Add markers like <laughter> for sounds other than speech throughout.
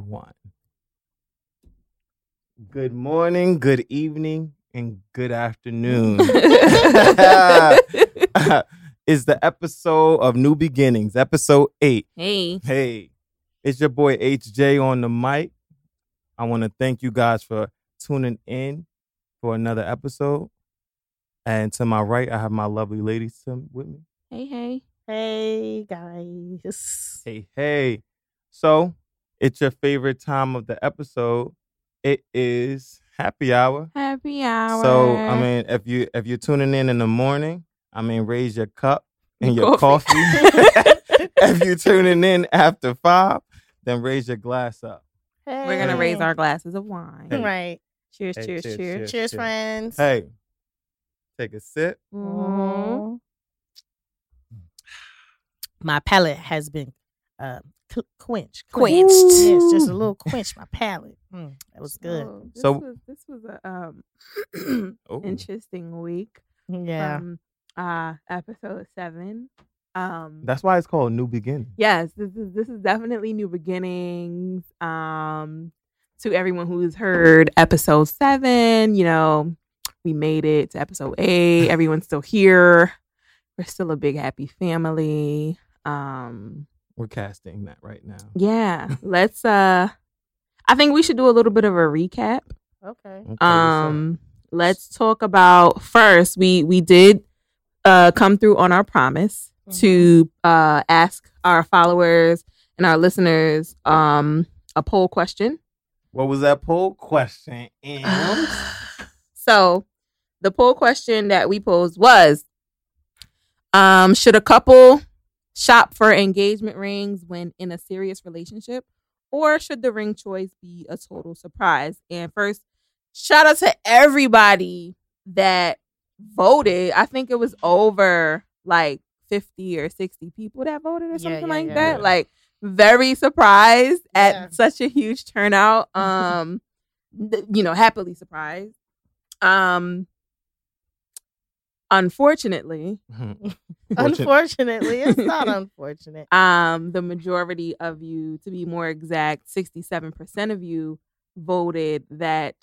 one. Good morning, good evening, and good afternoon. <laughs> <laughs> is the episode of New Beginnings, episode eight. hey. Hey, it's your boy HJ on the mic. I want to thank you guys for tuning in for another episode. And to my right, I have my lovely ladies to- with me. Hey, hey. Hey guys. Hey, hey. So, it's your favorite time of the episode. It is happy hour. Happy hour. So, I mean, if you if you're tuning in in the morning, I mean, raise your cup and your coffee. Coffee. <laughs> <laughs> if you're tuning in after five, then raise your glass up. we're going to raise our glasses of wine. Hey. right. Cheers, Hey, cheers, cheers, cheers. cheers. Cheers, friends. Hey, take a sip. Mhm. My palate has been uh, cl- quenched. Quenched. Yes, just a little quench my palate. Mm, that was good. So, this So- was, this was a um <clears throat> interesting week Yeah. from uh episode seven. Um That's why it's called New Beginning. yes, this is this is definitely new beginnings. Um to everyone who's heard episode seven, you know, we made it to episode eight. Everyone's still here. We're still a big happy family. Um We're casting that right now. yeah, let's uh I think we should do a little bit of a recap. okay. Okay, what's up? Um let's talk about first we we did uh come through on our promise to uh ask our followers and our listeners um a poll question. what was that poll question? And <sighs> so the poll question that we posed was um should a couple shop for engagement rings when in a serious relationship or should the ring choice be a total surprise? And first shout out to everybody that voted. I think it was over like 50 or 60 people that voted or Yeah, something yeah, like yeah. that. Like very surprised at Yeah. such a huge turnout. <laughs> Um you know happily surprised. Um unfortunately <laughs> Unfortunately, it's not <laughs> unfortunate. um the majority of you to be more exact 67% of you voted that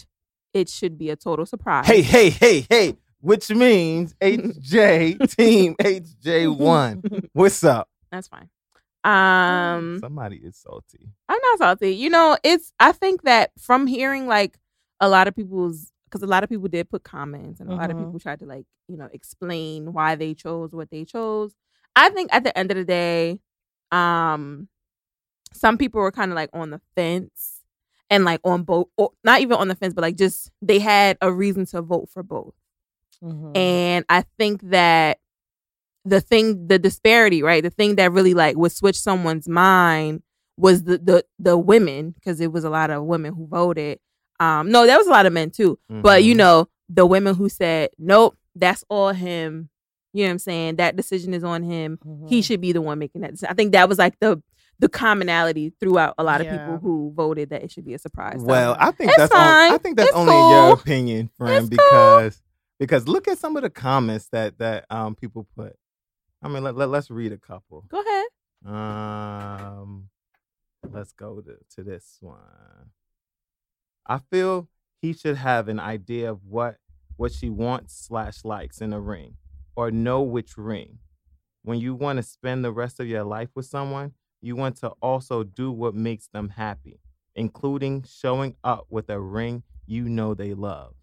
it should be a total surprise hey, hey, hey, hey, which means <laughs> HJ, Team HJ1. What's up? that's fine um Somebody is salty. i'm not salty you know it's i think that from hearing like a lot of people's because a lot of people did put comments and a lot of people tried to like you know explain why they chose what they chose i think at the end of the day um some people were kind of like on the fence and like on both or not even on the fence but like just they had a reason to vote for both Mhm. and I think that the thing, the disparity, right? The thing that really like would switch someone's mind was the the the women because it was a lot of women who voted. Um, no, there was a lot of men too, but you Mhm. know the women who said nope, that's all him. You know what I'm saying? That decision is on him. He Mhm. should be the one making that. Decision. I think that was like the the commonality throughout a lot of Yeah. people who voted that it should be a surprise. So, Well, I think only, I think that's It's only cool. your opinion, friend, It's cool. because because look at some of the comments that that um people put. I mean, let, let let's read a couple. go ahead. Um, let's go to, to this one. I feel he should have an idea of what what she wants slash likes in a ring, or know which ring. When you want to spend the rest of your life with someone, you want to also do what makes them happy, including showing up with a ring you know they love.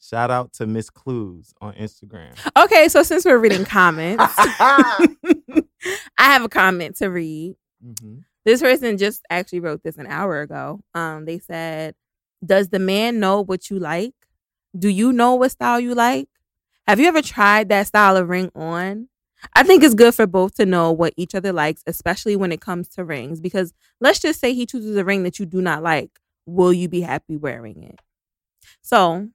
Shout out to Miss Clues on Instagram. Okay, so since we're reading comments, <laughs> <laughs> I have a comment to read. Mhm. This person just actually wrote this an hour ago. Um, they said, "Does the man know what you like? Do you know what style you like? Have you ever tried that style of ring on? I think it's good for both to know what each other likes, especially when it comes to rings. Because let's just say he chooses a ring that you do not like. Will you be happy wearing it? So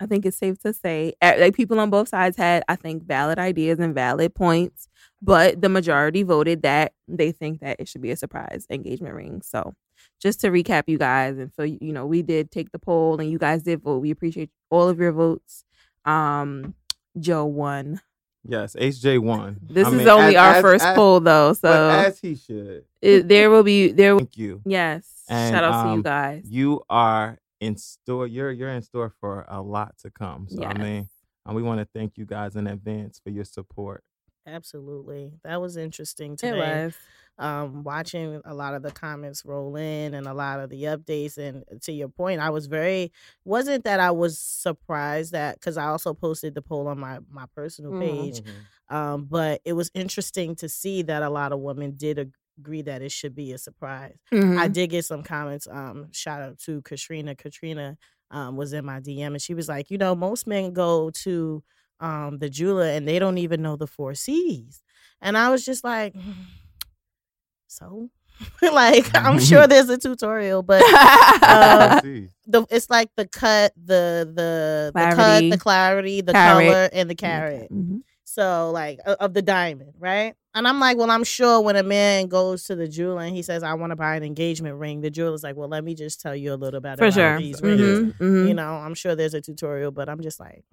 I think it's safe to say, eh, like people on both sides had, I think, valid ideas and valid points, but the majority voted that they think that it should be a surprise engagement ring. So just to recap, you guys, and so you know, we did take the poll and you guys did vote. We appreciate all of your votes. Um, Joe won Yes, HJ won. This I is mean, only as- our as- first as- poll though, so as he should. it, there will be there. Thank you. Yes, And, shout out to you um, guys. You are in store. You're you're in store for a lot to come. So I mean, and we want to thank you guys in advance for your support. Absolutely. That was interesting today. It today. was. um, watching a lot of the comments roll in and a lot of the updates. And to your point, I was very wasn't that I was surprised that because I also posted the poll on my my personal Mhm. page. Um, but it was interesting to see that a lot of women did ag- agree that it should be a surprise. I Mhm. did get some comments. Um, shout out to Katrina. Katrina um, was in my DM and she was like, you know, most men go to um, the jeweler and they don't even know the four C's. And I was just like, <sighs> so, <laughs> like, I'm sure <laughs> there's a tutorial, but <laughs> See. the it's like the cut, the the the cut, Clarity. the clarity, the Carat. color, and the carat. Mhm. So like of the diamond, right? And I'm like, well, I'm sure when a man goes to the jeweler and he says, I want to buy an engagement ring, the jeweler's like, well, let me just tell you a little bit For about sure. these Mhm. rings. Mhm, mhm. You know, I'm sure there's a tutorial, but I'm just like,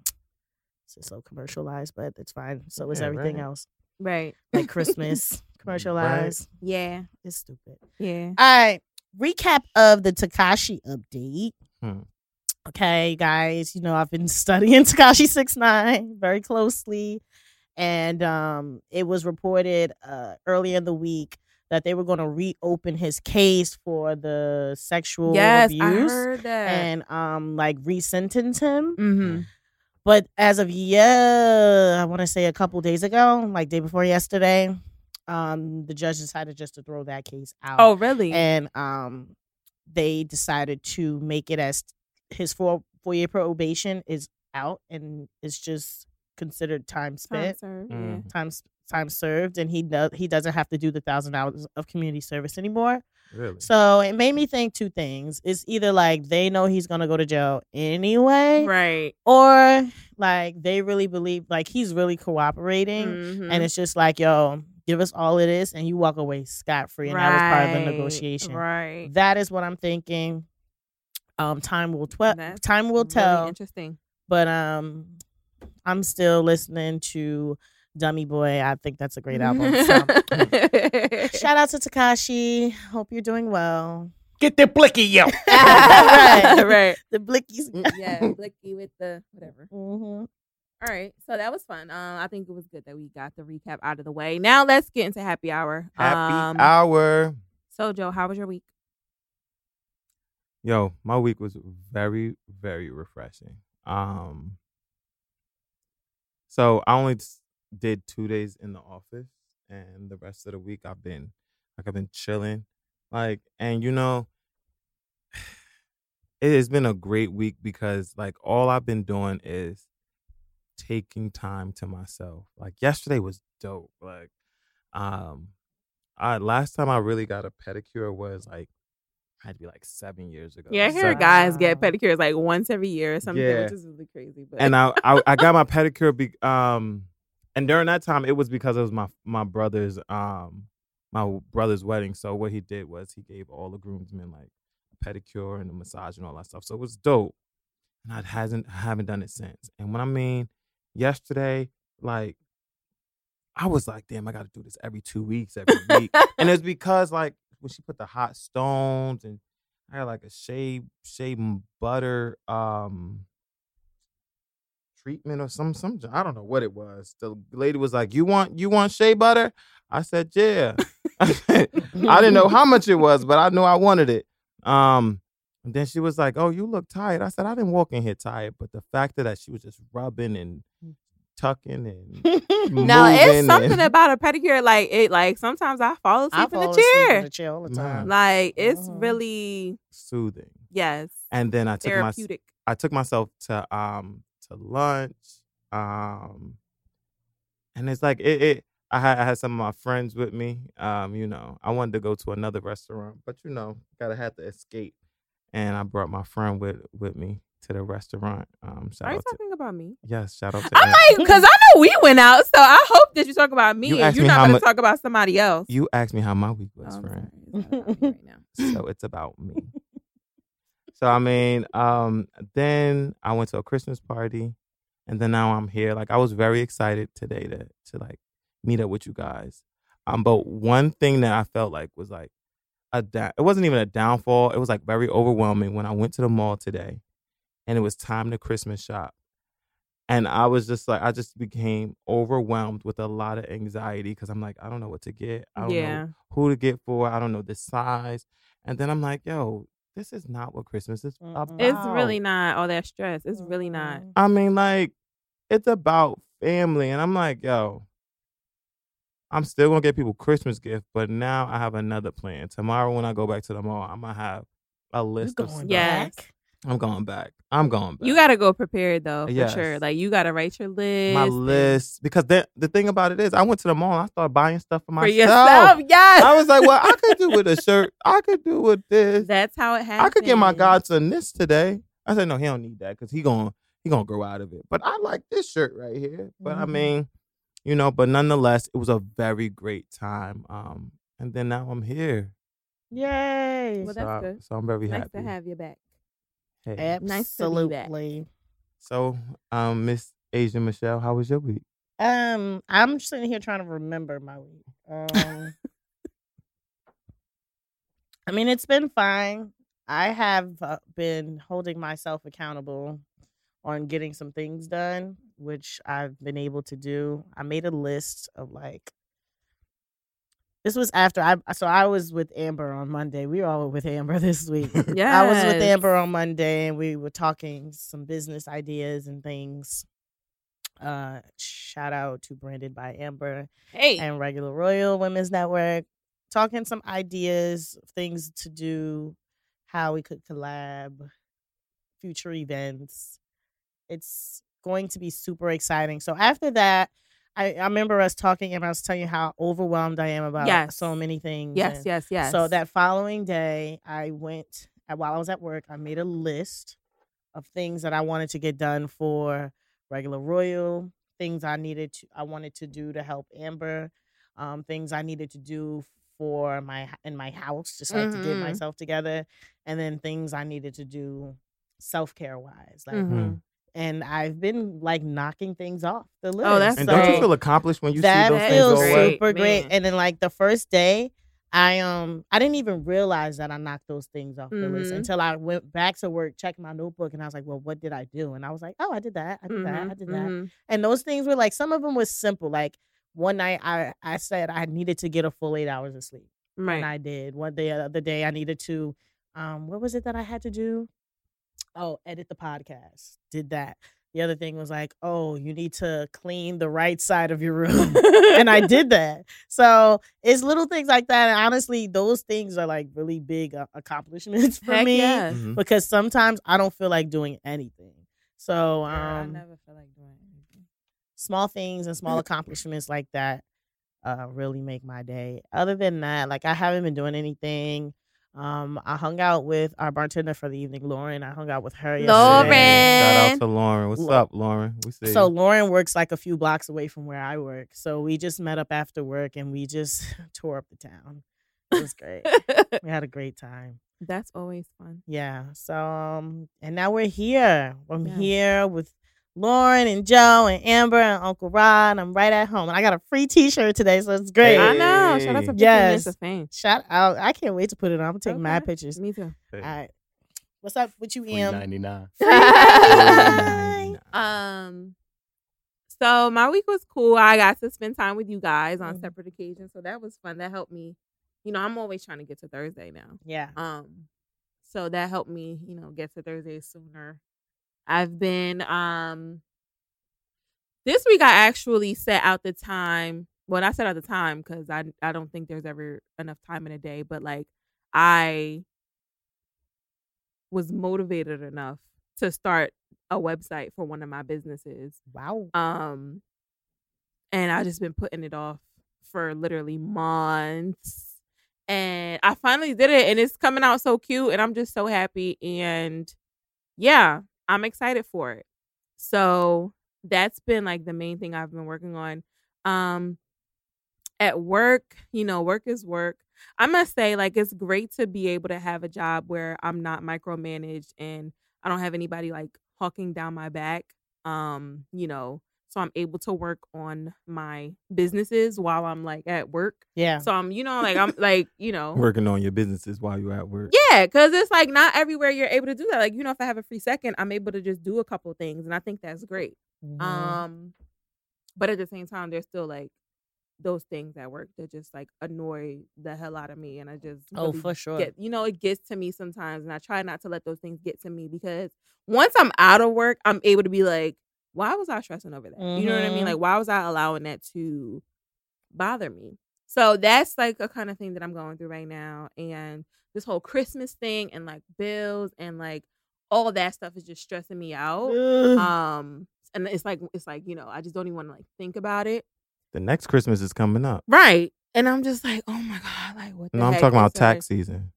this is so commercialized, but it's fine. So is Yeah, everything right. else. Right. Like <laughs> Christmas, commercialized. Yeah. It's stupid. Yeah. All right. Recap of the Tekashi update. Hmm. Okay, guys, you know, I've been <laughs> studying Tekashi Six Nine very closely. And um it was reported uh earlier in the week that they were gonna reopen his case for the sexual Yes, I abuse heard that. and um like resentence him. hmm But as of yeah, I want to say a couple days ago, like day before yesterday, um, the judge decided just to throw that case out Oh, really? and um they decided to make it as his four four year probation is out and it's just considered time Time spent served. Mm. time time served and he does he doesn't have to do the thousand hours of community service anymore Really? so it made me think two things it's either like they know he's gonna go to jail anyway Right. or like they really believe like he's really cooperating Mhm. and it's just like yo give us all of this, and you walk away scot-free and that was part of the negotiation Right. that is what I'm thinking. Um, time will tell. That's Time will Really tell. interesting. but um, I'm still listening to Dummy Boy. I think that's a great album. <laughs> So. Shout out to Tekashi. Hope you're doing well. Get the blicky, yo. <laughs> Right. <laughs> right. The blickies. Yeah, blicky with the whatever. Mhm. All right, so that was fun. Um, I think it was good that we got the recap out of the way. Now let's get into happy hour. Happy um, hour. So Joe, how was your week? Yo, my week was very, very refreshing. Um, so I only s- did two days in the office, and the rest of the week I've been like I've been chilling, like, and you know, <sighs> it has been a great week because like all I've been doing is taking time to myself. Like yesterday was dope. Like, um, I last time I really got a pedicure was like had to be like seven years ago. Yeah, I hear Seven- guys get pedicures like once every year or something, Yeah. which is really crazy. But and I, I I got my pedicure be, um and during that time it was because it was my my brother's um my brother's wedding. So what he did was he gave all the groomsmen like a pedicure and a massage and all that stuff. So it was dope. And I hasn't I haven't done it since. And when I mean yesterday, like I was like, damn, I gotta do this every two weeks, every week. and it's <laughs> because like when she put the hot stones and I had like a shea shea butter um treatment or some some I don't know what it was. The lady was like, "You want you want shea butter?" I said, "Yeah." <laughs> I didn't know how much it was, but I knew I wanted it. Um, and then she was like, "Oh, you look tired." I said, "I didn't walk in here tired, but the fact that she was just rubbing and tucking and <laughs> now it's something and- about a pedicure. Like it, like sometimes I fall asleep I in fall the asleep chair. in the chair all the time. Like it's Mhm. really Mm-hmm. yes. And then I took my. I took myself to um to lunch. Um and it's like it, it I had I had some of my friends with me. Um, you know, I wanted to go to another restaurant, but you know, gotta have to escape. And I brought my friend with with me to the restaurant. Um Are you to talking about me? yes, shout out <laughs> to I'm like, because I know we went out, so I hope that you talk about me You and you're me not going to talk about somebody else. you asked me how my week Oh, was, I'm friend. sorry. It's not about me right now. <laughs> so it's about me. So I mean, um, then I went to a Christmas party. and then now I'm here. Like I was very excited today to to like meet up with you guys. Um, but one thing that I felt like was like a da- it wasn't even a downfall. It was like very overwhelming when I went to the mall today, and it was time to Christmas shop. And I was just like, I just became overwhelmed with a lot of anxiety because I'm like, I don't know what to get. I don't Yeah. know who to get for. I don't know the size. And then I'm like, yo, this is not what Christmas is about. It's really not all that stress. It's really not. I mean, like, it's about family. And I'm like, yo, I'm still gonna get people Christmas gift, but now I have another plan. Tomorrow when I go back to the mall, I'm gonna have a list of stuff. Yes. back? I'm going back. I'm going back. You got to go prepared though, for Yes. sure. Like you got to write your list. my list because then the thing about it is I went to the mall and I started buying stuff for for myself. yourself. Yes. I was like, well, I could do with a <laughs> shirt. I could do with this. That's how it happens. I could get my godson this today. I said, no, he don't need that because he gonna he gonna grow out of it. But I like this shirt right here. But I Mhm. mean, you know, but nonetheless, it was a very great time. Um, and then now I'm here. Yay. Well, so, that's I, good. so I'm very Nice happy. to have you back. Hey. Nice to be back. Absolutely. So, um, Miss Asian Michelle, how was your week? Um, I'm sitting here trying to remember my week. Um, <laughs> I mean, it's been fine. I have uh, been holding myself accountable on getting some things done, which I've been able to do. I made a list of like. This was after I so I was with Amber on Monday. We were all with Amber <laughs> this week. Yeah. <laughs> I was with Amber on Monday and we were talking some business ideas and things. Uh shout out to Branded by Amber Hey. and Regular Royal Women's Network. Talking some ideas, things to do, how we could collab, future events. It's going to be super exciting. So after that, I, I remember us talking and I was telling you how overwhelmed I am about Yes. so many things. yes, and- yes, yes. so that following day, I went uh, while I was at work. I made a list of things that I wanted to get done for regular royal. Things I needed to, I wanted to do to help Amber. Um, things I needed to do for my in my house, just like to get Mhm. myself together, and then things I needed to do self care wise. Like, Mhm. And I've been like knocking things off the list. Oh, that's And So- don't you feel accomplished when you that see those things feels go great. super great. man. And then like the first day, I um I didn't even realize that I knocked those things off the list Mhm. until I went back to work, checked my notebook, and I was like, "Well, what did I do?" And I was like, "Oh, I did that. I did that. I did that." mhm. And those things were like some of them was simple. Like one night, I I said I needed to get a full eight hours of sleep, and I did. One day, the other day, I needed to um what was it that I had to do? Oh, edit the podcast. Did that. The other thing was like, oh, you need to clean the right side of your room. <laughs> and I did that. So it's little things like that. And honestly, those things are like really big uh, accomplishments <laughs> for Heck me yes. Mhm. because sometimes I don't feel like doing anything. So I um, never feel like doing anything. small things and small <laughs> accomplishments like that uh, really make my day. Other than that, like I haven't been doing anything. Um, I hung out with our bartender for the evening, Lauren. I hung out with her. Lauren. Shout out to Lauren. What's Lo- up, Lauren? We see. So. Lauren works like a few blocks away from where I work. So we just met up after work and we just <laughs> tore up the town. It was great. <laughs> we had a great time. That's always fun. Yeah. So um and now we're here. I'm Yeah. here with Lauren and Joe and Amber and Uncle Rod. I'm right at home. And I got a free t-shirt today, so it's great. I know. Shout out to 15 Yes. minutes of fame. Shout out. I can't wait to put it on. I'm gonna take mad Okay. pictures. Me too. Hey. All right. What's up with you, Em? 399. Hi. <laughs> <laughs> Um, so my week was cool. I got to spend time with you guys on Mhm. separate occasions, so that was fun. That helped me. You know, I'm always trying to get to Thursday now. Yeah. Um, so that helped me, you know, get to Thursday sooner. I've been um this week I actually set out the time. Well, I set out the time because I I don't think there's ever enough time in a day, but like I was motivated enough to start a website for one of my businesses. Wow. Um and I just been putting it off for literally months. And I finally did it and it's coming out so cute and I'm just so happy and yeah, I'm excited for it. So that's been like the main thing I've been working on. Um at work, you know, work is work. I must say like it's great to be able to have a job where I'm not micromanaged and I don't have anybody like hawking down my back Um, you know, so I'm able to work on my businesses while I'm like at work. Yeah. So I'm, you know, like I'm like, you <laughs> know, Working on your businesses while you're at work. yeah, because it's like not everywhere you're able to do that. Like, you know, if I have a free second, I'm able to just do a couple things, and I think that's great. Mhm. Um, but at the same time, there's still like those things at work that just like annoy the hell out of me, and I just oh, for sure. get you know it gets to me sometimes, and I try not to let those things get to me because once I'm out of work, I'm able to be like, why was I stressing over that? You know what I mean? Mhm. Like, why was I allowing that to bother me? So that's like a kind of thing that I'm going through right now, and this whole Christmas thing and like bills and like all that stuff is just stressing me out Ugh. um and it's like it's like you know i just don't even want to like think about it The next Christmas is coming up. right and i'm just like oh my god like what the No, I'm talking about tax season.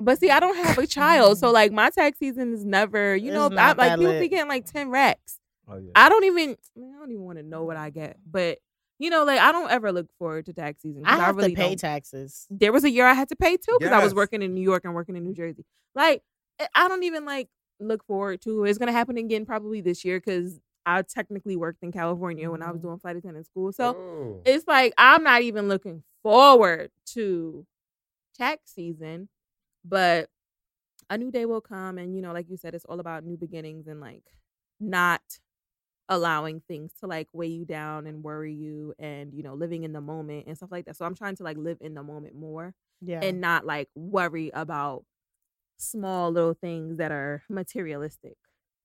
but see i don't have a child so <laughs> like my tax season is never you It's know I, like people be getting like 10 racks Oh yeah. i don't even I, don't even want to know what i get but you know like i don't ever look forward to tax season I have really to pay don't. taxes. there was a year i had to pay too because i was working in new york and working in new jersey like I- i don't even like look forward to it. it's gonna happen again probably this year because i technically worked in california when i was Mhm. doing flight attendant school so Oh. it's like I'm not even looking forward to tax season, but a new day will come and you know, like you said, it's all about new beginnings and like not allowing things to like weigh you down and worry you and you know, living in the moment and stuff like that. So I'm trying to like live in the moment more Yeah. and not like worry about small little things that are materialistic.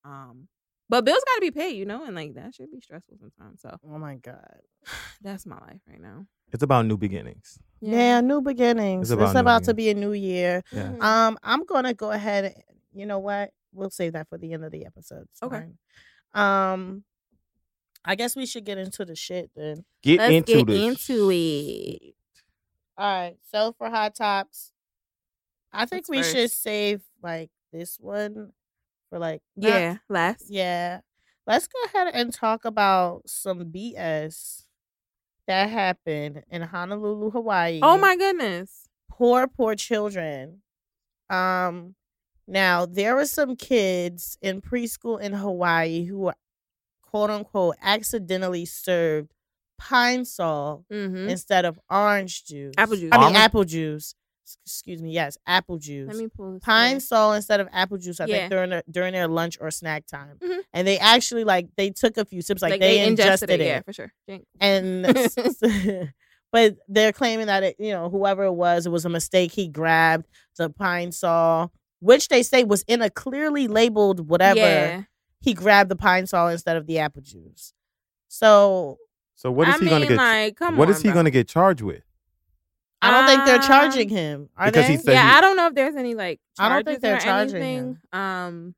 Um but bills got to be paid, you know, and like that should be stressful sometimes. So oh my god. <sighs> that's my life right now. It's about new beginnings. Yeah. new beginnings. It's It's about about, to be a new year. Yeah. Mhm. Um, I'm gonna go ahead. You know what? We'll save that for the end of the episode. Okay. fine. Um, I guess we should get into the shit then. Get Let's into get the into shit. it. All right. So for hot tops, I think What's we should save like this one for like not- Yeah, last. yeah. Let's go ahead and talk about some BS that happened in Honolulu, Hawaii. Oh my goodness. poor, poor children. Um, now there were some kids in preschool in Hawaii who were quote unquote accidentally served pine sol Mm-hmm. instead of orange juice. Apple juice. I mean Almond- apple juice. Excuse me. Yes, apple juice. Let me pull this. Pine up. sol instead of apple juice. I Yeah. think during their, during their lunch or snack time, Mhm. and they actually like they took a few sips, like, they, ingested, it, Yeah, for sure. Drink. and <laughs> <laughs> but they're claiming that it, you know, whoever it was, it was a mistake. He grabbed the pine sol, which they say was in a clearly labeled whatever. Yeah. He grabbed the pine sol instead of the apple juice. So So what is I he gonna get? like, come what on, is he bro. gonna get charged with? I don't think they're Um, charging him. Are because they? he said yeah, he- I don't know if there's any like. I don't think they're or charging anything. Um,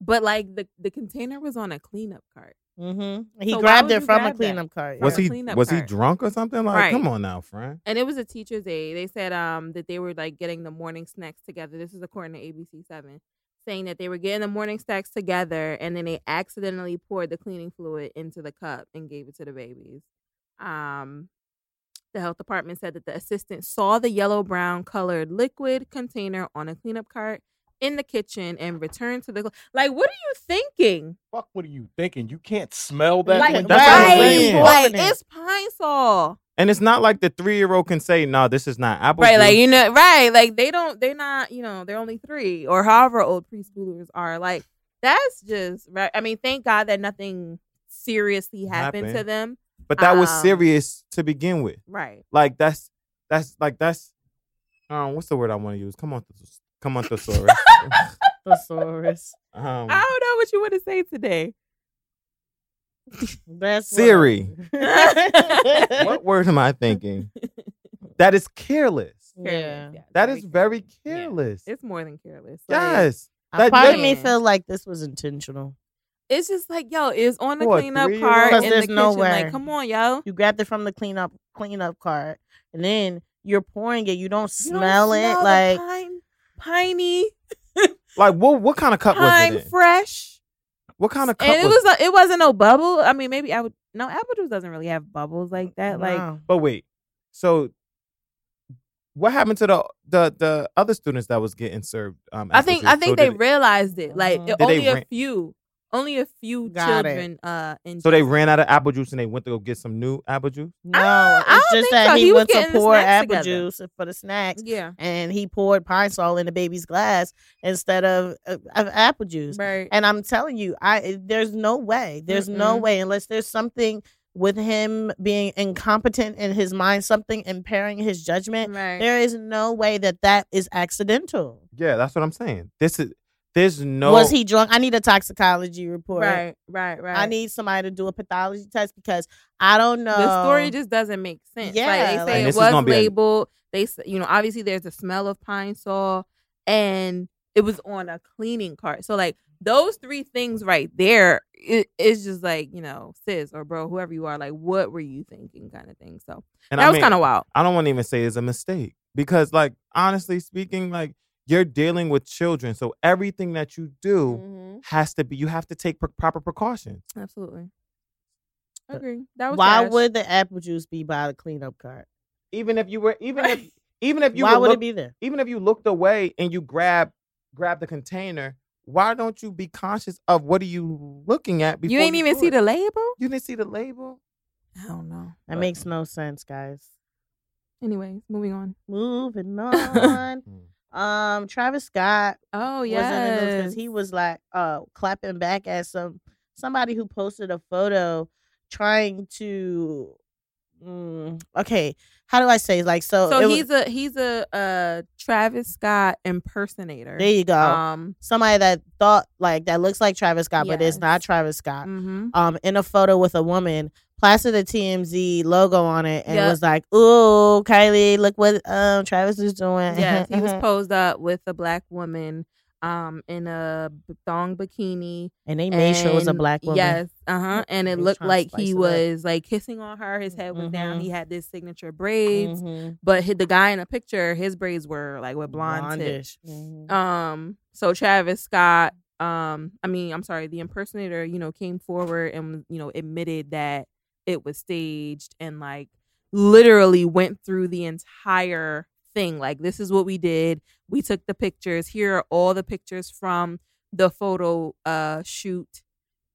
but like the the container was on a cleanup cart. mm-hmm. He So why grabbed would it you from a grab that? cleanup cart. Was a he cleanup was he cart. drunk or something? Like, Right. come on now, friend. and it was a teacher's aide. They said um that they were like getting the morning snacks together. This is according to ABC Seven, saying that they were getting the morning snacks together, and then they accidentally poured the cleaning fluid into the cup and gave it to the babies. Um, the health department said that the assistant saw the yellow brown colored liquid container on a cleanup cart in the kitchen and returned to the cl- like. What are you thinking? Fuck, what are you thinking? You can't smell that. like when- that's what I'm right, saying. like it's pine sol. And it's not like the three year old can say, "No, this is not apple." right like you know right like they don't they're not you know they're only three or however old preschoolers are like that's just right i mean thank god that nothing seriously happened, to them but that was um, serious to begin with. right Like that's that's like that's um what's the word I want to use? Come on, come on, thesaurus. <laughs> Thesaurus. um, i don't know what you want to say today <laughs> That's what- Siri. <laughs> what word am I thinking? That is careless. Yeah. That very is very Yeah. careless. it's more than careless Like, Yes. That- part that- of me Yeah. feel like this was intentional. it's just like yo it's on the For a cleanup three-year-old? cart Because in there's the kitchen nowhere. like come on yo You grabbed it from the cleanup cleanup cart, and then you're pouring it. You don't You don't smell it smell like pine, piney Like what? What kind of cup was pine it in? fresh What kind of cup and it was, was it wasn't no bubble. I mean, maybe I would no apple juice doesn't really have bubbles like that. Like Wow. But wait, so what happened to the the the other students that was getting served? Um, I think? I think So they realized it. Like they only a ran- few Only a few Got it. children. Uh, in So they ran out of apple juice and they went to go get some new apple juice. No, I it's don't just think that so. he, He was went to getting pour apple together. juice for the snacks, Yeah. and he poured pine sol in the baby's glass instead of, of, of apple juice. Right. And I'm telling you, I there's no way. There's no Mm-mm. way unless there's something with him being incompetent in his mind, something impairing his judgment. right. There is no way that that is accidental. Yeah, that's what I'm saying. This is there's no Was he drunk? I need a toxicology report. right. Right. Right. I need somebody to do a pathology test because I don't know. the story just doesn't make sense. Yeah, like they say And it this is was gonna be a- labeled. They, s- you know, obviously there's a smell of pine sol, and it was on a cleaning cart. So like those three things right there, it, it's just like you know, sis or bro, whoever you are, like what were you thinking, kind of thing. So and that I was kind of wild. I don't want to even say it's a mistake because, like, honestly speaking, like you're dealing with children, so everything that you do Mhm. has to be. You have to take pr- proper precautions. Absolutely. Uh, Agree. That was Why trash. would the apple juice be by the cleanup cart? Even if you were, even if, <laughs> even if you Why were would look- it be there? even if you looked away and you grab grab the container, why don't you be conscious of what are you looking at? Before you ain't even see it? the label? You didn't see the label. I don't know. That But- makes no sense, guys. Anyways, moving on. Moving <laughs> on. Um, Travis Scott Oh was in the yeah, because he was like uh clapping back at some somebody who posted a photo trying to mm, okay how do i say like so So it was- he's a he's a uh Travis Scott impersonator. there you go Um. somebody that thought like that looks like travis scott but it's not travis scott mhm. um in a photo with a woman plastered the tmz logo on it and Yep. was like ooh kylie look what um travis is doing Yes, he was <laughs> posed up with a black woman, um, in a thong bikini. and they made sure it was a black woman Yes, uh huh. And it looked like he up. was like kissing on her. His head was down. Mhm. He had this signature braids, Mhm. but the guy in the picture, his braids were like with blonde. Blondish. Mhm. Um, so Travis Scott, um, I mean, I'm sorry, the impersonator, you know, came forward and you know admitted that it was staged and like literally went through the entire thing. Like, this is what we did. We took the pictures. Here are all the pictures from the photo uh shoot.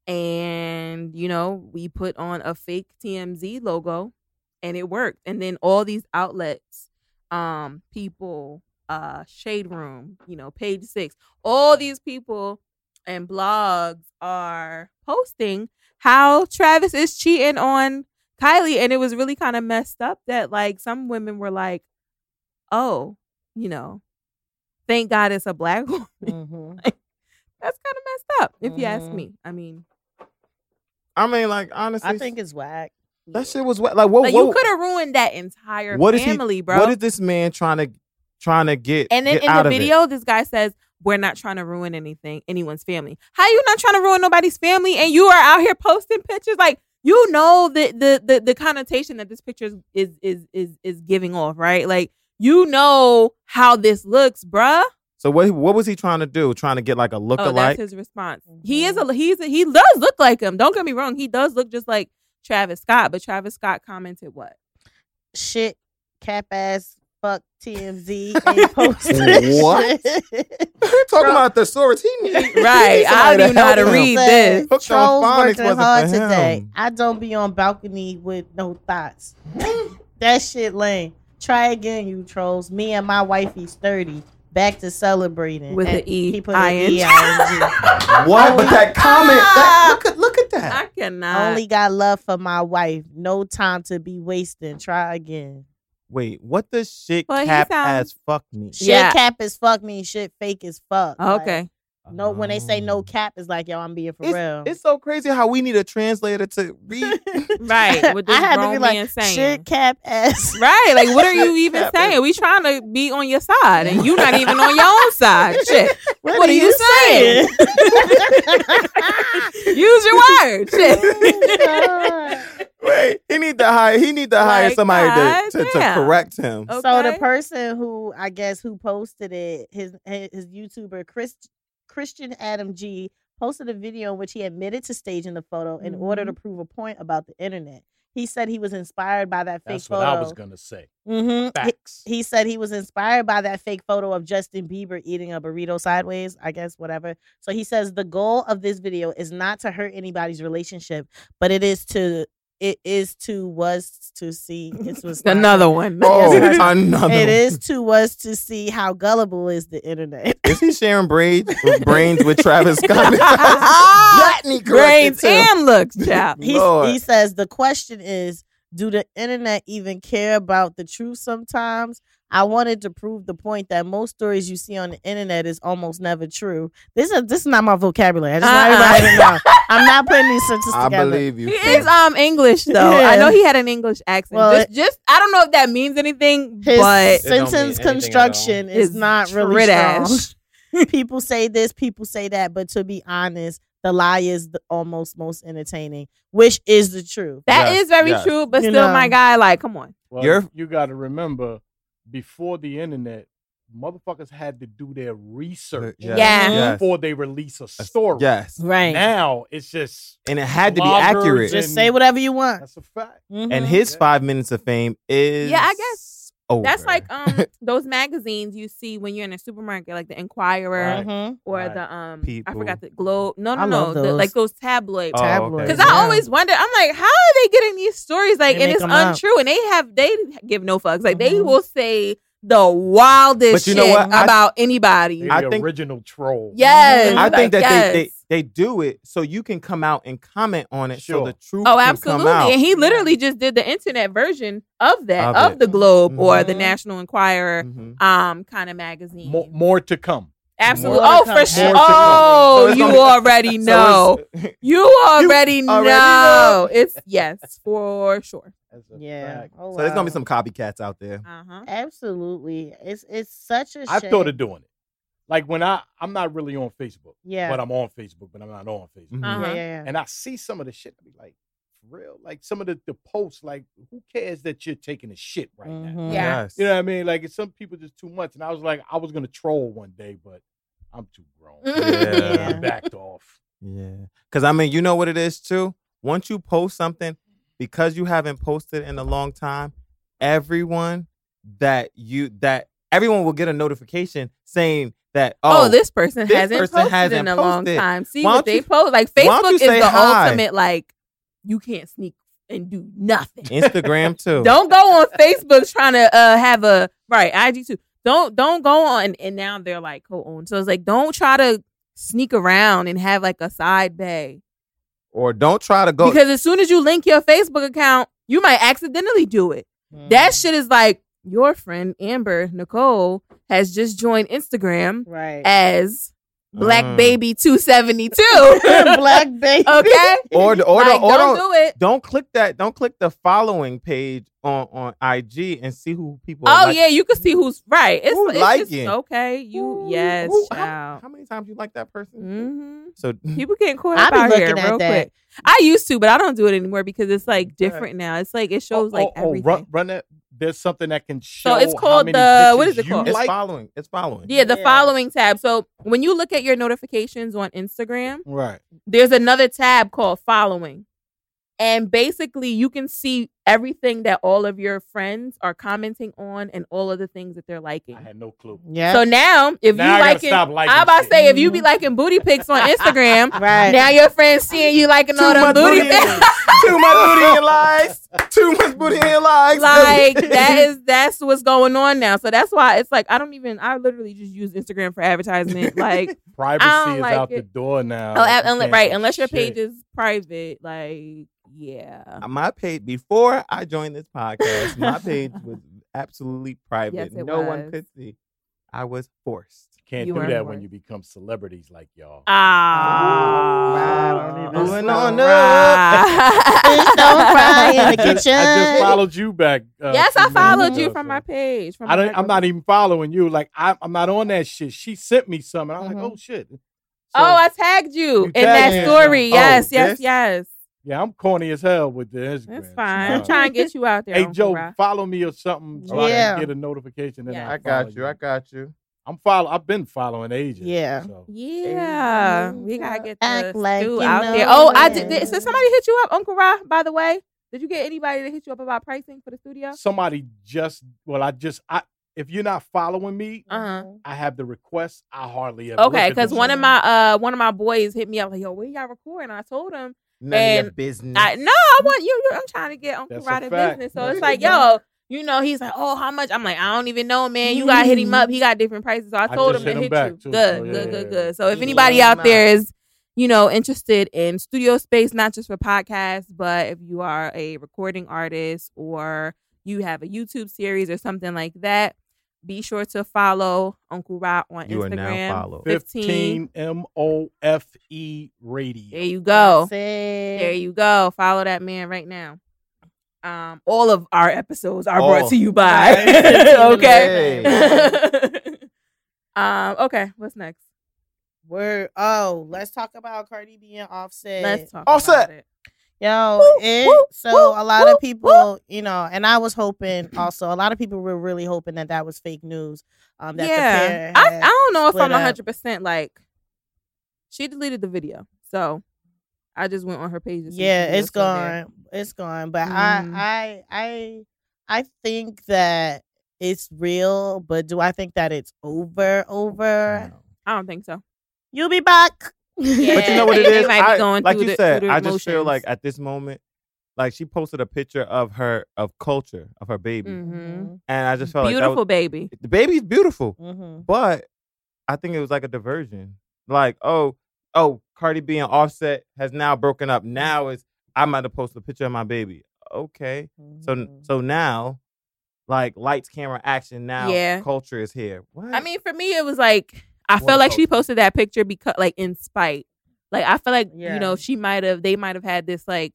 And, you know, we put on a fake TMZ logo and it worked. And then all these outlets, um, people, uh, Shade Room, you know, page six, all these people and blogs are posting how Travis is cheating on Kylie. And it was really kind of messed up that like some women were like, oh, you know, thank God it's a black <laughs> woman. Mhm. That's kind of messed up, if you ask Mhm. me. I mean, I mean, like honestly, I think it's whack. that shit was wet. Like what? like what, you could have ruined that entire what is he- family, bro. What is this man trying to trying to get? and then get in out the of it? video, this guy says, "We're not trying to ruin anything, anyone's family. How you not trying to ruin nobody's family? And you are out here posting pictures like." You know the, the the the connotation that this picture is is is is, is giving off, right? Like you know how this looks, bruh. So what? What was he trying to do? Trying to get like a look Oh, that's alike? his response. He is Mhm. a he's a, he does look like him. Don't get me wrong. He does look just like Travis Scott, but Travis Scott commented what? Shit, cap ass, fuck TMZ. <laughs> Ain't posted What? shit. Talking about the source, he need Right, I don't even know how to help him. read this. Hooked on Trolls working wasn't hard for today. him. I don't be on balcony with no thoughts. <laughs> that shit lame. Try again, you trolls. Me and my wifey sturdy. Back to celebrating With And the E, He put an I-N-G. E-I-N-G. <laughs> What? But that oh, comment, that, look at look at that. I cannot. Only got love for my wife. No time to be wasting. Try again. Wait, what does shit Well, he cap sounds- as fuck mean? Shit Yeah. cap is fuck me. Shit fake is fuck. Like, okay. no, when they say no Oh. cap, it's like yo, I'm being for it's, real. it's so crazy how we need a translator to read. <laughs> <laughs> Right. What this I had to be like, saying. shit cap ass. <laughs> Right. Like, what are you even Cap saying? We trying to be on your side, and you not even on your own side. Shit. What, are you saying? Use your words. Shit. Oh Wait, he need to hire. He need to hire Like, somebody to, to, to correct him. Okay. So the person who I guess who posted it, his his YouTuber Chris Christian Adam G posted a video in which he admitted to staging the photo in order to Mm-hmm. prove a point about the internet. he said he was inspired by that fake That's photo. what I was gonna say. hmm Facts. He said he was inspired by that fake photo of Justin Bieber eating a burrito sideways, I guess, whatever. So he says the goal of this video is not to hurt anybody's relationship, but it is to it is to was to see <laughs> <laughs> oh, it was Another one. Oh, Yes, another. It one. is to was to see how gullible is the internet. Is he sharing braids, brains with Travis <laughs> Scott? Blatney corrected Brains too. and looks, child. He, he says the question is do the internet even care about the truth sometimes i wanted to prove the point that most stories you see on the internet is almost never true this is this is not my vocabulary i just want Uh-uh. everybody to know <laughs> i'm not putting these sentences I together believe you. He is um English though. Yeah. I know he had an English accent. Well, just, just I don't know if that means anything, his but It don't mean sentence anything at all. construction is It's not really Trit strong <laughs> people say this people say that but to be honest the lie is the almost most entertaining which is the truth that is Yes, very yes. true. But You still, know. my guy, like, come on. Well, You're- you got to remember, before the internet, motherfuckers had to do their research Yes, Yeah. yes. before they release a story. Yes, right Now it's just and it had to be accurate. just say whatever you want that's a fact. Mhm. and his Yeah. five minutes of fame is Yeah, I guess over. That's like um <laughs> those magazines you see when you're in a supermarket, like the Enquirer Right. Mhm. or Right. the um I forgot the Globe. No, no, I no, love the, like those tabloids. Oh, tabloids. okay. Because I always wonder, I'm like, how are they getting these stories? Like, They and it's it's 'em up. untrue, and they have they give no fucks. Like, they Mhm. will say the wildest But you know shit what? I- about anybody. They I the think- original troll. yes, I like, think that yes. they, they they do it so you can come out and comment on it so the truth Oh, can absolutely. come out. And he literally just did the internet version of that, Of of, the Globe or the Mhm. National Enquirer Mhm. um kind of magazine. More, more to come. Absolutely. More Oh, for sure. More to come. Oh, So you gonna be- already <laughs> So know. <laughs> You already, already know. <laughs> It's yes, for sure. Yeah. Oh, so there's gonna be some copycats out there. Uh huh. Absolutely. It's it's such a shame. I've thought of doing it. Like when I I'm not really on Facebook, Yeah. but I'm on Facebook, but I'm not on Facebook. Mhm. Uh-huh. yeah, yeah, yeah. And I see some of the shit. I be like, for real? Like some of the, the posts, like who cares that you're taking a shit right now? Mhm. Yeah. Yes. You know what I mean? Like it's some people just too much. And I was like, I was gonna troll one day, but I'm too grown. <laughs> Yeah. I backed off. Yeah. Cause I mean, you know what it is too? Once you post something, because you haven't posted in a long time, everyone that you that everyone will get a notification saying that Oh, oh, this person this hasn't person posted hasn't in a long time. See what don't they post. Like Facebook is the hi? ultimate. Like you can't sneak and do nothing. Instagram <laughs> too. don't go on Facebook trying to uh have a right IG too. Don't don't go on and now they're like co-owned. So it's like don't try to sneak around and have like a side bay Or don't try to go because as soon as you link your Facebook account, you might accidentally do it. That Mhm. shit is like your friend Amber Nicole has just joined Instagram right. as Black Mm. Baby 272. <laughs> Black baby. okay? or the, or, the, Like, or don't don't, do it. don't click that. Don't click the following page on on IG and see who people. Oh like. yeah, you can see who's right. It's, Who it's like just okay. You Who- yes, who- how, how many times you like that person? hmm So <laughs> People getting caught I up be out here looking at real that. quick. I used to, but I don't do it anymore because it's like Okay. different now. It's like it shows Oh, like oh, oh, everything. run, run that. There's something that can show. So it's how called many the- what is it called? it's Like. following. It's following. Yeah, the Yeah. following tab. So when you look at your notifications on Instagram, Right. there's another tab called following. And basically you can see everything that all of your friends are commenting on and all of the things that they're liking. I had no clue. Yeah. So now if Now you I gotta liking stop liking I'm about to say if you be mm-hmm. liking booty pics on Instagram, <laughs> right. now your friends seeing you liking all Too them booty booty. pics. <laughs> Too much booty and likes. <laughs> Too much booty and likes. like that is that's what's going on now. So that's why it's like I don't even I literally just use Instagram for advertisement. Like Privacy is like out the door now. oh, Like, ab- you unle- can't right, unless your shit. page is private, like yeah. my page before I joined this podcast, my page was <laughs> absolutely private. Yes, it no one could see. I was forced. Can't You do were that when you become celebrities like y'all. Ah, Wow, don't even Moving on Please don't cry in the <laughs> I just, I just followed you back. Uh, yes, a I few minutes followed ago, you from so- my page. From I don't, I'm not even following you. Like I, I'm not on that shit. She sent me something. I'm Mhm. like, oh shit. So, oh, I tagged you, You in tagged that story. something. Yes, Oh, yes, this? yes. Yeah, I'm corny as hell with the Instagram. It's fine. I'm trying to get you out there. Hey Uncle Joe, Ra. follow me or something so I Yeah. can get a notification. Then Yeah. I'll I got follow you. I got you. I'm follow. I've been following ages. Yeah. So. Yeah, we gotta get the Act like stew you out know there. Oh, I did. it. did so somebody hit you up, Uncle Ra? By the way, Did you get anybody to hit you up about pricing for the studio? Somebody just well, I just I if you're not following me, Uh-huh. I have the request. I hardly ever. Okay, look because one of my uh one of my boys hit me up like, yo, where y'all recording? I told him None of your business. I no, I want you. you- I'm trying to get Uncle That's a Rod in business. So That's it's like, yo, you know, he's like, oh, how much? I'm like, I don't even know, man. You gotta hit him up. He got different prices. So I I told just him to hit him hit you. too. Good, Oh, yeah, good, yeah, good, yeah. good. So if Yeah, anybody out there is, you know, interested in studio space, not just for podcasts, but if you are a recording artist or you have a YouTube series or something like that, be sure to follow Uncle Rod on You are Instagram. now followed. 15 M O F E radio. There you go. There you go. Follow that man right now. Um, all of our episodes are All. brought to you by. <laughs> Okay. <laughs> um. Okay. What's next? We're oh, let's talk about Cardi B and Offset. Let's talk Offset. Yo, Woo, it, woo, so woo, a lot of people, you know, and I was hoping also, a lot of people were really hoping that that was fake news. Um, that the Yeah. I, I don't know if I'm up. 100 percent like. She deleted the video, so I just went on her page. Yeah, it's gone. It's gone. But Mm. I, I, I, I think that it's real. But do I think that it's over? Over? I don't think so. You'll be back. Yeah. But you know <laughs> what it They is? might be I- like you the- said, I just feel like at this moment, like she posted a picture of her of Kulture of her baby, Mhm. and I just felt like Beautiful was, baby. the baby's beautiful, Mm-hmm. but I think it was like a diversion. Like, oh, oh, Cardi B and Offset has now broken up. Now is I might have posted a picture of my baby. Okay, so Mm-hmm. so now, like lights, camera, action. Now, Yeah. Kulture is here. What? I mean, for me, it was like I What felt like she posted that picture because, like, in spite. Like, I feel like Yeah. you know she might have, they might have had this like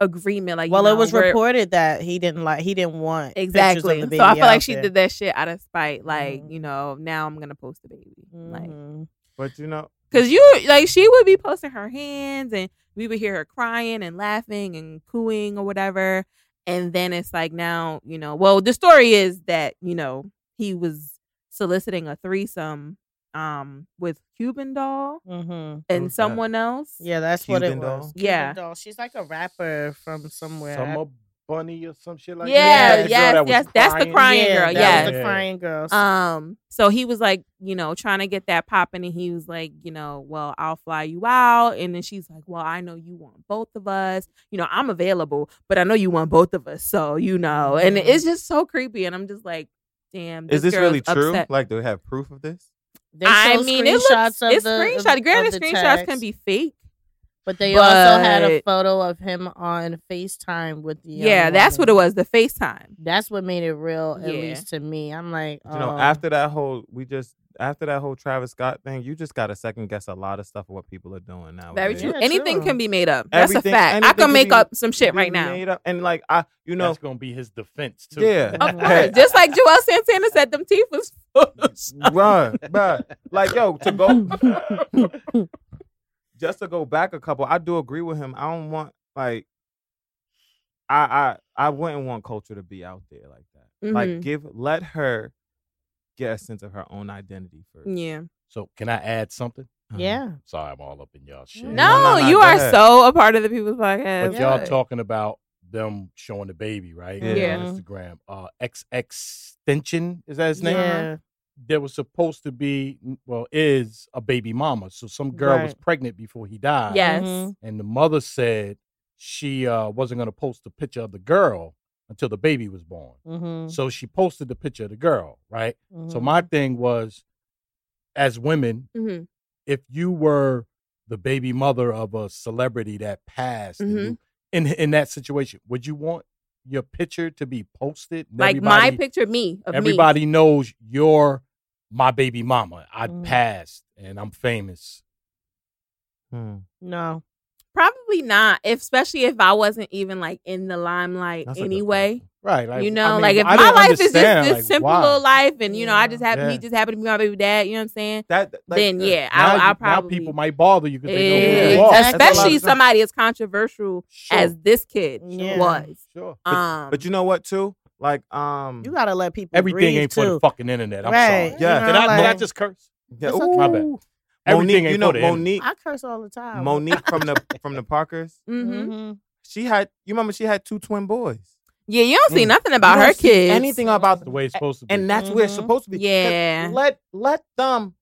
agreement. Like, you well, know, it was where- reported that he didn't like. He didn't want pictures of exactly. the So I feel out like she there. did that shit out of spite. Like, Mhm. you know, now I'm gonna post the baby. Like, Mhm. but you know, cause you like she would be posting her hands, and we would hear her crying and laughing and cooing or whatever. And then it's like now, you know, well, the story is that you know he was soliciting a threesome um with Cuban doll Mhm. and Who's that? someone else. Yeah, that's what it Cuban was. doll? Cuban Yeah. doll. She's like a rapper from somewhere. Summer Bunni or some shit like Yeah, that. The girl yes, yes, that's the crying yeah, girl, Yeah, yes. the Yeah. crying girl. Um, so he was like, you know, trying to get that popping, and he was like, you know, well, I'll fly you out, and then she's like, well, I know you want both of us. You know, I'm available, but I know you want both of us, so you know, and Mhm. it's just so creepy, and I'm just like, damn, is this really true? upset. Like, do we have proof of this? They I show mean, it looks screenshots of it's the screenshot. of- Granted, of the screenshots can be fake. but they also had a photo of him on Facetime with the. young Yeah, that's what it was. The FaceTime. That's what made it real, at Yeah. least to me. I'm like, You know, oh. after that whole, we just after that whole Travis Scott thing, you just got to second guess a lot of stuff of what people are doing now. Very true. Yeah, Anything true. can be made up. That's Everything- a fact. I anything can can make be- up some shit right now. Made up. And like I, you know, That's gonna be his defense too. Yeah. <laughs> Of course. Just like Juelz Santana said, them teeth was <laughs> run, run. Like yo, to go, <laughs> just to go back a couple. I do agree with him. I don't want like, I I I wouldn't want Kulture to be out there like that. Like Mhm. give let her get a sense of her own identity first. Yeah. So can I add something? Uh-huh. yeah. Sorry, I'm all up in y'all shit. No, No, no, no, you are ahead. so a part of the people's podcast. But y'all Yeah. talking about them showing the baby, right? Yeah. On Instagram. Uh XXXTentacion, is that his name? Yeah. There was supposed to be well, is a baby mama. So some girl was pregnant before he died. Yes. Mhm. And the mother said she uh wasn't gonna post a picture of the girl until the baby was born. Mhm. So she posted the picture of the girl, right? So Mhm. my thing was as women, hmm if you were the baby mother of a celebrity that passed Mhm. you- in in that situation, would you want your picture to be posted? Like my picture, me of me. Everybody knows you're my baby mama. I Mhm. passed and I'm famous. Hmm. no. Probably not, if, especially if I wasn't even like in the limelight That's anyway. Right. Like, you I know, mean, like if I my life is just understand, this like, simple why? little life, and you know, I Yeah. just happen he just happened to be my baby dad. You know what I'm saying? That, like, then uh, yeah, Now, I'll, you- I'll now probably people might bother you because they know who Yeah, you are. That's a lot of especially somebody as controversial Sure. as this kid Yeah. was. Sure. But, Um, but you know what too? Like um, You gotta let people Everything breathe ain't for the fucking internet. I'm Right. sorry. Yeah. You Did, know, I, did I just curse? yeah, It's okay. My bad. Ooh. Everything Monique, ain't you know for the internet. Monique, I curse all the time. Monique from the <laughs> from the Parkers. mhm. Mhm. she had. You remember she had two twin boys. Yeah, you don't see Mm. nothing about You her don't see kids. Anything about the way it's supposed to be. and that's where it's Mhm. supposed to be. Yeah. Let let them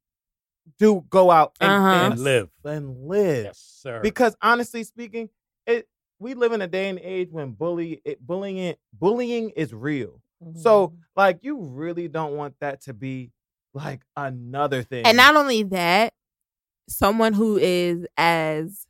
do go out and, Uh-huh. and live. and live. Yes, sir. Because honestly speaking, it we live in a day and age when bully it, bullying bullying is real. So Mm-hmm. like you really don't want that to be like another thing. And not only that, someone who is as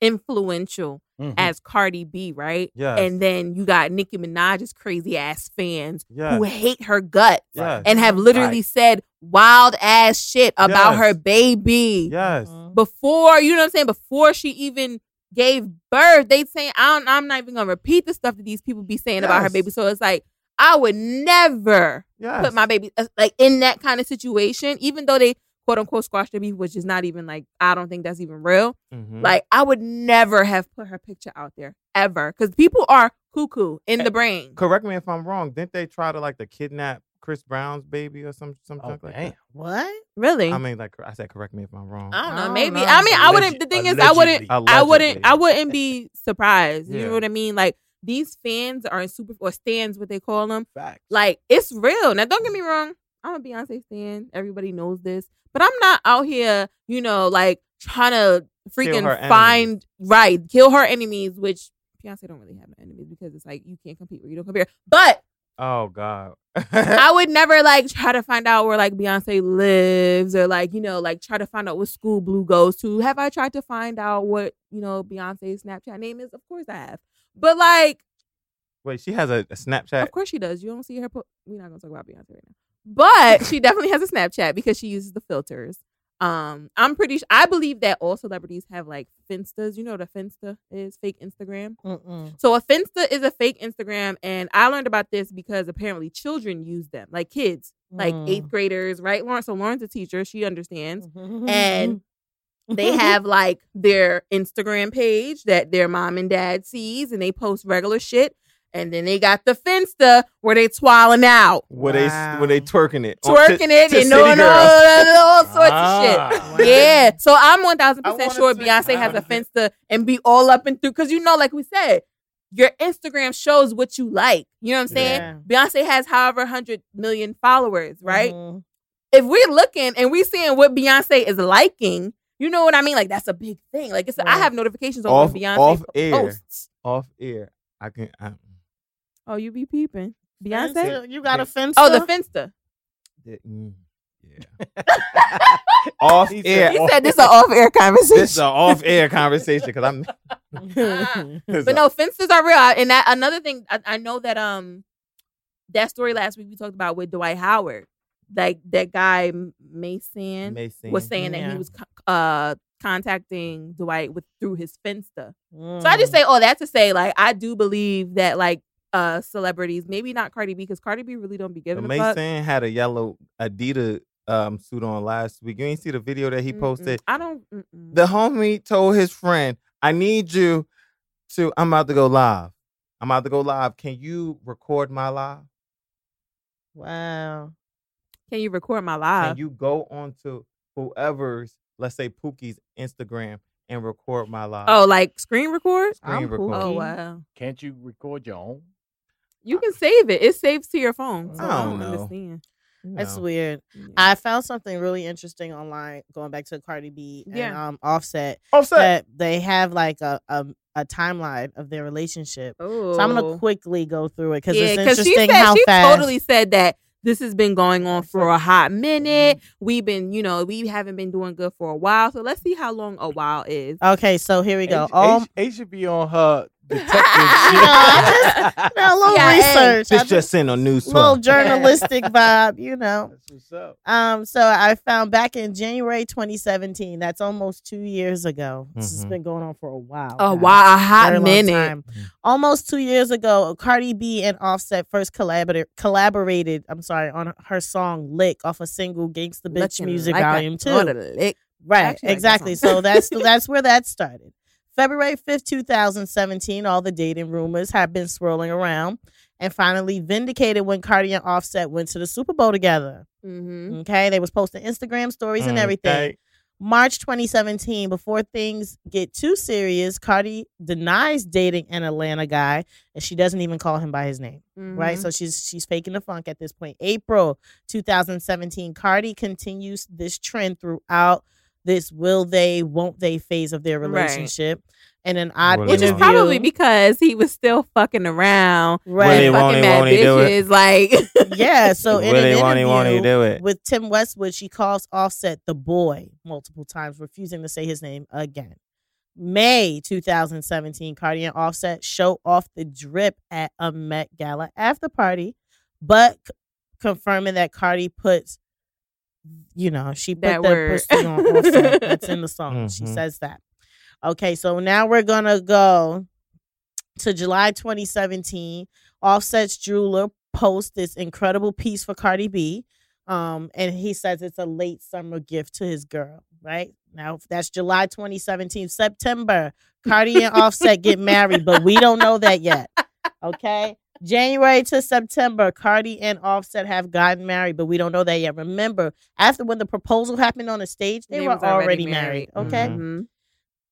influential Mhm. as Cardi B, right? yes, And then you got Nicki Minaj's crazy ass fans yes, who hate her guts yes, and have literally Right. said wild ass shit about Yes. her baby yes. Mhm. before you know what I'm saying. Before she even gave birth, they saying I don't, I'm not even gonna repeat the stuff that these people be saying about her baby. So it's like I would never yes. put my baby uh, like in that kind of situation, even though they quote unquote squash the beef, which is not even like I don't think that's even real. Mhm. Like I would never have put her picture out there ever because people are cuckoo in Eh, the brain. correct me if I'm wrong. Didn't they try to like to kidnap Chris Brown's baby or some some Oh, junk like damn. that? What? Really? I mean, like I said, correct me if I'm wrong. I don't know. I don't Maybe. know. I mean, I wouldn't. The thing is, I wouldn't. allegedly. I wouldn't. I wouldn't be surprised. You know what I mean? Like these fans are in super or stands, what they call them. Facts. Like it's real. Now, don't get me wrong. I'm a Beyonce stan. Everybody knows this, but I'm not out here, you know, like trying to freaking find right, kill her enemies. Which Beyonce don't really have an enemies because it's like you can't compete where you don't compare. But oh God. I <laughs> would never like try to find out where like Beyonce lives or like you know like try to find out what school Blue goes to. Have I tried to find out what you know Beyonce's Snapchat name is? Of course I have. But like, Wait, she has a, a Snapchat. of course she does. You don't see her. Po- We're not gonna talk about Beyonce right now. But she definitely has a Snapchat because she uses the filters. Um, I'm pretty. Sh- I believe that all celebrities have like Finstas. You know what a Finsta is? Fake Instagram. Mm-mm. So a Finsta is a fake Instagram, and I learned about this because apparently children use them, like kids, like Mm. eighth graders, right? Lauren, so Lauren's a teacher; she understands. And <laughs> They have like their Instagram page that their mom and dad sees, and they post regular shit. And then they got the Finsta where they twirling out, Where they Wow. where they twerking it, twerking to- it, to and doing City all, Girls. all sorts Ah. of shit. Wow. Yeah. So I'm 1000% I wanna sure Beyonce has a wanna Finsta and be all up and through. Because you know, like we said, your Instagram shows what you like. You know what I'm saying? Beyonce has however 100 million followers, right? Mhm. If we're looking and we're seeing what Beyonce is liking, you know what I mean? Like that's a big thing. Like it's I have notifications on Off- Beyonce off po- air. posts. off air. I can. I, Oh, you be peeping. Beyonce? Finsta? You got a fence? Oh, the Finsta. did- mm, yeah. <laughs> off He said air. He off- said this is an off air conversation. This is an off air conversation because I'm. <laughs> but no, fences are real. And that another thing, I, I know that um that story last week we talked about with Dwight Howard, like that guy Mason Mason. was saying that he was uh contacting Dwight with through his Finsta. Mm. So I just say all that to say, like, I do believe that like uh celebrities, maybe not Cardi B, because Cardi B really don't be But giving a fuck. Mason had a yellow Adidas um, suit on last week. You ain't see the video that he Mm-mm. posted. I don't. mm-mm. The homie told his friend, "I need you to. I'm about to go live. I'm about to go live. Can you record my live? Wow. Can you record my live? Can you go on to whoever's, let's say Pookie's Instagram and record my live? oh, like screen record? screen I'm record. Oh wow. Can't you record your own? You uh, can save it. It saves to your phone. So I I don't don't know. understand. That's weird. Yeah. I found something really interesting online going back to Cardi B and Yeah. um Offset Offset. that they have like a, a a timeline of their relationship. Oh. So I'm gonna oh. quickly go through it because yeah, it's because she interesting said how she fast. totally said that this has been going on for a hot minute. Mm-hmm. We've been, you know, we haven't been doing good for a while. So let's see how long a while is. Okay, so here we go. H, All H, H should be on her detective <laughs> No, I shit. a little Yeah, hey. research. I just in on news little 12. journalistic <laughs> vibe, you know. That's what's up. Um, so I found back in January 2017. That's almost two years ago. This has Mhm. been going on for a while. Oh guys. wow, a hot Very long minute. time. Almost two years ago, Cardi B and Offset first collaborated. Collaborated. I'm sorry on her song "Lick" off a single "Gangsta Bitch" Looking music like a volume two. lick. Right, actually like that exactly. song. So that's <laughs> that's where that started. February 5th, 2017, all the dating rumors have been swirling around and finally vindicated when Cardi and Offset went to the Super Bowl together. Mm-hmm. Okay, they was posting Instagram stories and everything. Okay. March 2017, before things get too serious, Cardi denies dating an Atlanta guy, and she doesn't even call him by his name. Right, Mhm. so she's she's faking the funk at this point. April 2017, Cardi continues this trend throughout this will they, won't they phase of their Right. relationship. And an odd Which they, is probably because he was still fucking around. right. Will fucking he, mad won't he do it? bitches. Like <laughs> yeah. So in Will an he, won't won't he interview do it? with Tim Westwood, she calls Offset the boy multiple times, refusing to say his name again. May 2017, Cardi and Offset show off the drip at a Met Gala after party, but c- confirming that Cardi puts, you know, she put That the word. pussy on Offset. That's in the <laughs> song. She Mhm. says that. Okay, so now we're gonna go to July 2017. Offset's jeweler posts this incredible piece for Cardi B. Um, and he says it's a late summer gift to his girl, right? Now that's July 2017. September, Cardi and <laughs> Offset get married, but we don't know that yet. Okay. January to September, Cardi and Offset have gotten married, but we don't know that yet. Remember, after when the proposal happened on the stage, they, were was already, married. Okay. Mhm. Mhm.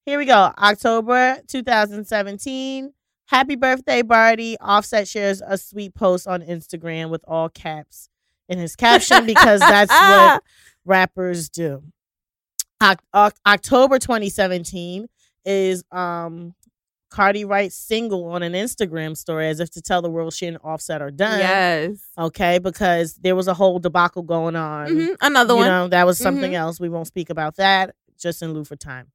Here we go. October 2017. Happy birthday, Bardi. Offset shares a sweet post on Instagram with all caps in his caption because that's what <laughs> rappers do. Oc- Oc- October 2017 is um Cardi writes single on an Instagram story as if to tell the world she and Offset are done. Yes. Okay, because there was a whole debacle going on Mhm. Another you one. know, that was something Mhm. else. We won't speak about that just in lieu for time.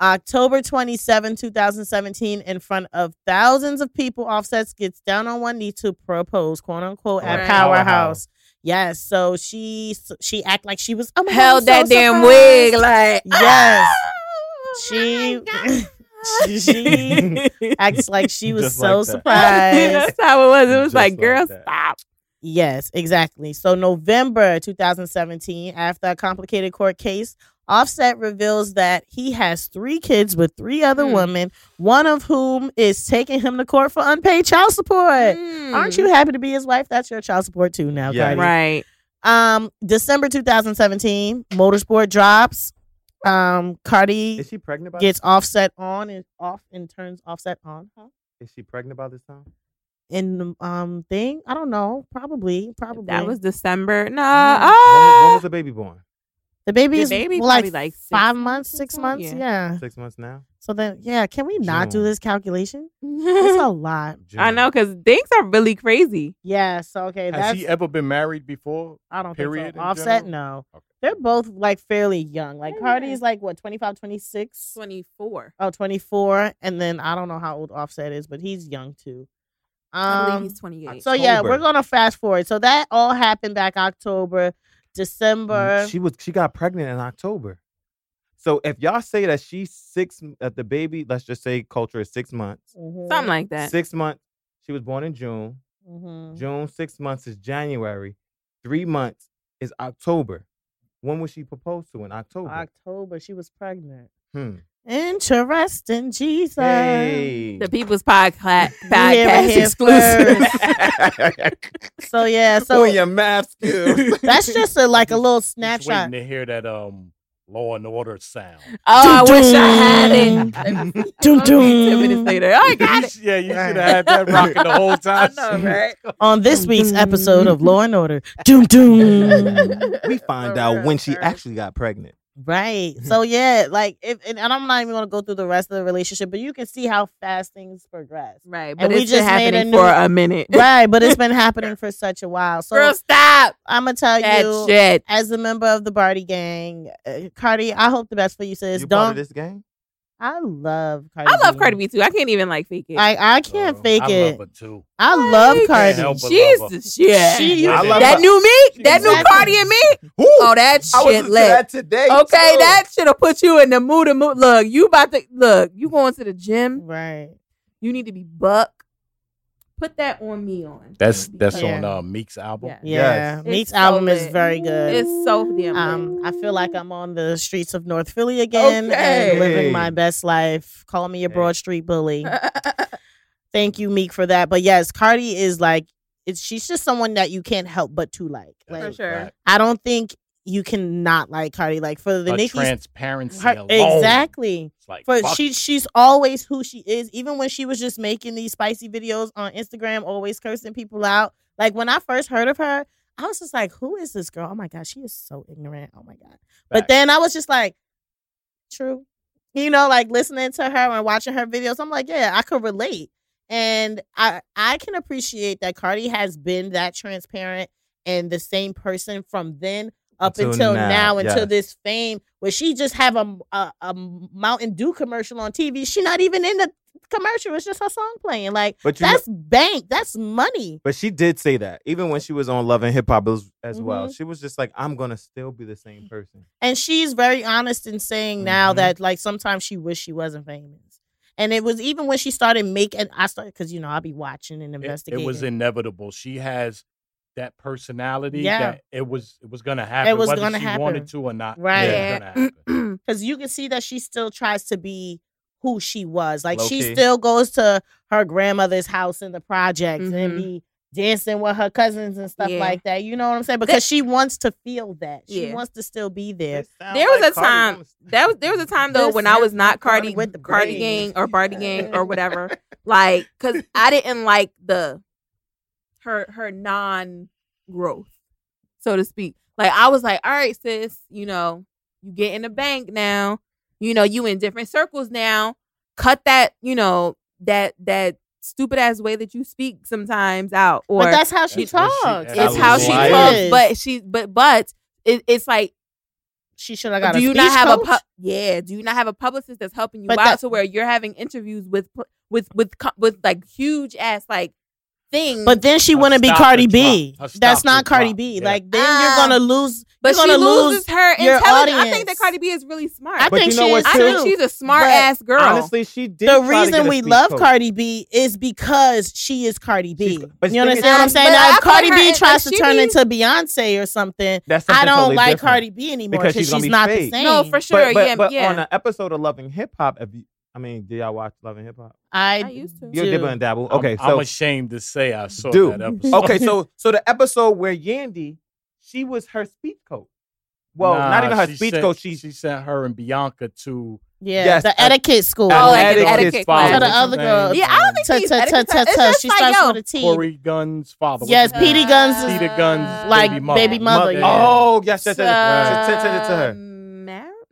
October 27, 2017, in front of thousands of people, Offsets gets down on one knee to propose, quote unquote, at Right. Powerhouse. Powerhouse. Yes, so she she act like she was <laughs> oh my God, Held I'm that so damn wig like Yes. Oh She my she, she acts <laughs> like she was Just so like that. surprised. That's how it was. It was Just like, like girl, that. stop. Yes, exactly. So November 2017, after a complicated court case, Offset reveals that he has three kids with three other Hmm. women, one of whom is taking him to court for unpaid child support. Aren't you happy to be his wife? That's your child support too now, Yeah. Cardi. right? Um, December 2017, Motorsport drops. Um, Cardi Is she pregnant by gets Offset on and off and turns Offset on. Huh? Is she pregnant by this time? In the um thing, I don't know. Probably, probably. That was December. No, Mhm. When, ah. when was the baby born? The baby The is baby well, like, probably like six five months months, six months. Yeah. Yeah. Six months now. So then, yeah, can we not do this calculation? <laughs> It's a lot. I know because things are really crazy. Yeah. So okay, Has that's he ever been married before? I don't period think so. Offset, general? no. Okay. They're both like fairly young. Like Yeah. Cardi's like what 25, 26? Twenty four. Oh, 24. And then I don't know how old Offset is, but he's young too. I believe Um, he's twenty eight. so yeah, we're gonna fast forward. So that all happened back October, December. She was she got pregnant in October. So if y'all say that she's six at the baby, let's just say Kulture is six months. Mhm, Something like that. Six months. She was born in June. mhm. June, six months is January. Three months is October. When was she proposed to? In October. October, she was pregnant. hmm. Interesting, Jesus. Hey. The People's <laughs> Podcast hear it podcast here exclusive. <laughs> <laughs> So yeah, so on your math skills. that's just a, like a little Just snapshot. waiting to hear that um Law and Order sound. Oh, I wish I had Dum, it. Dum, Ten minutes dum. later, oh, I got it. yeah, you should have had that rocking the whole time. I know, right? On this week's episode of Law and Order, doom doom. we find out when she actually got pregnant. Right. <laughs> So yeah, like if and, and I'm not even gonna go through the rest of the relationship, but you can see how fast things progress. Right, And but we it's been just made a new- for a minute. <laughs> Right, but it's been <laughs> happening for such a while. So Girl, stop I'm gonna tell that you, shit. as a member of the Bardi gang, uh, Cardi, I hope the best for you, sis. You part Don't of this game? I love Cardi. I love B. Cardi B too. I can't even like fake it. I I uh, can't Oh, fake I it. love her too. I love Like, Cardi. Help but She's love her. the shit. She- I love that her. new me, She that new exactly- Cardi and me. Ooh, Oh, that I shit lit. that today. Okay, too. that should have put you in the mood. And mood. Look, you about to look. You going to the gym? Right. You need to be buck. Put that on me on. That's that's Yeah. on uh, Meek's album. Yeah. Yeah. Yes. Meek's It's so album is very good. It's so damn. Um, I feel like I'm on the streets of North Philly again Okay. and living my best life. Call me a Hey. Broad Street bully. <laughs> Thank you, Meek, for that. But yes, Cardi is like, it's she's just someone that you can't help but to like. For sure. Right. I don't think you cannot like Cardi. Like for the Her Nicki's transparency her- alone. exactly. Like For fuck she she's always who she is. Even when she was just making these spicy videos on Instagram, always cursing people out. Like when I first heard of her, I was just like, "Who is this girl? Oh my god, she is so ignorant. Oh my god." But then I was just like, "True." You know, like listening to her and watching her videos, I'm like, "Yeah, I could relate." And I I can appreciate that Cardi has been that transparent and the same person from then up Until until, now, now, until yes. this fame where she just have a, a a Mountain Dew commercial on TV. She not even in the commercial. It's just her song playing. Like But you know- that's bank. That's money. But she did say that even when she was on Love and Hip Hop as, as well. She was just like, "I'm gonna still be the same person." And she's very honest in saying now Mhm. that like sometimes she wish she wasn't famous. And it was even when she started making I started because you know I'll be watching and it, investigating. it was inevitable. She has that personality Yeah. that it was it was gonna happen. It was whether gonna she happen. wanted to or not. Right. Yeah. <clears throat> because you can see that she still tries to be who she was. Like she Low-key. still goes to her grandmother's house in the projects and Mhm. be dancing with her cousins and stuff Yeah. like that. You know what I'm saying? Because she wants to feel that. She Yeah. wants to still be there. There was a time that was there was a time though This when I was not Cardi Cardi with the Cardi gang or Bardi gang or <laughs> whatever. Like, cause I didn't like the her her non growth, so to speak. Like I was like, all right, sis, you know, you get in the bank now. You know, you in different circles now. Cut that, you know, that that stupid ass way that you speak sometimes out. Or but that's how she That's what she- talks. that's it's how she Liar. talks. But she but but it, it's like she should have got do a you not have coach. a pu- yeah do you not have a publicist that's helping you But out that- to where you're having interviews with with with with like huge ass like things But then she wouldn't be Cardi B. That's not Cardi. B. Yeah. Like then Ah. you're gonna lose. but she gonna loses lose her your intelligence i think that cardi b is really smart I But think you know she what, is I too? think she's a smart But ass girl Honestly, she did. the try to get reason we love coach. Cardi B is because she is Cardi B. She's- but you the understand what I'm saying? But Now, I if Cardi B tries to turn into Beyonce or something, That's I don't totally like. Cardi B anymore Because because she's she's be not the same. no for sure But, but, yeah but yeah on an episode of Love and Hip Hop, have you? I mean, did y'all watch Love and Hip Hop? I, I used to. You're do. dibble and dabble. I'm- Okay, I'm, so ashamed to say I saw Dude. that episode. okay, so so the episode where Yandy, she was her speech coach. Well, not even her speech sent- coach. She, she sent her and Bianca to Yeah, Yes, the I- etiquette school. Oh, like an etiquette follow. class. To the other his girl. yeah i don't think Ta- she's ta- ta- etiquette ta- class. It's just She like, starts yo, with a T. Corey Gunn's father. Yes, his name? Petey Gunz. Peter Gunz, Uh, like baby mother. baby mother. Yeah. yeah. Oh yes, yes, yes. Uh, Send send it to her.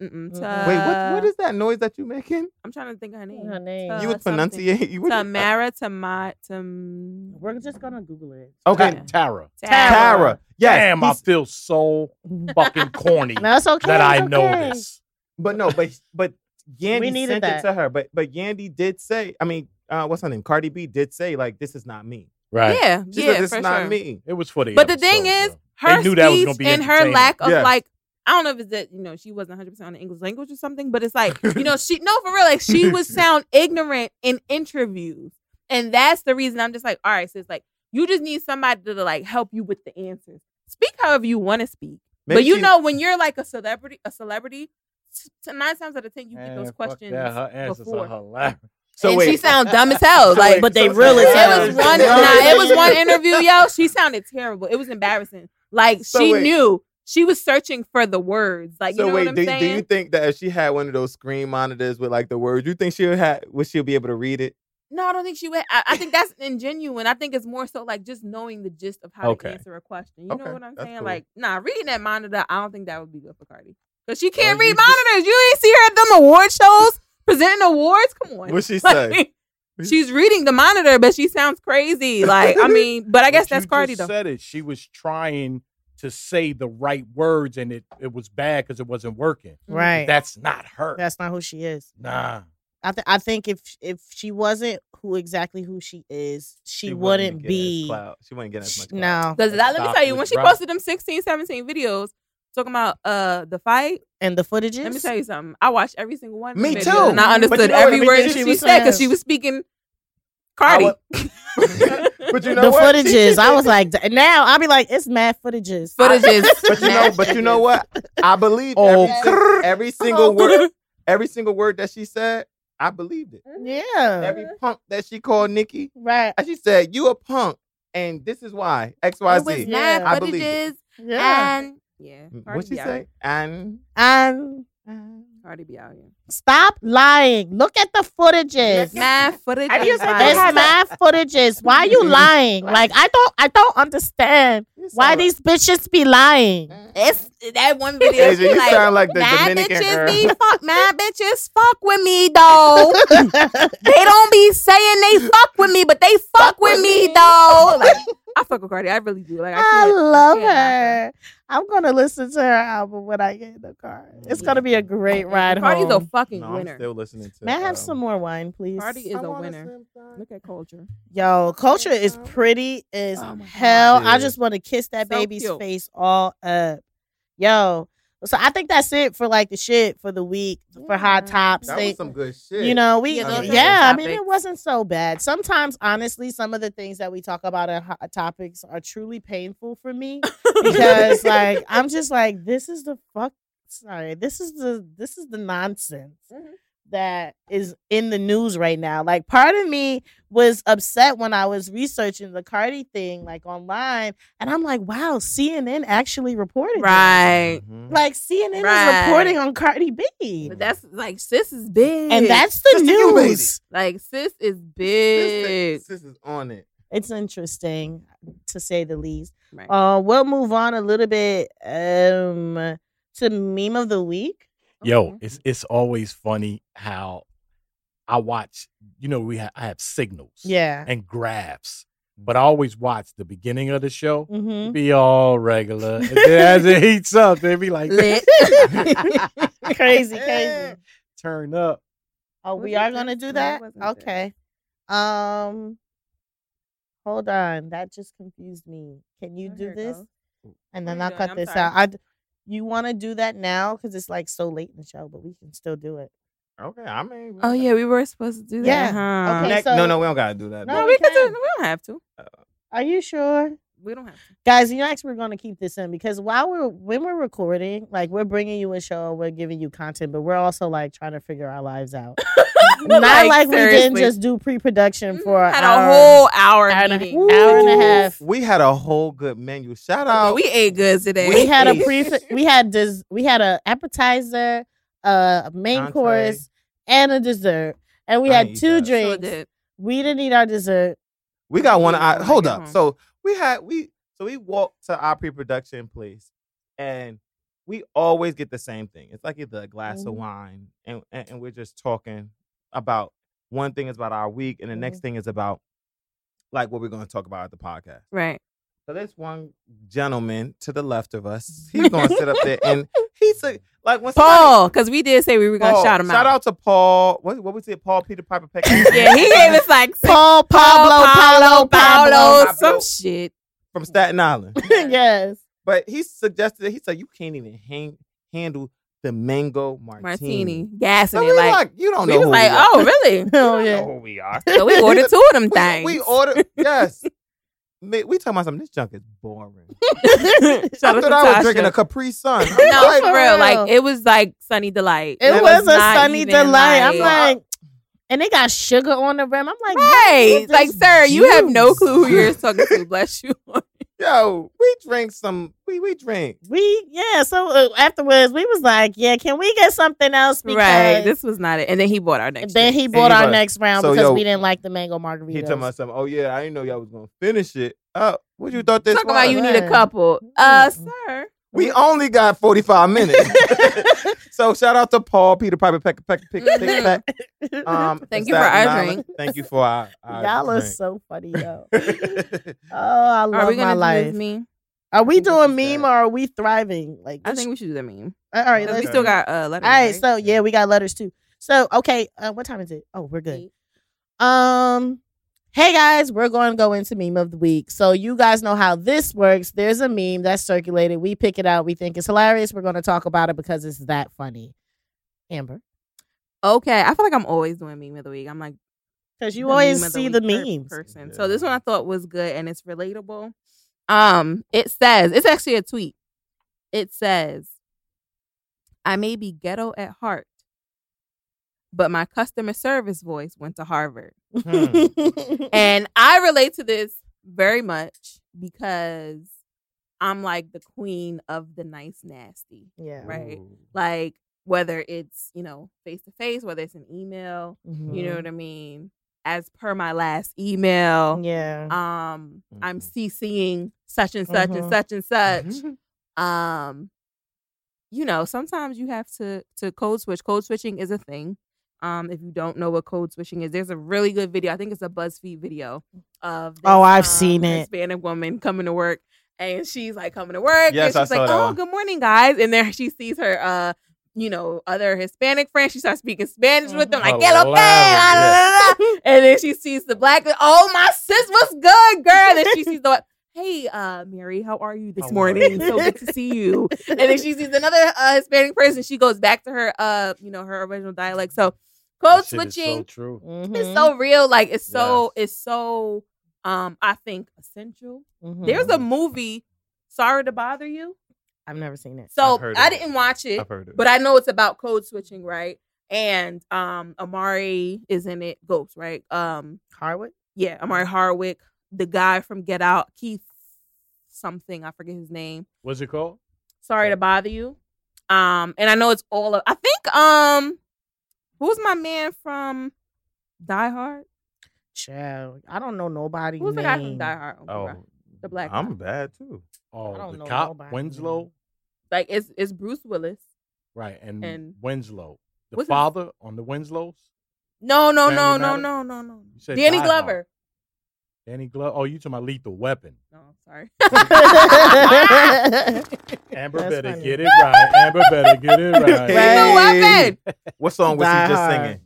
Mar- mm-mm. Wait, what? What to- is that noise that you making? i'm trying to think of her name Her name. Uh, you would something. pronunciate. You would. Tamara Tama Tam We're just gonna Google it. Okay, Yeah. Tara. Tara. Yes, Damn, I feel so fucking corny <laughs> That's okay. that I it's know this. But no, but but Yandy sent that. it to her. But but Yandy did say. I mean, uh, what's her name? Cardi B did say like, "This is not me." Right. yeah She yeah said, "This is not sure. me." It was for the But the thing is, though. her They knew that was gonna speech be and her lack of Yes. like, I don't know if it's that you know she wasn't 100 percent on the English language or something, but it's like <laughs> you know she no for real like she would <laughs> sound ignorant in interviews, and that's the reason I'm just like, all right, so it's like you just need somebody to like help you with the answers. Speak however you want to speak, Maybe but you she- know when you're like a celebrity, a celebrity, s- nine times out of ten you get those questions that. Her answers before. are hilarious. <laughs> So and wait, she sound dumb as hell. So Like, wait, But they so- really it was one. Nah, it was one interview, yo. She sounded terrible. It was embarrassing. Like So she wait. knew she was searching for the words. Like you know wait, what I'm do, saying? do you think that if she had one of those screen monitors with like the words, you think she'll have would she be able to read it? no, I don't think she would. I, I think that's ingenuine. I think it's more so like just knowing the gist of how Okay. to answer a question. You Okay, know what I'm that's saying? cool. Like, nah, reading that monitor, I don't think that would be good for Cardi because she can't Oh, you read just- monitors. You ain't see her at them award shows presenting awards. Come on. What she <laughs> Like, say? She's reading the monitor, but she sounds crazy. Like, I <laughs> mean, but I guess But that's you Cardi just though. said it. She was trying to say the right words, and it, it was bad because it wasn't working. Right. That's not her. That's not who she is. nah. I th- I think if if she wasn't who exactly who she is, she, wouldn't wouldn't be. She wouldn't get as much. clout. No, Because that, let me tell you, when she Rob. posted them 16, 17 videos talking about uh the fight, and the footages. let me tell you something. I watched every single one. Me them too. and I understood you know every word She she, was said because she was speaking Cardi. <laughs> <laughs> <laughs> I but you know the what? footages. I was like, <laughs> d- now I'll be like, it's mad footages. Footages. but you know, <laughs> but you know what? I believe Oh, every, every single Oh. word, every single word that she said. I believed it. Yeah, Every punk that she called Nikki, right. and she said, "You a punk, and this is why X Y It was Z." Yeah. I believe footages it. Yeah, and Yeah. What Cardi she be say? here. And And Cardi be out here. Stop lying. Look at the footages. Mad footage. How do you is say fine. they There's had mad footages. Why are you mm-hmm. lying? Like I don't I don't understand You why sound these bitches be lying. It's that one video. Asia, you like, sound like the mad Dominican bitches girl. be <laughs> fuck. Mad bitches fuck with me though. <laughs> they don't be saying they fuck with me, but they fuck, with, me, though. <laughs> Like, I fuck with Cardi. I really do. Like I, I love can't her. I'm gonna listen to her album when I get in the car. It's gonna be a great ride Cardi's home. a fucking no, I'm winner. still listening to. May I have um, some more wine, please? Cardi is I a winner. Look at Kulture. Yo, Kulture is pretty as Oh my God. hell. I just want to kiss that So baby's cute. face all up. Yo, so I think that's it for like the shit for the week for hot Yeah. tops. That They- was some good shit. you know, we Yeah, yeah, those are I mean, it wasn't so bad. Sometimes, honestly, some of the things that we talk about in hot topics are truly painful for me <laughs> because, like, I'm just like, this is the fuck. Sorry, this is the this is the nonsense Mhm. that is in the news right now. Like, part of me was upset when I was researching the Cardi thing, like online, and I'm like, wow, CNN actually reported, this. Right. Mhm. Like, CNN Right. is reporting on Cardi B, But that's like sis is big. and that's the Sister, you made news. like sis is Sis- big. Sis is on it. it's interesting to say the least. Right. Uh, we'll move on a little bit um to meme of the week. Yo, Okay. it's it's always funny how I watch. You know, we ha- I have signals, Yeah. and graphs, but I always watch the beginning of the show. Mm-hmm. Be all regular, and then as it <laughs> heats up, they be like Lit. <laughs> <laughs> crazy, crazy. turn up. Oh, we are gonna do No, that. wasn't this. Okay. Um, hold on. That just confused me. Can you Oh, do this? goes. And then are I'll you cut? I'm this sorry. out. I. d- You want to do that now because it's like so late in the show, but we can still do it. Okay, I mean. Oh yeah, we were supposed to do that. Yeah. huh? Okay, Next, so- no, no, we don't gotta do that. No, No, we we can do. can. We don't have to. Uh, Are you sure? We don't have to. guys you know actually we're going to keep this in because while we're when we're recording like we're bringing you a show we're giving you content but we're also like trying to figure our lives out <laughs> not like, we didn't just do pre-production mm, for had our, a whole hour hour and a- hour and a half We had a whole good menu. Shout out. we ate good today. we had a ate. pre we had des- we had a appetizer a main Entree. course and a dessert and we I had two that. Sure drinks did. we didn't eat our dessert We got one. I, I hold up. So we had we so we walked to our pre-production place, and we always get the same thing. It's like either a glass of Mhm. wine, and, and and we're just talking about one thing is about our week, and the next Mhm. thing is about like what we're going to talk about at the podcast. Right. So there's one gentleman to the left of us. <laughs> He's going to sit up there, and he's a, like when somebody- Paul, because we did say we were gonna Paul, shout him shout out. Shout out to Paul. What what was it? Paul Peter Piper Peck. <laughs> Yeah, he gave us like <laughs> paul pablo Paolo, Pablo, Paolo, Pablo. some shit. from Staten Island. <laughs> yes But he suggested he said you can't even hang, handle the mango martini. Martini, gassing So it we like, like, you don't we know was who like, we oh, are. oh really? oh yeah know who we are. So we ordered two of them We, things. we ordered yes. Ma- We talking about something. This junk is boring. <laughs> Shout I out thought to I was drinking a Capri Sun. <laughs> I'm No, like, for real. real. Like it was like sunny delight. It It was was a not sunny even delight. I'm like- like, and they got sugar on the rim. I'm like, what Right. Like, this sir, you have no clue who you're talking to. <laughs> Bless you. Yo, we drink some. We we drink. We yeah. So uh, afterwards, we was like, yeah, can we get something else? Because right. This was not it. And then he bought our next. then drink. he bought he our was- next round so, because yo, we didn't like the mango margaritas. He told about something. Oh yeah, I didn't know y'all was gonna finish it. Oh, what you thought this Talk was? about you need a couple. Uh, Mm. sir. We only got 45 minutes. <laughs> so shout out to Paul, Peter Piper, Peck, Peck, Peck, Peck. Peck. <laughs> Um, Thank you for Staten our Island. drink. Thank you for our, our Y'all are so funny, yo. <laughs> Oh, I love Are we my gonna do life. this meme? Are we doing meme or are we thriving? Like, I think we should do the meme. all right, 'Cause let's We still got uh letters. All right, right? so yeah, we got letters too. So okay, uh, what time is it? Oh, we're good. Eight. Um, hey guys, we're going to go into meme of the week. So you guys know how this works. There's a meme that's circulated. We pick it out. We think it's hilarious. We're going to talk about it because it's that funny. Amber, Okay, I feel like I'm always doing meme of the week. I'm like because you always meme see the week per- memes. person. So this one I thought was good and it's relatable. Um, it says it's actually a tweet. It says, "I may be ghetto at heart, but my customer service voice went to Harvard." Hmm. <laughs> And I relate to this very much because I'm like the queen of the nice nasty. Yeah. Right. Ooh. Like whether it's, you know, face to face, whether it's an email, you Mhm. know what I mean? As per my last email, Yeah. um, I'm Mhm. CCing such and such and Mhm. such and such. Mm-hmm. <laughs> um you know sometimes you have to to code switch code switching is a thing um if you don't know what code switching is there's a really good video i think it's a buzzfeed video of this, Oh, I've um, seen it. hispanic woman coming to work and she's like coming to work Yes, and I she's saw like that oh one. good morning guys and there she sees her uh you know, other Hispanic friends. She starts speaking Spanish with them, like. "Que lo que?" Hilarious. la, la, la, la. and then she sees the black. Oh, my sis, what's good, girl? And then she sees the hey, uh, Mary, how are you this How morning? you? so good to <laughs> see you. And then she sees another uh, Hispanic person. She goes back to her, uh, you know, her original dialect. So code That is switching so true. Mhm. is so real. Like it's so Yes. it's so um I think essential. Mhm. There's a movie, Sorry to Bother You. I've never seen it. So I've heard I of it. didn't watch it, I've heard it. but I know it's about code switching, right? And um Omari is in it, Ghost, right? Um Harwood. yeah, Omari Hardwick, the guy from Get Out, Keith something, I forget his name. What's it called? Sorry to bother you. Um, and I know it's all of I think um who's my man from Die Hard? Child, I don't know nobody. Who's the guy from. Die Hard? Oh, oh, the black I'm guy. bad too. Oh, I don't the know cop nobody. Winslow. Like it's it's Bruce Willis. Right, and, And- Winslow, the What's his- father on the Winslows. No, no, Family no, no, no, no, no. Danny Glover. Hard. Danny Glover. Oh, you talking about Lethal Weapon? No, sorry. <laughs> Amber That's better funny. get it right. Amber better get it right. Right. Lethal Weapon. <laughs> What song was Die he just Hard. singing?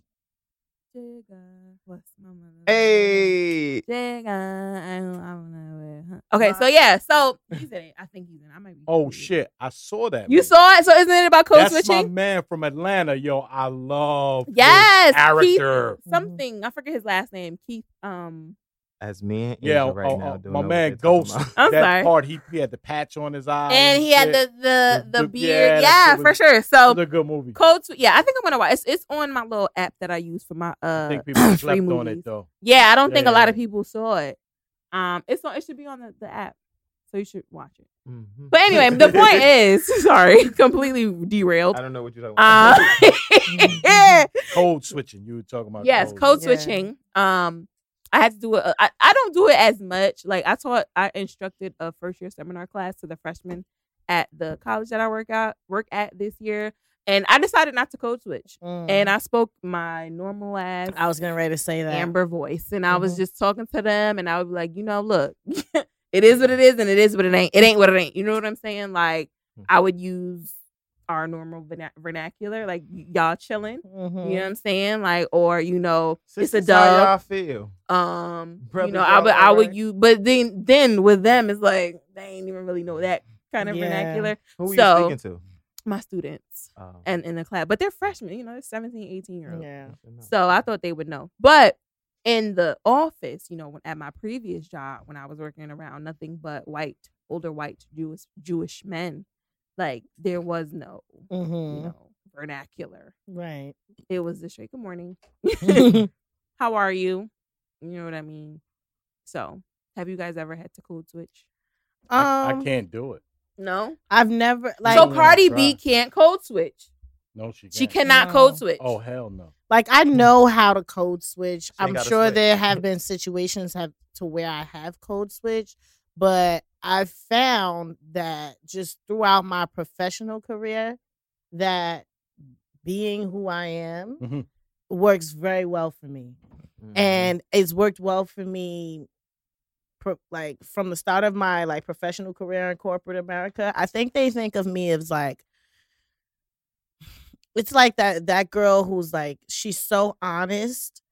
Jigga, what's my mother- Hey, Jigga, I don't- I don't know it. Okay, so yeah, so he's in it. I think he's in. it. I might be. Oh confused. shit! I saw that. You movie. saw it? So isn't it about code That's my man from Atlanta, yo. I love his Yes, character. Keith something. I forget his last name. Keith. Um, as me and Yeah, right oh, now oh, my man Ghost. I'm that sorry. part, he, he had the patch on his eye, and he had shit. the the The- the the- beard. yeah, Yeah, shit for was- sure. So was a good movie. code. Sw- Yeah, I think I'm gonna watch. It's it's on my little app that I use for my uh I think <clears throat> people free slept on it though. Yeah, I don't Yeah, think a lot yeah. of people saw it. Um, it's on. It should be on the, the app, so you should watch it. Mm-hmm. But anyway, the point <laughs> is, <laughs> sorry, completely derailed. I don't know what you're talking Uh, about. <laughs> Code switching. You were talking about. yes, code Yeah. switching. Um, I had to do it. I, I don't do it as much. Like I taught, I instructed a first year seminar class to the freshmen at the college that I work out work at this year, and I decided not to code switch. And I spoke my normal ass Mm. I was getting ready to say that. amber voice, and I was Mhm. just talking to them, and I would be like, you know, look, <laughs> it is what it is, and it is what it ain't. It ain't what it ain't. You know what I'm saying? Like I would use our normal vernacular, like y'all chilling. Mhm. You know what I'm saying? Like, or you know, This it's a is how y'all feel. Um, Brothers, you know, I would, I would alright? use, but then, then with them, it's like they ain't even really know that kind of Yeah. vernacular. Who are So- you speaking to? My students Oh. and in the class, but they're freshmen. You know, they're 17, 18 year olds. Yeah. So I thought they would know. But in the office, you know, when, at my previous job, when I was working around nothing but white, older white Jewish Jewish men, like there was no, you Mhm. know, vernacular. Right. It was the straight good morning. <laughs> <laughs> How are you? You know what I mean? So have you guys ever had to code switch? I, Um, I can't do it. No. I've never like so I'm Cardi B can't code switch. No, she. She can't. she cannot No. code switch. Oh hell no. like I know how to code switch. ain't I'm sure switch. there have <laughs> been situations have to where I have code switch, but I found that just throughout my professional career that being who I am Mhm. works very well for me. Mhm. and it's worked well for me pro- like from the start of my like professional career in corporate america i think they think of me as like it's like that that girl who's like she's so honest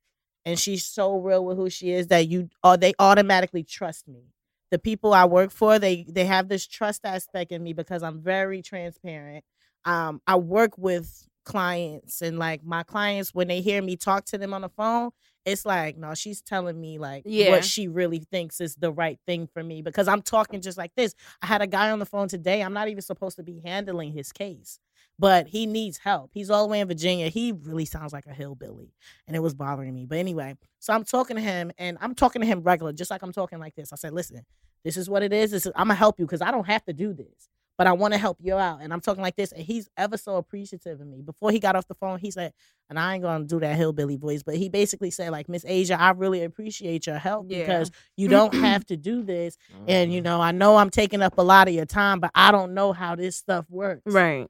and she's so real with who she is that you or they automatically trust me the people i work for they they have this trust aspect in me because i'm very transparent um i work with clients and like my clients when they hear me talk to them on the phone it's like no, she's telling me like Yeah. what she really thinks is the right thing for me because I'm talking just like this. I had a guy on the phone today. I'm not even supposed to be handling his case, but he needs help. He's all the way in Virginia. He really sounds like a hillbilly, and it was bothering me. But anyway, so I'm talking to him, and I'm talking to him regular, just like I'm talking like this. I said, listen, this is what it is. This is, I'm gonna help you because I don't have to do this but I want to help you out. And I'm talking like this, and he's ever so appreciative of me. Before he got off the phone, he said, and I ain't gonna do that hillbilly voice, but he basically said, like, Miss Asia, I really appreciate your help Yeah. because you don't have to do this. And Mm. you know, I know I'm taking up a lot of your time, but I don't know how this stuff works. Right.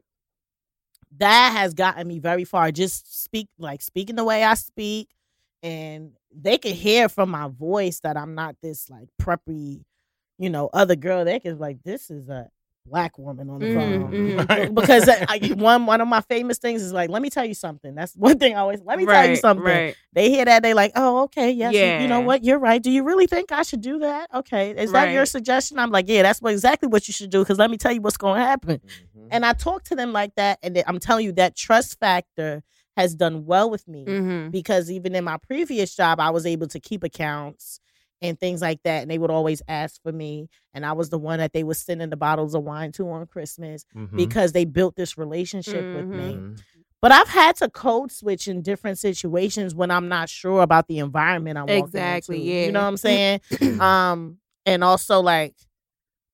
That has gotten me very far. Just speak like speaking the way I speak, and they can hear from my voice that I'm not this like preppy, you know, other girl. They can like, this is a black woman on the phone Mhm, mhm. <laughs> Right. because I, I- one one of my famous things is like, let me tell you something. That's one thing I always. Let me tell you something. Right. They hear that they like, oh, okay, yes, you- you, know what, you're right. Do you really think I should do that? Okay, is that your suggestion? I'm like, yeah, that's what exactly what you should do. Because let me tell you what's going to happen. Mhm. And I talk to them like that, and I'm telling you that trust factor has done well with me Mm-hmm. because even in my previous job, I was able to keep accounts and things like that. And they would always ask for me. And I was the one that they was sending the bottles of wine to on Christmas Mhm. because they built this relationship with me. But I've had to code switch in different situations when I'm not sure about the environment I'm walking Exactly, into. yeah. You know what I'm <clears throat> saying? um, and also like,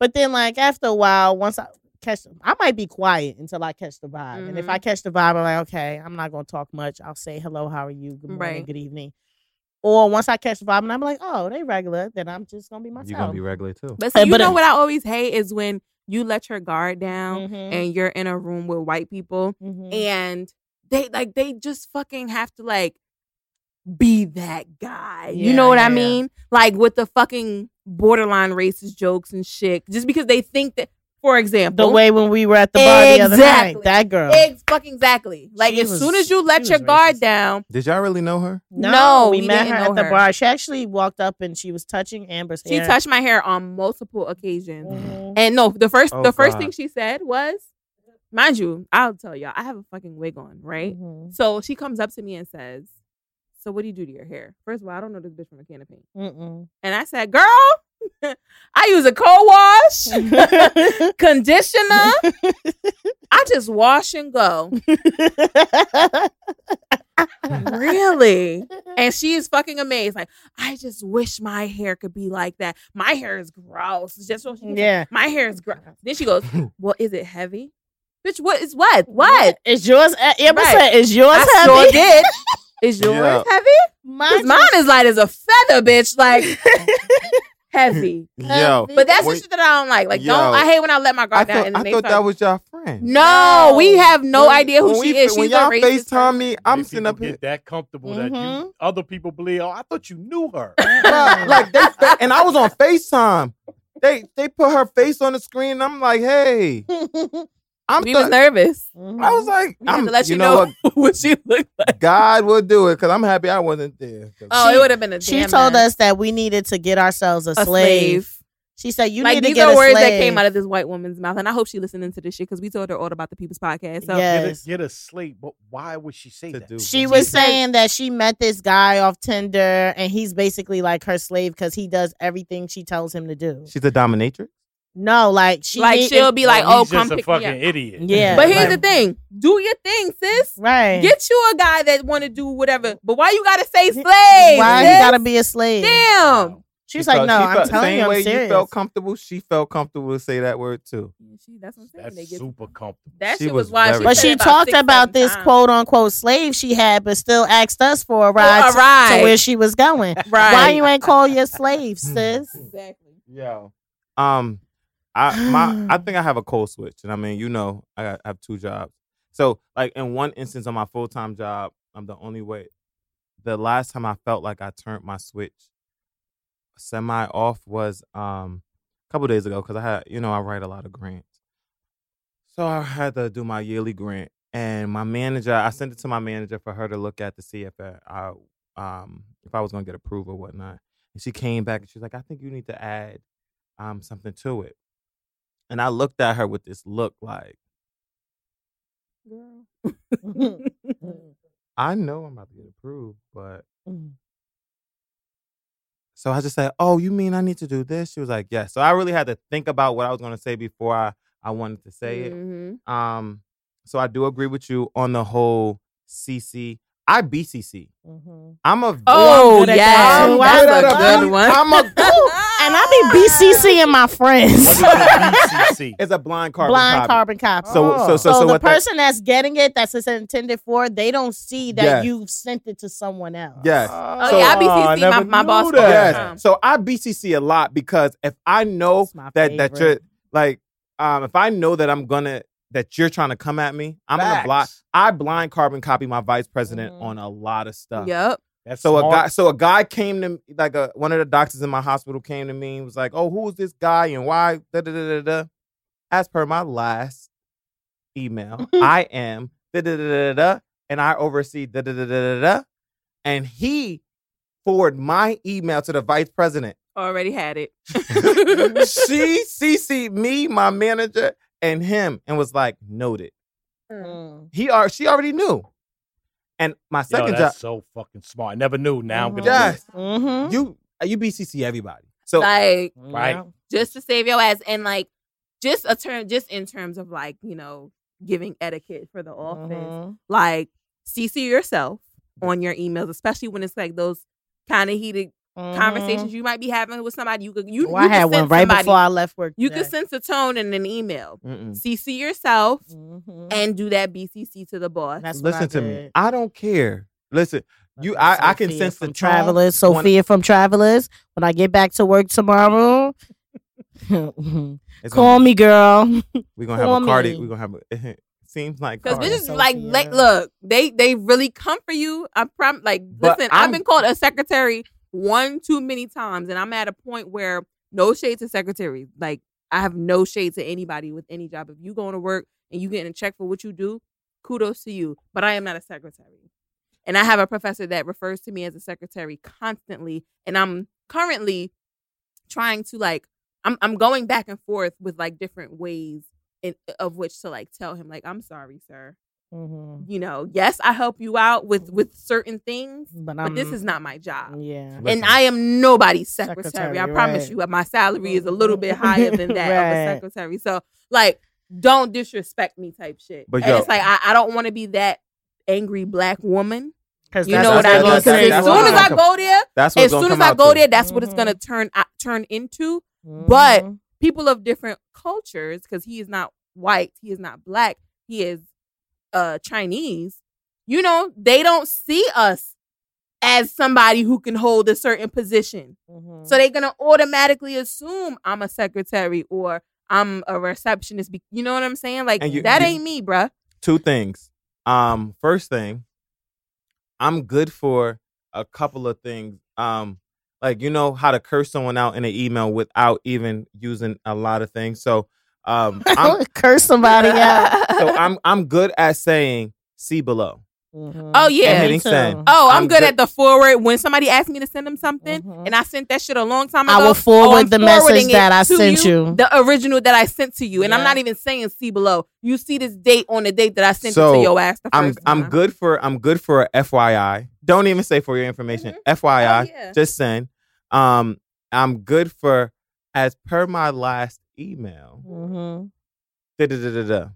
but then like after a while, once I catch, I might be quiet until I catch the vibe. And if. I catch the vibe, I'm like, okay, I'm not gonna talk much. I'll say hello, how are you? Good morning, Right. good evening. Or once I catch the vibe and I'm like, oh, they regular, then I'm just gonna be myself. You're gonna be regular too. But see, Uh, you but know it- what I always hate is when you let your guard down Mhm, and you're in a room with white people mhm. and they like they just fucking have to like be that guy. you know what yeah, I mean? Like with the fucking borderline racist jokes and shit. Just because they think that for example the way when we were at the bar the other Exactly. night, that girl. Ex- fucking exactly. Like She as was- soon as you let your guard racist. down, Did y'all really know her? No, we, we met didn't her know at the her. bar. She actually walked up and she was touching Amber's she hair. She touched my hair on multiple occasions. Mhm. And no, the first Oh, the first God. thing she said was, mind you, I'll tell y'all, I have a fucking wig on, right? Mhm. So she comes up to me and says, So what do you do to your hair? First of all, I don't know this bitch from a can of paint. Mm-mm. And I said, Girl, <laughs> I use a co-wash, <laughs> conditioner. I just wash and go. really? And she is fucking amazed. Like, I just wish my hair could be like that. My hair is gross. It's just what she said. yeah. My hair is gross. <laughs> Then she goes, Well, is it heavy? Bitch, what is what? What? Is yours? uh, Amber Right. said, "Is yours I heavy?" sure did. Is yours Yeah. heavy? 'Cause Mine, mine is light as a feather, bitch. Like <laughs> heavy. Yo, But that's the shit that I don't like. Like, Yo. don't I hate when I let my I guard down thought, and I they thought start- that was your friend. No, we have no When- idea who she we- is. When She's a y'all racist. FaceTime me, I'm Many sitting people up here. get that comfortable that you Mhm. other people believe. Oh, I thought you knew her. <laughs> Bruh, like they, they- and I was on FaceTime. They they put her face on the screen. And I'm like, hey, <laughs> I'm. We was th- nervous. I was mm-hmm. like, I'm, to let you, know, know, <laughs> what she looked like. God will do it because I'm happy I wasn't there. Oh, She- it would have been a She damn told mess. us that we needed to get ourselves a, a slave. slave. She said, "You like need to these get are a words slave." that came out of this white woman's mouth, and I hope she listening to this shit because we told her all about the People's Podcast. So Yeah. Get a, get a slate, but why would she say To that? do She was said- saying that she met this guy off Tinder, and he's basically like her slave because he does everything she tells him to do. she's a dominatrix. No, like she like need- she'll be like, Well, "Oh, he's come just a pick me fucking up." idiot. Yeah. But here's Like- the thing: do your thing, sis. right. Get you a guy that want to do whatever. But why you gotta say slave? Why sis? you gotta be a slave? Damn. She's was She like, "No, she I'm felt- telling same you, I'm way serious." you felt comfortable. She felt comfortable to say that word too. She, that's what I'm saying. That's They get- super comfortable. that She was was why she but she about talked six, about this times. quote unquote slave she had, but still asked us for a ride, a to- ride. to where she was going. <laughs> Right. Why you ain't call your slave, sis? Exactly. Yeah. Um, I my I <gasps> think I have a code switch, and I mean, you know, I, got, I have two jobs. So, like in one instance on my full time job, I'm the only way. The last time I felt like I turned my switch semi off was um a couple days ago because I had you know I write a lot of grants, so I had to do my yearly grant, and my manager I sent it to my manager for her to look at to see if I, um if I was gonna get approved or whatnot. And she came back and she was like, I think you need to add um something to it. And I looked at her with this look like, Girl. <laughs> I know I'm about to get approved, but So I just said, "Oh, you mean I need to do this?" She was like, "Yes." So I really had to think about what I was going to say before I I wanted to say it. Mhm. Um, so I do agree with you on the whole CC. I BCC. Mhm. I'm a Oh good yeah, that. I'm that's a good one. I'm a <laughs> And I be BCCing my friends. What is <laughs> BCC? it's a blind carbon Blind copy. carbon copy. So so so So, so, the what that- person that's getting it, that's it's intended for, they don't see that Yes. you've sent it to someone else. Yes. Oh So- yeah, I I BCC my, never my knew boss. that. all the Yes. So I BCC a lot because if I know It's my that that you're like um if I know that I'm gonna that you're trying to come at me, I'm gonna block. I blind carbon copy my vice president Mhm. on a lot of stuff. Yep. That's So a guy, so a guy came to like a one of the doctors in my hospital came to me and was like, "Oh, who is this guy and why?" Da, da, da, da, da. As per my last email, I am da, da, da, da, da, and I oversee da, da, da, da, da, da. and he forwarded my email to the vice president. Already had it. she CC'd me, my manager, and him, and was like, "Noted." Mm. He are she already knew. And my Yo, second job, that's so fucking smart. I never knew. Now I'm gonna. Yes. Mhm. you you BCC everybody. So like Right. Just to save your ass and like just a term just in terms of like you know giving etiquette for the office Mhm. like cc yourself on your emails especially when it's like those kind of heated Mhm. conversations you might be having with somebody you could you, Well, you I had could one right somebody, before I left work. you could sense a tone in an email mm-mm. cc yourself Mhm. and do that bcc to the boss That's listen to me. I don't care. Listen, you, That's I, I can sense the from tone travelers. when- Sophia from Travelers. When I get back to work tomorrow, <laughs> call gonna me, girl. <laughs> We're gonna have a Cardi. We're gonna have a. <laughs> Seems like Because Cardi. bitches like, Sophia. like, look, they they really come for you. I prom like, But listen, I'm- I've been called a secretary one too many times, and I'm at a point where no shade to secretaries. Like, I have no shade to anybody with any job. If you going to work and you getting a check for what you do, kudos to you. But I am not a secretary, and I have a professor that refers to me as a secretary constantly, and I'm currently trying to like, I'm I'm going back and forth with like different ways. In, of which to like tell him like I'm sorry, sir Mhm. you know, yes, I help you out with with certain things, But, but this is not my job. Yeah. Listen. And I am nobody's secretary. Secretary, I promise right. you, my salary is a little bit higher than <laughs> that of a secretary. So, like, don't disrespect me, type shit. But and yo- it's like I, I don't want to be that angry black woman. 'Cause You know what I what mean? I'm Because as soon as I'm gonna go there, That's as soon as I go to. there, that's what it's gonna turn out, turn into. but- Mhm. People of different cultures, because he is not white, he is not black, he is uh Chinese. You know, they don't see us as somebody who can hold a certain position. Mhm. So they're gonna automatically assume I'm a secretary or I'm a receptionist. You know what I'm saying? Like you- that you- ain't me, bruh. Two things. Um, first thing, I'm good for a couple of things. Um, like you know how to curse someone out in an email without even using a lot of things. So, um, <laughs> I'm curse somebody out. <laughs> so I'm I'm good at saying see below. Mhm. Oh, yeah. And Me too. send. Oh, I'm, I'm good, good- at the forward. When somebody asked me to send them something, Mhm. and I sent that shit a long time ago, I will oh, forward I'm the message that I sent you. the original that I sent to you, and I'm not even saying see below. You see this date on the date that I sent it to your ass. The I'm first I'm good for I'm good for a FYI. Don't even say for your information. FYI. Oh, yeah. Just send. Um, I'm good for as per my last email. Mhm. Da, da, da, da, da.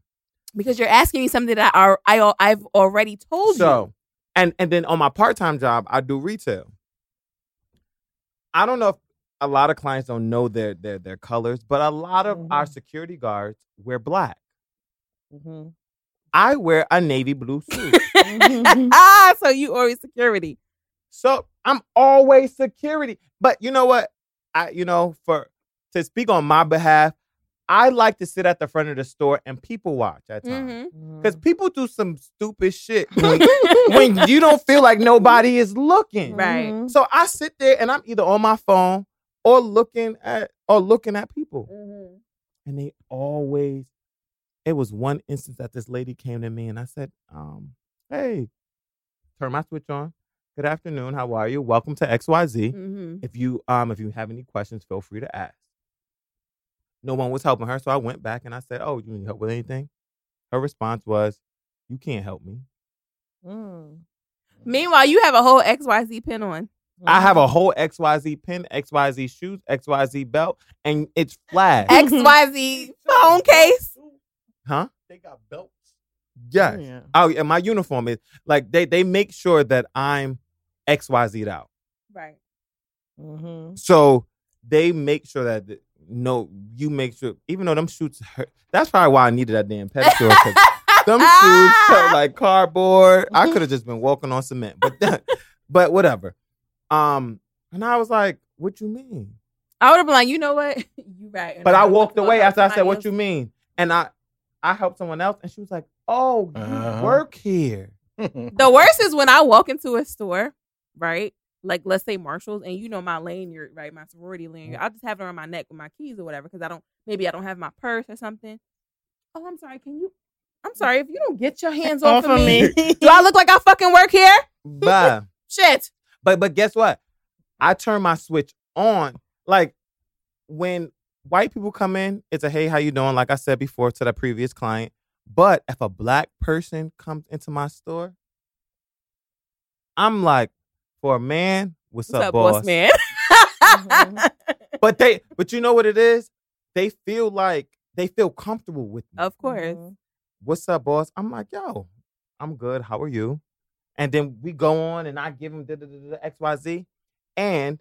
because you're asking me something that I, I I've already told you. So, and and then on my part time job, I do retail. I don't know if a lot of clients don't know their their their colors, but a lot of our Mhm. security guards wear black. Mhm. I wear a navy blue suit. Ah, <laughs> <laughs> so you always security. So I'm always security. But you know what? I you know, for to speak on my behalf, I like to sit at the front of the store and people watch at times. Mhm. Because people do some stupid shit <laughs> when, when you don't feel like nobody is looking. Right. Mhm. So I sit there and I'm either on my phone or looking at or looking at people. Mhm. And they always it was one instance that this lady came to me and I said, um, hey, turn my switch on. Good afternoon. How are you? Welcome to XYZ. Mhm. If you um if you have any questions, feel free to ask. No one was helping her, so I went back and I said, "Oh, you need help with anything?" Her response was, "You can't help me." Mm. Meanwhile, you have a whole XYZ pin on. I have a whole XYZ pin, XYZ shoes, XYZ belt, and it's flash. XYZ <laughs> phone case. huh? They got belts. Yes. Yeah. Oh, yeah. My uniform is like they they make sure that I'm XYZ'd out. Right. Mm-hmm. So they make sure that th- no, you make sure. Even though them shoots hurt, that's probably why I needed that damn pedicure. 'cause them shoes felt <laughs> like cardboard. I could have just been walking on cement, but <laughs> but whatever. Um, and I was like, "What you mean?" I would have been like, you know what? <laughs> you right. And But I would've walked away up after I said, "What else. you mean?" And I I helped someone else, and she was like, "Oh, you Uh-huh. work here." The worst is when I walk into a store, right? Like let's say Marshalls, and you know my lanyard, right? My sorority lanyard. Mm. I'll just have it around my neck with my keys or whatever, because I don't. Maybe I don't have my purse or something. Oh, I'm sorry. Can you? I'm mm. sorry if you don't get your hands off, of me. <laughs> Do I look like I fucking work here? Bye. <laughs> Shit. But but guess what? I turn my switch on. Like when white people come in, it's a hey, how you doing? Like I said before to the previous client. But if a black person comes into my store, I'm like, for a man, what's, What's up, up, boss? boss man? Mhm. <laughs> But they but you know what it is? They feel like they feel comfortable with me. of course. Mhm. what's up, boss? I'm like, yo, I'm good. How are you? And then we go on and I give them da, da, da, da, XYZ. And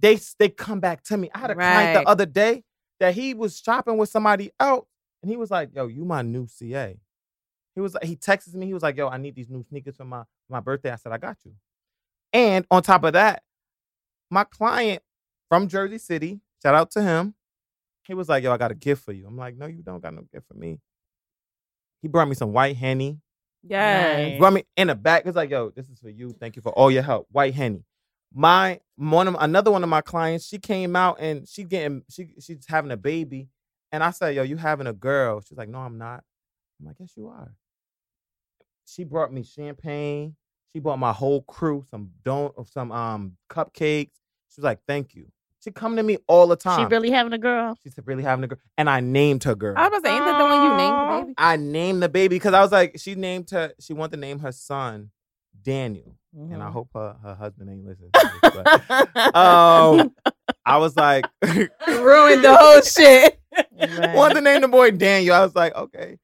they they come back to me. I had a client the other day that he was shopping with somebody else. And he was like, yo, you my new CA. He was he texted me. He was like, yo, I need these new sneakers for my, my birthday. I said, I got you. And on top of that, my client from Jersey City, shout out to him. He was like, yo, I got a gift for you. I'm like, no, you don't got no gift for me. He brought me some white henny. Nice. Brought me in the back. It's like, yo, this is for you. Thank you for all your help. White henny. My one of another one of my clients, she came out and she getting she she's having a baby. And I said, yo, you having a girl? She's like, no, I'm not. I'm like, yes, you are. She brought me champagne. She bought my whole crew some don't some um cupcakes. She was like, thank you. She come to me all the time. She really having a girl. She's really having a girl. And I named her girl. I was about to say, that the one you named the baby? I named the baby because I was like, she named her, she wanted to name her son Daniel. And Mm-hmm. I hope her, her husband ain't listening to this. But, um, I was like, <laughs> Ruined the whole shit. Right. <laughs> wanted to name the boy Daniel. I was like, okay,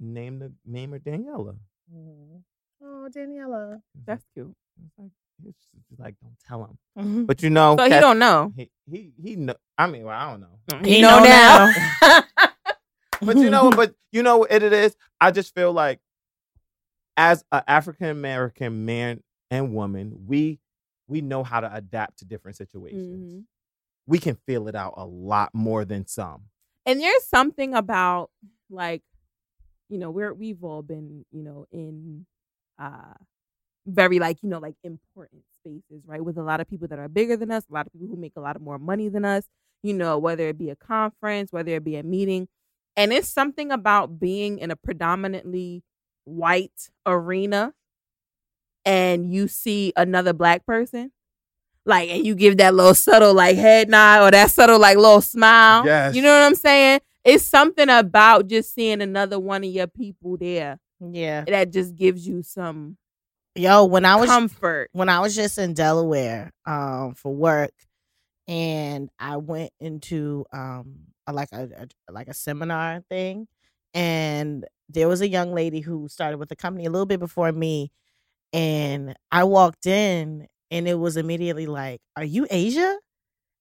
name the name her Daniela. Mhm. Oh, Daniela. That's cute. It's like, it's just like, don't tell him. Mhm. <laughs> But you know, So he don't know. He he he know. I mean, well, I don't know. He, know, now. <laughs> But you know, <laughs> but you know what it is. I just feel like, as an African American man and woman, we we know how to adapt to different situations. Mhm. We can feel it out a lot more than some. And there's something about like, you know, we're we've all been, you know, in uh very like, you know, like important spaces, right? With a lot of people that are bigger than us, a lot of people who make a lot of more money than us, you know, whether it be a conference, whether it be a meeting. And it's something about being in a predominantly white arena and you see another black person. Like, and you give that little subtle like head nod or that subtle like little smile. Yes. You know what I'm saying? It's something about just seeing another one of your people there Yeah. that just gives you some Yo, when I was comfort. when I was just in Delaware um for work and I went into um a, like a, a like a seminar thing and there was a young lady who started with the company a little bit before me and I walked in and it was immediately like, "Are you Asia?"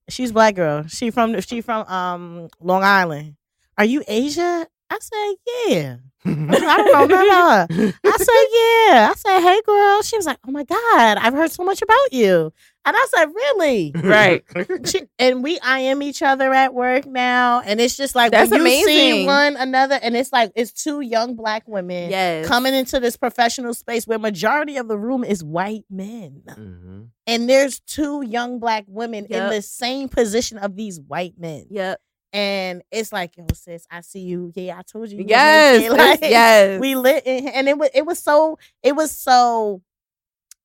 She's black girl. She from she from um Long Island. Are you Asia? I said, "Yeah." <laughs> I don't know none of. I said, yeah. I said, hey, girl. She was like, oh my God, I've heard so much about you. And I said, really? <laughs> Right. <laughs> She, and we IM each other at work now. And it's just like, That's when you see amazing. one another, and it's like, it's two young black women Yes. coming into this professional space where majority of the room is white men. Mhm. And there's two young black women in the same position of these white men. Yep. And it's like, yo, sis, I see you. Yeah, I told you. you Yes. <laughs> like, yes. we lit in, and it was it was so it was so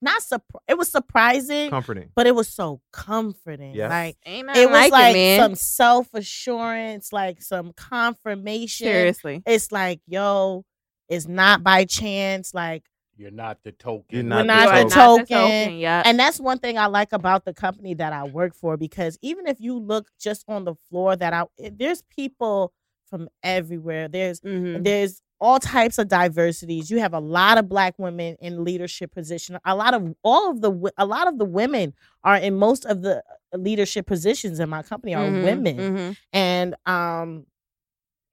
not surpri- it was surprising Comforting. but it was so comforting Yes. like Ain't it was like, like, it, some self-assurance like some confirmation Seriously. it's like yo it's not by chance like You're not the token. You're We're not not the the token. token. Yeah. And that's one thing I like about the company that I work for because even if you look just on the floor that I eh, there's people from everywhere. There's Mhm. there's all types of diversities. You have a lot of black women in leadership position. A lot of all of the a lot of the women are in most of the uh, leadership positions in my company are Mhm, women mhm. and um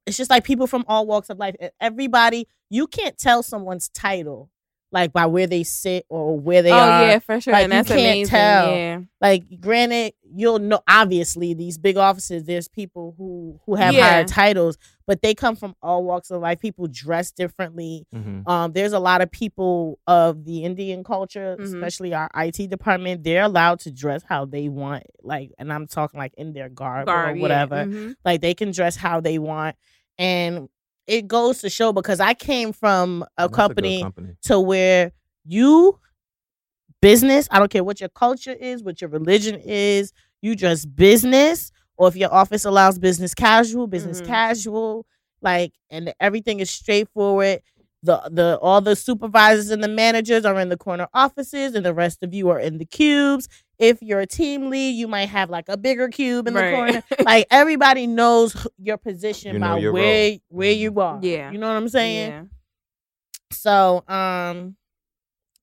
it's just like people from all walks of life everybody you can't tell someone's title like by where they sit or where they oh are Oh yeah, for sure. Like, and you that's can't amazing. tell. Yeah. like granted you'll know obviously these big offices there's people who who have Yeah. higher titles but they come from all walks of life people dress differently Mhm. um there's a lot of people of the indian culture Mhm. especially our it department they're allowed to dress how they want like and i'm talking like in their garb, Garb, or yeah. whatever Mhm. like they can dress how they want and it goes to show because i came from a That's good company company. to where you business i don't care what your culture is what your religion is you just business or if your office allows business casual business Mhm. casual like and everything is straightforward the the all the supervisors and the managers are in the corner offices and the rest of you are in the cubes if you're a team lead you might have like a bigger cube in the corner <laughs> like everybody knows your position You by your where role. where Mhm. you are Yeah. you know what i'm saying Yeah. so um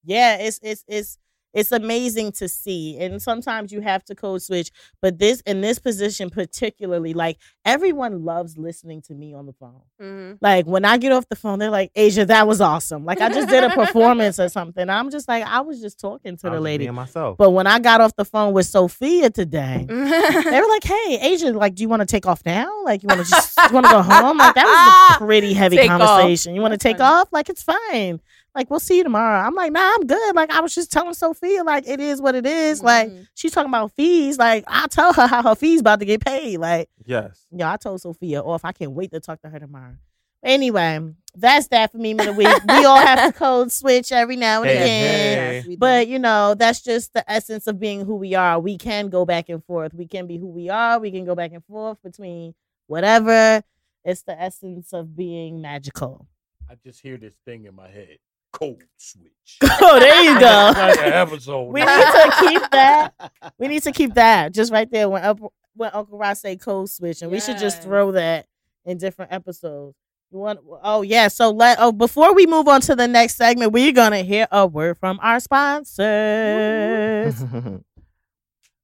yeah it's it's it's it's amazing to see and sometimes you have to code switch but this in this position particularly like everyone loves listening to me on the phone Mhm. like when i get off the phone they're like asia that was awesome like i just did a performance or <laughs> something i'm just like i was just talking to I the was lady myself. but when i got off the phone with sophia today they Mm-hmm. were like, <laughs> "Hey, Asia, like, do you want to take off now? Like, you want to just want to go home? Like, that was a <laughs> pretty heavy Take off. conversation. You want to take funny. off? Like, it's fine. Like, we'll see you tomorrow." I'm like, "Nah, I'm good. Like, I was just telling Sophia, like, it is what it is. Like, Mhm. she's talking about fees. Like, I tell her <laughs> how her fees about to get paid. Like, yes. yeah, I told Sophia off. I can't wait to talk to her tomorrow." Anyway, that's that for me of the week. we all have to code switch every now and Hey, again. hey. Yes, we do. But you know, that's just the essence of being who we are. We can go back and forth. We can be who we are. We can go back and forth between whatever. It's the essence of being magical. I just hear this thing in my head. Code switch. <laughs> Oh, there you go. Like an <laughs> episode. We need to keep that. We need to keep that just right there when Up- when Uncle Ross say code switch, and we should just throw that in different episodes. You want? Oh yeah. So let. Oh, before we move on to the next segment, we're gonna hear a word from our sponsors. <laughs>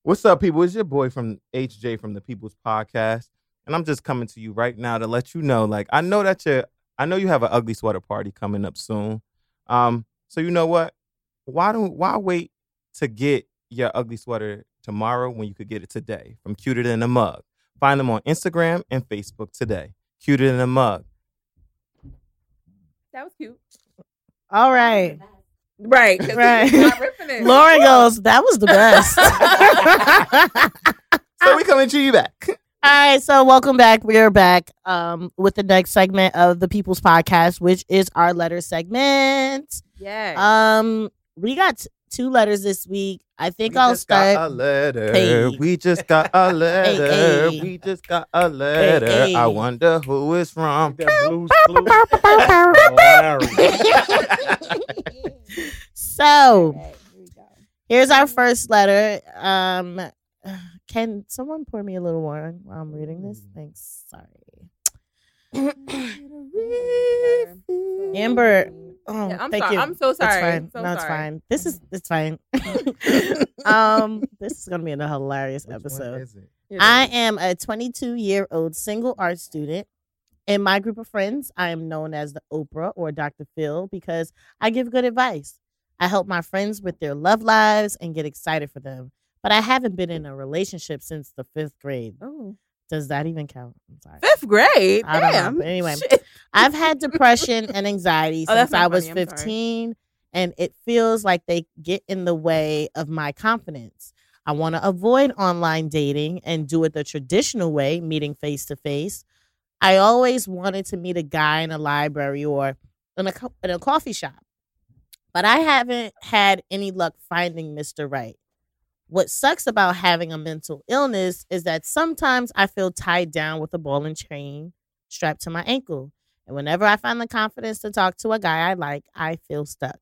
What's up, people? It's your boy from HJ from the People's Podcast, and I'm just coming to you right now to let you know. Like, I know that you, I know you have an ugly sweater party coming up soon. Um, so you know what? Why don't why wait to get your ugly sweater tomorrow when you could get it today from Cuter Than a Mug? Find them on Instagram and Facebook today. Cuter Than a Mug. that was cute. All right. Right. Right. he's not ripping it. <laughs> Laura goes, that was the best. <laughs> So we coming to you back. <laughs> All right, so welcome back. We are back um, with the next segment of the People's Podcast, which is our letter segment. Yeah. Um, we got t- two letters this week. I think We I'll just got start. a letter. Hey. <laughs> We just got a letter. hey. We just got a letter. hey. I wonder who it's from. That Blue's Clues. Hilarious. so here's our first letter. Um, can someone pour me a little wine while I'm reading this? Thanks. Sorry. <coughs> Amber. Oh, Yeah, I'm thank sorry. you. I'm so sorry. It's fine. So no, it's sorry. fine. This is it's fine. <laughs> <laughs> um, this is gonna be a hilarious Which one episode. is it? It I am a 22 year old single art student. In my group of friends, I am known as the Oprah or Dr. Phil because I give good advice. I help my friends with their love lives and get excited for them. But I haven't been in a relationship since the fifth grade. Oh. Does that even count? I'm sorry. Fifth grade. I don't know, Damn. anyway. Shit. I've had depression and anxiety Oh, since I was funny. 15, and it feels like they get in the way of my confidence. I want to avoid online dating and do it the traditional way, meeting face to face. I always wanted to meet a guy in a library or in a, co- in a coffee shop, but I haven't had any luck finding Mr. Right. What sucks about having a mental illness is that sometimes I feel tied down with a ball and chain strapped to my ankle. And whenever I find the confidence to talk to a guy I like, I feel stuck.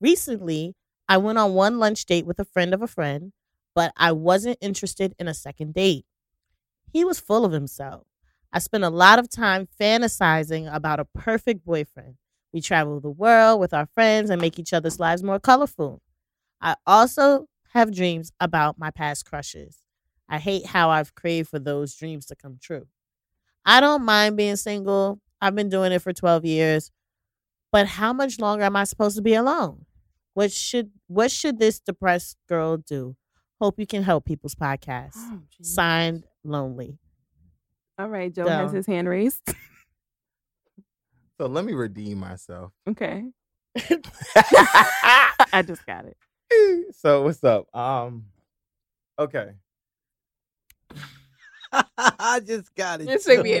Recently, I went on one lunch date with a friend of a friend, but I wasn't interested in a second date. He was full of himself. I spent a lot of time fantasizing about a perfect boyfriend. We travel the world with our friends and make each other's lives more colorful. I also have dreams about my past crushes. I hate how I've craved for those dreams to come true. I don't mind being single. I've been doing it for 12 years. But how much longer am I supposed to be alone? What should what should this depressed girl do? Hope you can help people's podcast. Oh. Signed Lonely. All right, Joe has his hand raised. <laughs> So let me redeem myself. okay. <laughs> <laughs> I just got it. <laughs> so what's up? Um, okay. I just got it. Just make me <laughs>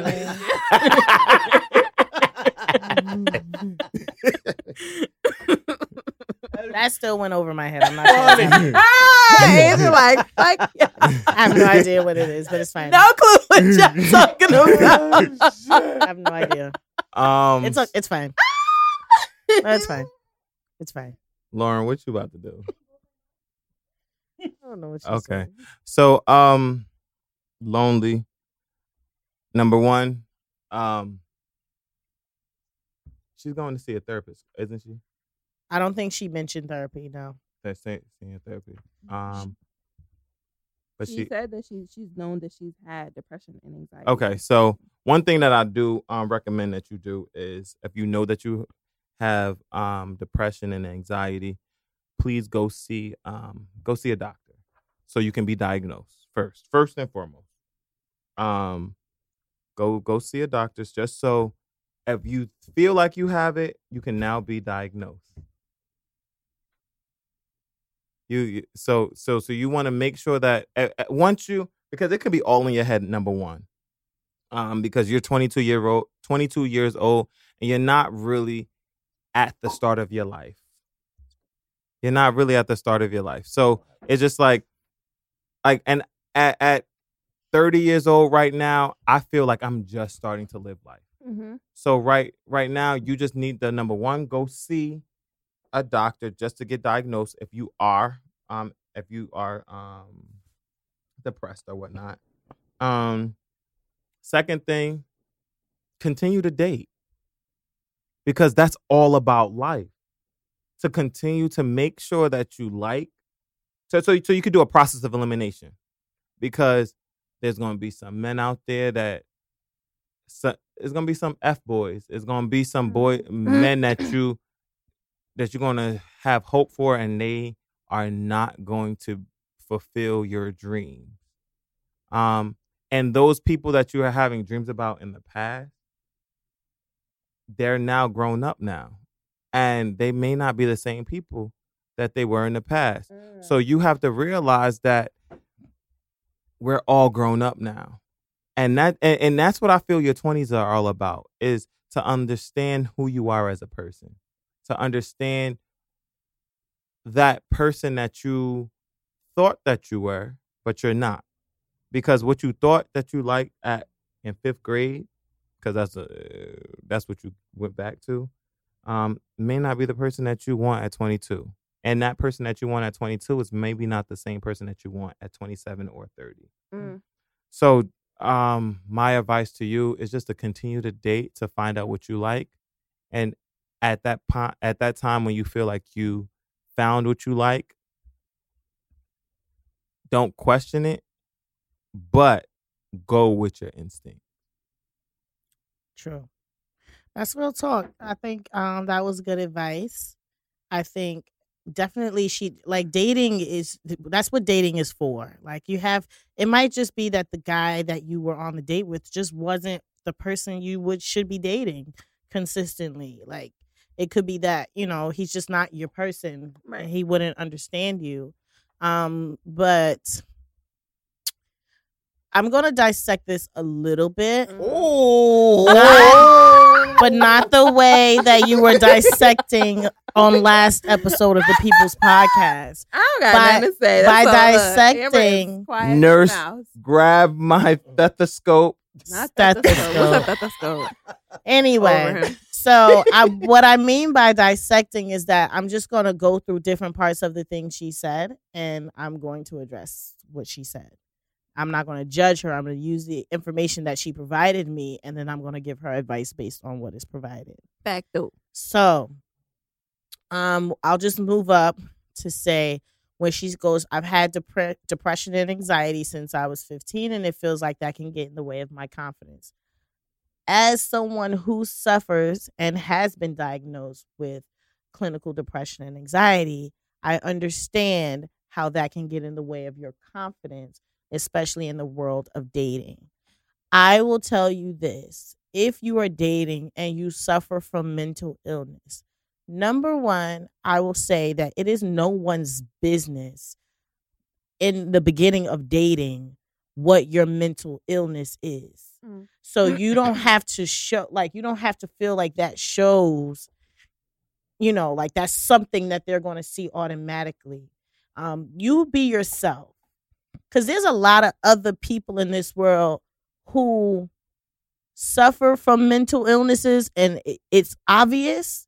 That still went over my head. I'm not gonna lie. <laughs> ah, Angel like, fuck yeah. I have no idea what it is, but it's fine. No clue what y'all talking about. I have no idea. um, It's it's fine. No, it's fine. It's fine. Lauren, what you about to do? I don't know what you Okay. So, um, lonely. Number one, um, she's going to see a therapist, isn't she? I don't think she mentioned therapy. No. That's seeing seeing therapy. Um, but she, she said that she she's known that she's had depression and anxiety. Okay, so one thing that I do um, recommend that you do is if you know that you have um, depression and anxiety, please go see um, go see a doctor so you can be diagnosed first, first and foremost. Um, go go see a doctor just so if you feel like you have it, you can now be diagnosed. You, so so so you want to make sure that uh, uh, once you because it could be all in your head. Number one, um, because you're 22 year old, 22 years old, and you're not really at the start of your life. You're not really at the start of your life, so it's just like, like, and at at 30 years old right now, I feel like I'm just starting to live life. Mm-hmm. So right right now, you just need the number one, go see a doctor just to get diagnosed if you are um if you are um depressed or whatnot. Um second thing, continue to date. Because that's all about life. To continue to make sure that you like so so, so you could do a process of elimination. Because there's gonna be some men out there that so, it's gonna be some f boys. It's gonna be some boy men that you that you're gonna have hope for, and they are not going to fulfill your dreams. Um, and those people that you are having dreams about in the past, they're now grown up now, and they may not be the same people that they were in the past. So mm. you have to realize that we're all grown up now. And that and, and that's what I feel your 20s are all about is to understand who you are as a person. To understand that person that you thought that you were, but you're not. Because what you thought that you liked at in 5th grade because that's a, that's what you went back to um may not be the person that you want at 22 and that person that you want at 22 is maybe not the same person that you want at 27 or 30 Mm. so um my advice to you is just to continue to date to find out what you like and at that po- at that time when you feel like you found what you like don't question it but go with your instinct True. That's real talk. I think um that was good advice. I think definitely she like dating is that's what dating is for. Like you have it might just be that the guy that you were on the date with just wasn't the person you would should be dating consistently. Like it could be that, you know, he's just not your person. Right. He wouldn't understand you. Um but I'm going to dissect this a little bit mm. oh Not- but not the way that you were dissecting on last episode of the People's Podcast. I don't got By- nothing to say. by That's all. Look, Amber is dissecting quiet as a Nurse grab my stethoscope Not Stethoscope. stethoscope. What's a stethoscope? Over Anyway. So I, what I mean by dissecting is that I'm just going to go through different parts of the thing she said, and I'm going to address what she said. I'm not going to judge her. I'm going to use the information that she provided me, and then I'm going to give her advice based on what is provided. Back though. So, um, I'll just move up to say when she goes, I've had depre- depression and anxiety since I was 15, and it feels like that can get in the way of my confidence. As someone who suffers and has been diagnosed with clinical depression and anxiety, I understand how that can get in the way of your confidence, especially in the world of dating. I will tell you this if you are dating and you suffer from mental illness, number one, I will say that it is no one's business in the beginning of dating what your mental illness is. Mm. So <clears throat> you don't have to show, like, you don't have to feel like that shows, you know, like that's something that they're going to see automatically. Um, you be yourself. Because there's a lot of other people in this world who suffer from mental illnesses and it's obvious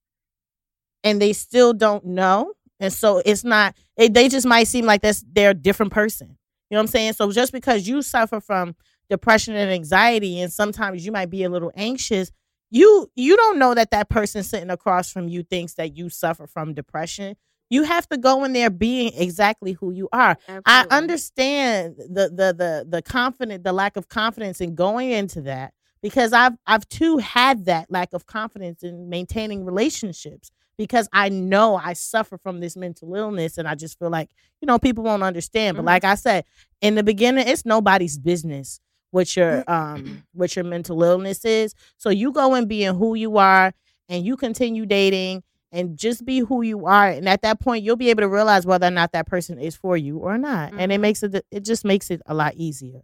and they still don't know. And so it's not, it, they just might seem like that's, they're a different person. You know what I'm saying? So just because you suffer from depression and anxiety and sometimes you might be a little anxious, you you don't know that that person sitting across from you thinks that you suffer from depression. You have to go in there being exactly who you are. I understand the the the the confident the lack of confidence in going into that because I've I've too had that lack of confidence in maintaining relationships because I know I suffer from this mental illness and I just feel like you know people won't understand. But Mhm. like I said in the beginning, it's nobody's business what your um what your mental illness is. So you go in being who you are and you continue dating and just be who you are and at that point you'll be able to realize whether or not that person is for you or not and it Mhm. makes it it just makes it a lot easier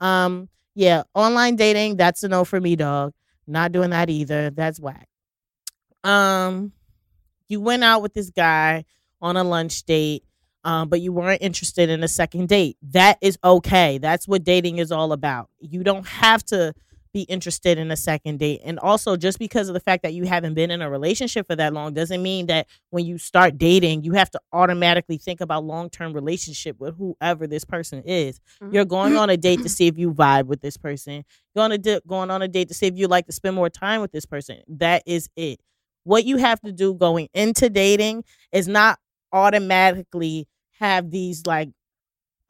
um yeah online dating that's a no for me dog not doing that either that's whack um you went out with this guy on a lunch date um, but you weren't interested in a second date. That is okay. That's what dating is all about. You don't have to be interested in a second date. And also, just because of the fact that you haven't been in a relationship for that long doesn't mean that when you start dating, you have to automatically think about long term relationship with whoever this person is. Mhm. You're going on a date to <clears throat> see if you vibe with this person. Going to di- going on a date to see if you like to spend more time with this person. That is it. What you have to do going into dating is not automatically have these like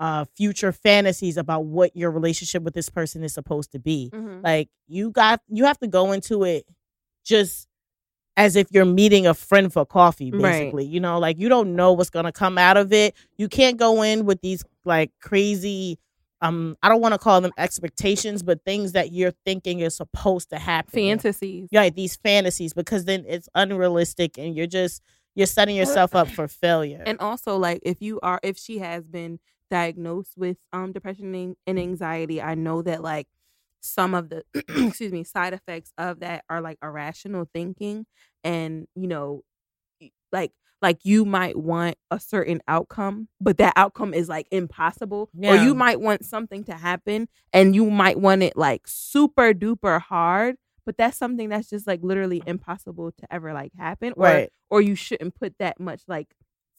uh future fantasies about what your relationship with this person is supposed to be. Mhm. Like you got you have to go into it just as if you're meeting a friend for coffee Right. basically. You know, like you don't know what's going to come out of it. You can't go in with these like crazy um I don't want to call them expectations, but things that you're thinking is supposed to happen Fantasies. right these fantasies because then it's unrealistic and you're just you're setting yourself up for failure And also, like, if you are, if she has been diagnosed with um depression and- anxiety, I know that like some of the <clears throat> excuse me side effects of that are like irrational thinking, and you know, like like you might want a certain outcome, but that outcome is like impossible, or you might want something to happen, and you might want it like super duper hard. But that's something that's just like literally impossible to ever like happen, or right or you shouldn't put that much like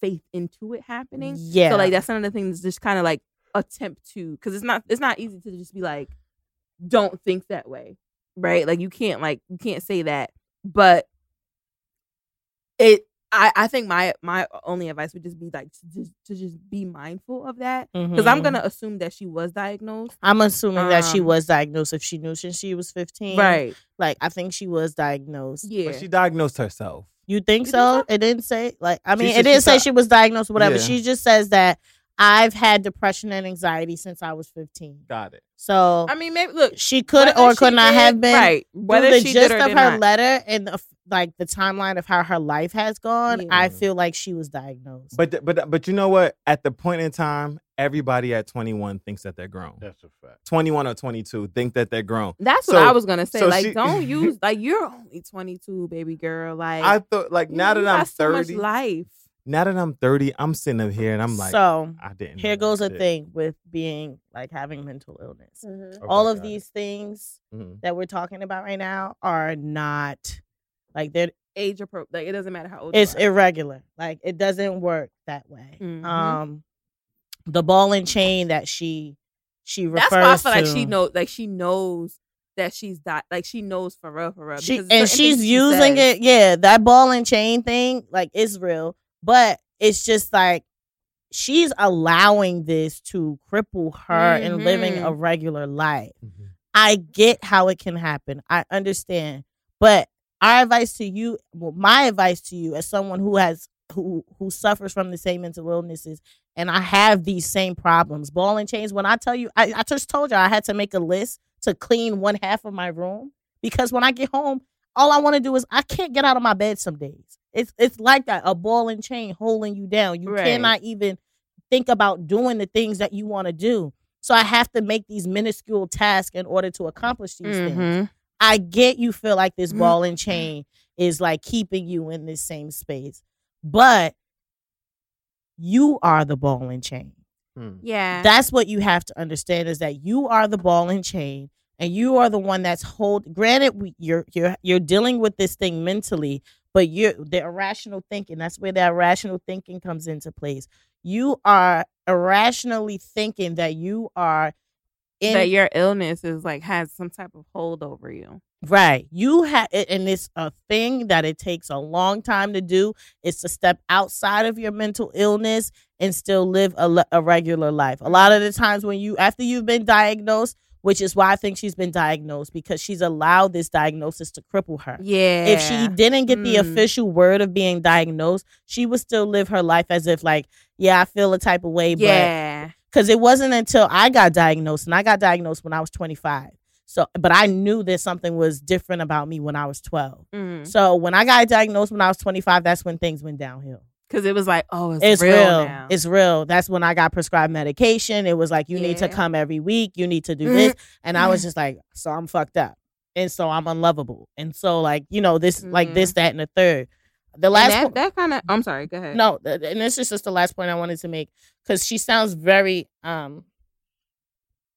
faith into it happening. yeah So like that's another thing the things just kind of like attempt to because it's not it's not easy to just be like don't think that way. Right? Like you can't like you can't say that. But it I, I think my my only advice would just be like to just to just be mindful of that because I'm Mhm. gonna assume that she was diagnosed, i'm assuming that she um, was diagnosed if she knew since she was 15 right? like i think she was diagnosed Yeah, But she diagnosed herself. You think so it didn't say like i mean it didn't say she was diagnosed or whatever Yeah. she just says that i've had depression and anxiety since i was 15 Got it. so I mean, maybe look she could or could not did- have been right. Whether the she gist of her not. letter and the, like the timeline of how her life has gone, Yeah. I feel like she was diagnosed. But but but you know what? At the point in time, everybody at 21 thinks that they're grown. That's a fact. 21 or 22 think that they're grown. That's what I was gonna say. so like, she- don't <laughs> use like you're only 22, baby girl. Like, I thought like now that I'm got so much 30, life. now that I'm 30, I'm sitting up here and I'm like, so I didn't. here goes a thing with being like having mental illness. Okay, All of got it. these things Mhm. that we're talking about right now are not Like they're age appropriate. Like it doesn't matter how old. it's you are. irregular. Like it doesn't work that way. Mhm. Um, the ball and chain that she she refers That's why I feel like she to- knows. Like she knows that she's di- Like she knows for real, for real. She and she's things she using says- it. Yeah, that ball and chain thing, like is real, but it's just like she's allowing this to cripple her in living a Mhm. regular life. Mhm. I get how it can happen. I understand. But our advice to you, well, my advice to you as someone who has who who suffers from the same mental illnesses and I have these same problems. Ball and chains, when I tell you I, I just told you I had to make a list to clean one half of my room because when I get home, all I want to do is I can't get out of my bed some days. It's it's like that, a ball and chain holding you down. You Right. cannot even think about doing the things that you want to do. So I have to make these minuscule tasks in order to accomplish these things. Mhm. I get you feel like this Mhm. ball and chain is like keeping you in this same space, but you are the ball and chain. Hmm. Yeah. That's what you have to understand is that you are the ball and chain, and you are the one that's hold. Granted, we, you're you're you're dealing with this thing mentally, but you're the irrational thinking. That's where that irrational thinking comes into place. You are irrationally thinking that you are in that your illness is like has some type of hold over you. Right. You have, and it's a thing that it takes a long time to do. Is to step outside of your mental illness and still live a, le- a regular life. A lot of the times when you, after you've been diagnosed, which is why I think she's been diagnosed because she's allowed this diagnosis to cripple her. Yeah. If she didn't get the Mm. official word of being diagnosed, she would still live her life as if, like, yeah, I feel a type of way, but Yeah. Because it wasn't until I got diagnosed, and I got diagnosed when I was 25. So, but I knew that something was different about me when I was 12. Mm. So when I got diagnosed when I was 25, that's when things went downhill. Cause it was like, oh, it's, It's, real. real. It's real. That's when I got prescribed medication. It was like you need to come every week. You need to do this, <laughs> and I was just like, so I'm fucked up, and so I'm unlovable, and so like you know this, like this, that, and the third. The And last that, po- that kind of. I'm sorry. Go ahead. no, and this is just the last point I wanted to make because she sounds very um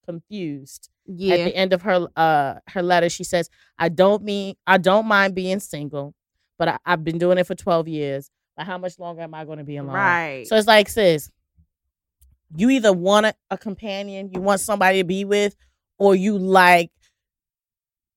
confused Yeah. at the end of her uh her letter she says i don't mean i don't mind being single but I, i've been doing it for 12 years but how much longer am i going to be alone right. so it's like sis you either want a, a companion you want somebody to be with or you like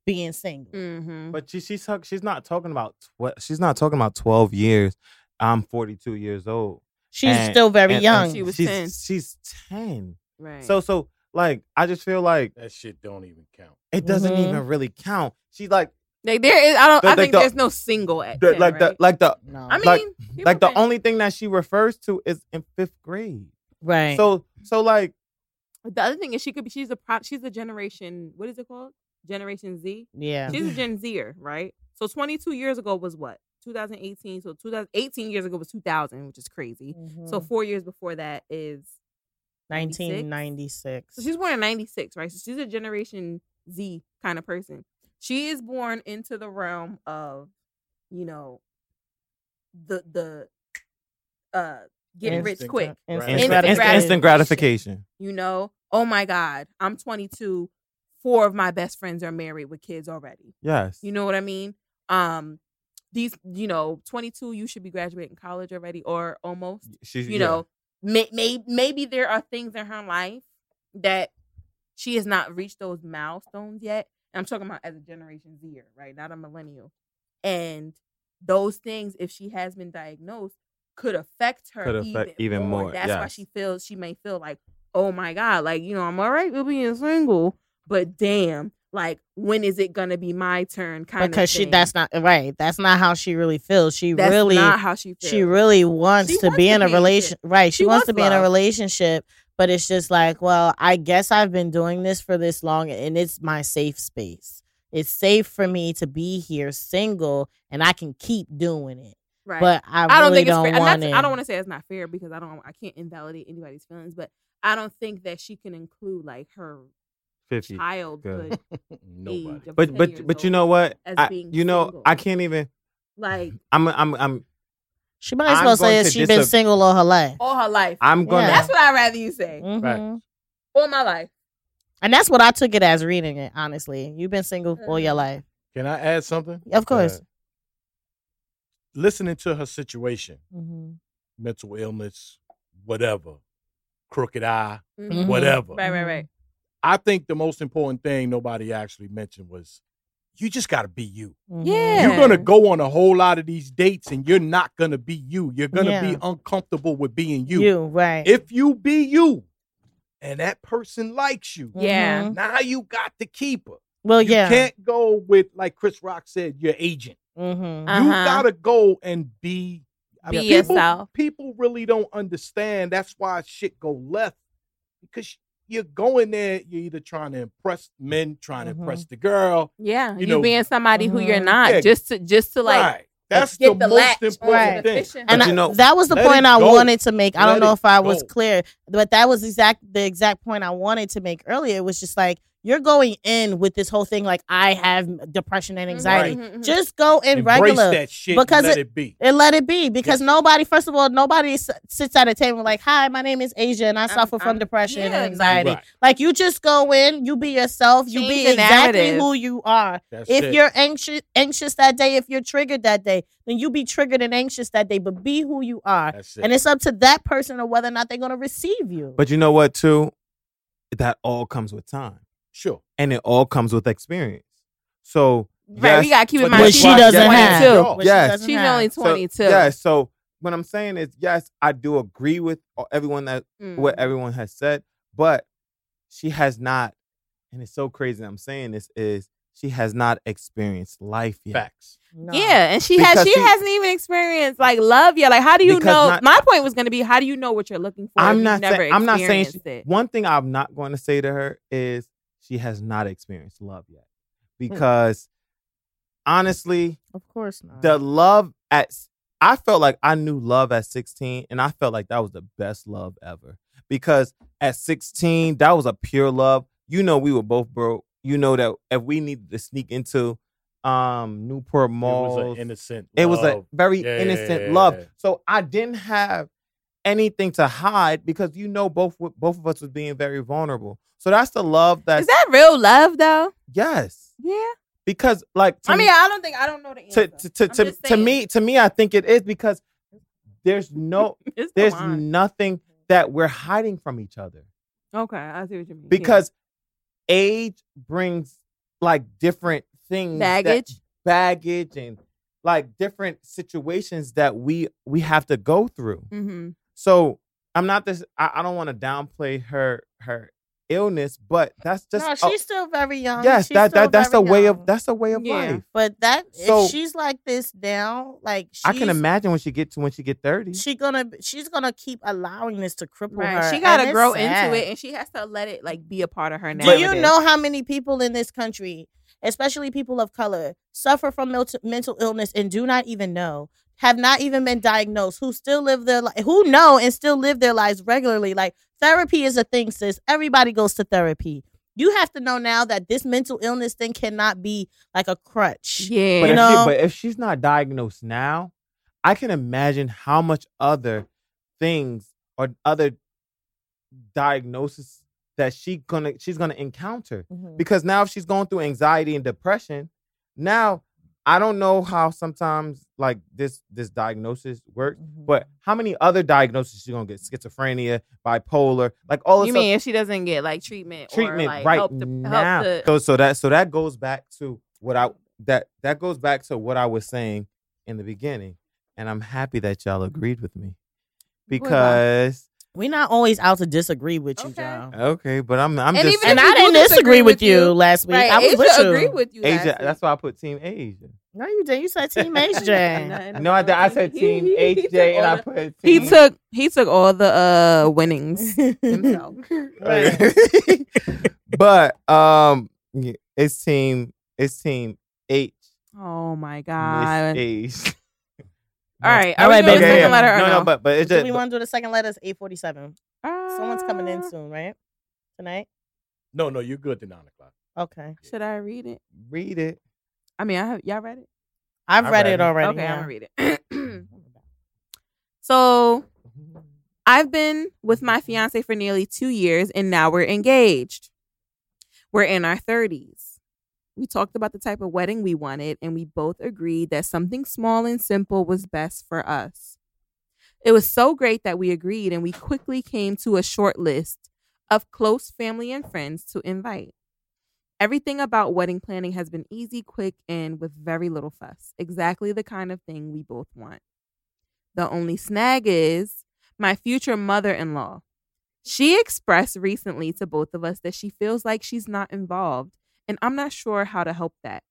being single mm-hmm. But she, she's talk- she's not talking about tw- she's not talking about twelve years. I'm 42 years old. she's And- still very and- and young She was she's, 10. She's 10. right. So so like I just feel like That shit don't even count. it doesn't Mhm. even really count. She's like like there is. I don't. The- I think the- there's no single at the, 10, like the like the no I mean, like- like the can- only thing that she refers to is in fifth grade. right So so like The other thing is she could be. She's a pro. She's a generation. What is it called? Generation Z. yeah She's a <laughs> Gen Zer, right? So 22 years ago was what? 2018. So 2018 years ago was 2000, which is crazy. So Mhm. four years before that is 1996 So she's born in 96, right? So she's a Generation Z kind of person. She is born into the realm of, you know, the the uh getting rich Instant quick. gra- Instant instant, gratification. instant, instant gratification. You know, oh my God, I'm 22. Four of my best friends are married with kids already. Yes. You know what I mean? Um, these, you know, 22, you should be graduating college already or almost She's you yeah. know, may, may, maybe there are things in her life that she has not reached those milestones yet. And I'm talking about as a Generation Zer, right? Not a millennial. And those things, if she has been diagnosed, could affect her Could affect even, even more. more, That's why she feels she may feel like, oh my God, like, you know, I'm all right with being single, but damn, like, when is it gonna be my turn? Kind because of she that's not right that's not how she really feels she That's really not how she feels. she really wants She to wants be to in a be in relation right she, She wants wants to be in a relationship but it's just like well i guess i've been doing this for this long and it's my safe space it's safe for me to be here single and i can keep doing it right. but i, I don't really think it's don't fair. Want it I don't want to say it's not fair because I don't. I can't invalidate anybody's feelings, but I don't think that she can include like her 50. childhood <laughs> Nobody. age. Of But but but you know what? as I, being you know single. I can't even. like <laughs> I'm I'm I'm she might as I'm well say going that she's been disag- single all her life all her life. I'm gonna. Yeah. That's what I'd rather you say. Mhm. All my life. and that's what i took it as reading it honestly you've been single all your Mhm. life Can I add something? Of course. listening to her situation, Mhm. mental illness, whatever, crooked eye, Mhm. whatever. Right, right, right. I think the most important thing nobody actually mentioned was you just got to be you. Mhm. Yeah. You're gonna go on a whole lot of these dates, and you're not gonna be you. You're gonna Yeah. be uncomfortable with being you. You right. If you be you, and that person likes you, Yeah. Mhm. now you got to keep her. Well, yeah. You yeah. can't go with like Chris Rock said, your agent. Mhm. Uh, You Uh-huh. gotta go and be I Be mean, people, yourself. People really don't understand. That's why shit go left because you're going there. You're either trying to impress men, trying to Mhm. impress the girl. Yeah, You you, know- being somebody who you're Mhm. not Yeah. just to just to like right. That's get the, the most latch important Right. thing. And But you I- know- that was the point I go. wanted to make. I Let don't know if I was clear, but that was exact the exact point I wanted to make earlier. It was just like you're going in with this whole thing like I have depression and anxiety. Mhm, mhm, mhm. Just go in Embrace regular that shit because and let it- it, be. and let it be because Yes. nobody, first of all, nobody s- sits at a table like, "Hi, my name is Asia and I I'm- suffer from I'm- depression yeah, and anxiety." Right. Like you just go in, you be yourself, you Change be exactly narrative. who you are. That's if it. you're anxious anxious that day, if you're triggered that day, then you be triggered and anxious that day, but be who you are. That's it. And it's up to that person or whether or not they're going to receive you. But you know what, too? That all comes with time, sure. and it all comes with experience. So right, we gotta keep in mind Which she's she doesn't have. 22. Which Yes. doesn't She's have. only So, 22. yeah. So what I'm saying is, yes, I do agree with everyone that Mm. what everyone has said, but she has not, and it's so crazy. I'm saying this is she has not experienced life yet. Facts. No. Yeah, and she has she she- hasn't even experienced like love yet. Like, how do you know? not- my point was going to be, how do you know what you're looking for? I'm you've not never saying I'm not saying she, experienced it. one thing I'm not going to say to her is she has not experienced love yet, because honestly, Of course not. the love at I felt like I knew love at 16 and I felt like that was the best love ever because at 16 that was a pure love. You know we were both broke. You know that if we needed to sneak into um Newport It was an innocent. it was a very Yeah. innocent love. So I didn't have anything to hide because you know both both of us was being very vulnerable. So that's the love that's that real love though? yes. Yeah. Because like to I mean, me- I don't think I don't know the answer. to to to, to, to me to me I think it is because there's <laughs> no there's the nothing that we're hiding from each other okay. I see what you mean. Yeah. because age brings like different things that- baggage. baggage and like different situations that we we have to go through Mm-hmm. So i'm not this i, I don't want to downplay her her illness but that's just no, a- she's still very young. yes She's that that that's a very way young. of that's a way of Yeah. life But that So- if she's like this now, like she's, i can imagine when she get to when she get 30 she gonna she's gonna keep allowing this to cripple Right. her. She gotta it's grow sad. into it, and she has to let it like be a part of her Do narrative. you know how many people in this country, especially people of color, suffer from mental illness and do not even know, have not even been diagnosed, who still live their life, who know and still live their lives regularly? Like therapy is a thing, sis. Everybody goes to therapy. You have to know now that this mental illness thing cannot be like a crutch. Yeah. But, You if know- she, but if she's not diagnosed now, I can imagine how much other things or other diagnosis that she gonna she's gonna encounter. Mhm. Because now if she's going through anxiety and depression, now I don't know how sometimes like this this diagnosis works, Mhm. but how many other diagnoses she gonna get? Schizophrenia, bipolar, like all this you mean if she doesn't get like treatment, treatment or, like, right help to, now. Help to, so so that so that goes back to what I that that goes back to what I was saying in the beginning, and I'm happy that y'all agreed with me because We're not always out to disagree with you, Okay. Joe. okay, but I'm I'm And just even And I do didn't disagree disagree with with you you, last week. right? I was Asia with you. agree with you. Asia. last week. That's why I put Team Asia. No, you didn't. You said Team Asia. <laughs> Nothing. No, I, did- I said Team <laughs> he- he HJ, and all I put <laughs> team. He took he took all the uh winnings himself. But um, it's team. It's Team H. oh my Miss god! H. All right, All are right, we doing baby. the Yeah, second letter or no, no? no, but but it's just we want to do the second letter? It's 847. Someone's coming in Uh, soon, right? Tonight? No, no, you're good to nine o'clock. Okay. Should I read it? read it. I mean, I have y'all read it. I've read, read it it. already. okay, I'm gonna read it. <clears throat> so I've been with my fiance for nearly two years, and now we're engaged. We're in our thirties. We talked about the type of wedding we wanted, and we both agreed that something small and simple was best for us. It was so great that we agreed, and we quickly came to a short list of close family and friends to invite. Everything about wedding planning has been easy, quick, and with very little fuss. Exactly the kind of thing we both want. The only snag is my future mother in law. She expressed recently to both of us that she feels like she's not involved, and I'm not sure how to help that.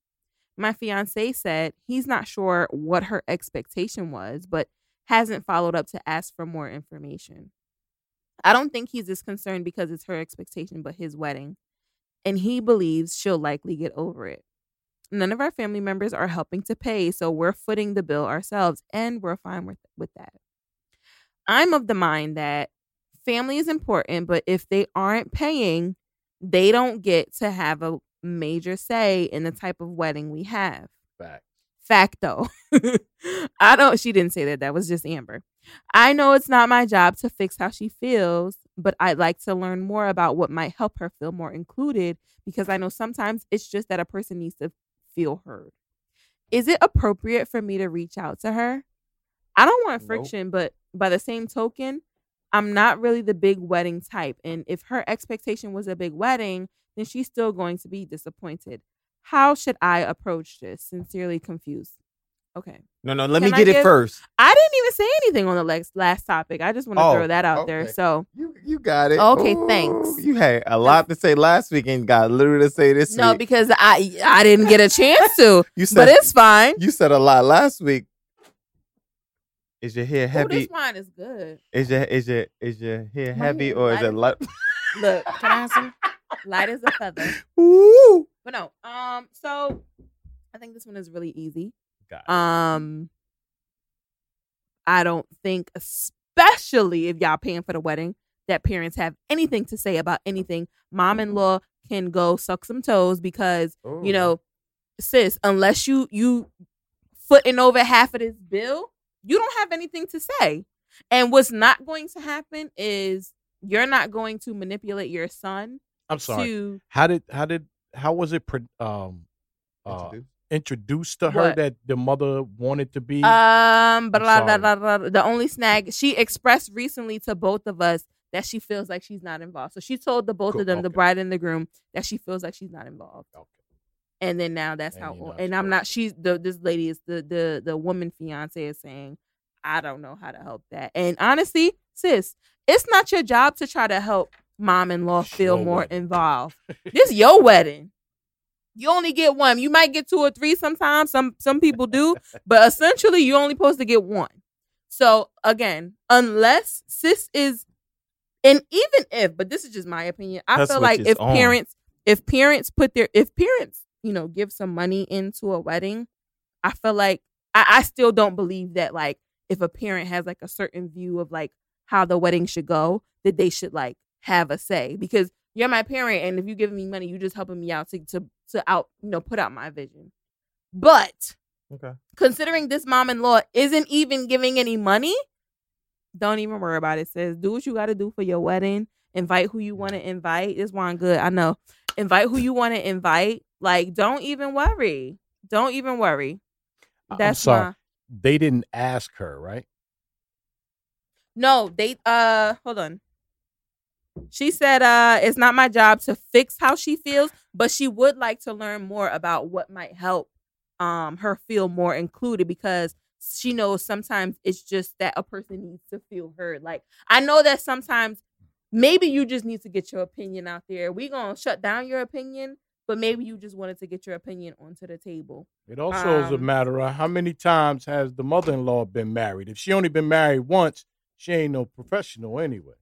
My fiance said he's not sure what her expectation was, but hasn't followed up to ask for more information. I don't think he's as concerned because it's her expectation, but his wedding. And he believes she'll likely get over it. None of our family members are helping to pay, so we're footing the bill ourselves, and we're fine with, with that. I'm of the mind that family is important, but if they aren't paying, they don't get to have a major say in the type of wedding we have. Fact. Fact though. <laughs> I don't she didn't say that. That was just Amber. I know it's not my job to fix how she feels, but I'd like to learn more about what might help her feel more included because I know sometimes it's just that a person needs to feel heard. Is it appropriate for me to reach out to her? I don't want Nope. friction, but by the same token, I'm not really the big wedding type. And if her expectation was a big wedding, then she's still going to be disappointed. How should I approach this? Sincerely confused. Okay. No, no, let Can me get it first. I didn't even say anything on the last, last topic. I just want to Oh, throw that out there. So, You you got it. Okay, Ooh, thanks. You had a lot to say last week and got little to say this no, week. because I I didn't get a chance to, <laughs> you said but it's fine. you said a lot last week. Is your hair Oh, heavy? this wine is good. is your is your is your hair heavy or is it light? Look, Can I have some? <laughs> light as a feather. Ooh. But no, um, so I think this one is really easy. Um, I don't think, especially if y'all paying for the wedding, that parents have anything to say about anything. Mom in law can go suck some toes because you know, sis, unless you you footing over half of this bill, you don't have anything to say. And what's not going to happen is you're not going to manipulate your son I'm sorry. to How did how did how was it pro- um uh, Introduce. introduced to her What? that the mother wanted to be? Um, blah, blah, blah, blah, blah. the only snag she expressed recently to both of us that she feels like she's not involved. So she told the both Cool, of them, the bride and the groom, that she feels like she's not involved. Okay. And then now that's And how. you're And I'm not. She's the this lady is the the the woman fiance is saying, I don't know how to help that. And honestly, sis, it's not your job to try to help mom in law feel your more wedding. involved. <laughs> this your wedding. You only get one. You might get two or three sometimes. Some some people do, <laughs> but essentially you're only supposed to get one. So again, unless sis is and even if, but this is just my opinion, I That's feel like if on. parents if parents put their if parents, you know, give some money into a wedding, I feel like I, I still don't believe that like if a parent has like a certain view of like how the wedding should go, that they should like have a say. Because you're my parent and if you giving me money, you're just helping me out to to to out, you know, put out my vision. But Okay. considering this mom in law isn't even giving any money, don't even worry about it. Says do what you got to do for your wedding. Invite who you want to invite. This one good. I know. Invite who you want to invite. Like, don't even worry. Don't even worry. I- I'm That's sorry. my They didn't ask her, right? no. They uh, hold on. She said, uh, it's not my job to fix how she feels, but she would like to learn more about what might help um her feel more included because she knows sometimes it's just that a person needs to feel heard. Like I know that sometimes maybe you just need to get your opinion out there. We gonna shut down your opinion, but maybe you just wanted to get your opinion onto the table. It also is a Um, matter of how many times has the mother-in-law been married. If she only been married once, she ain't no professional anyway.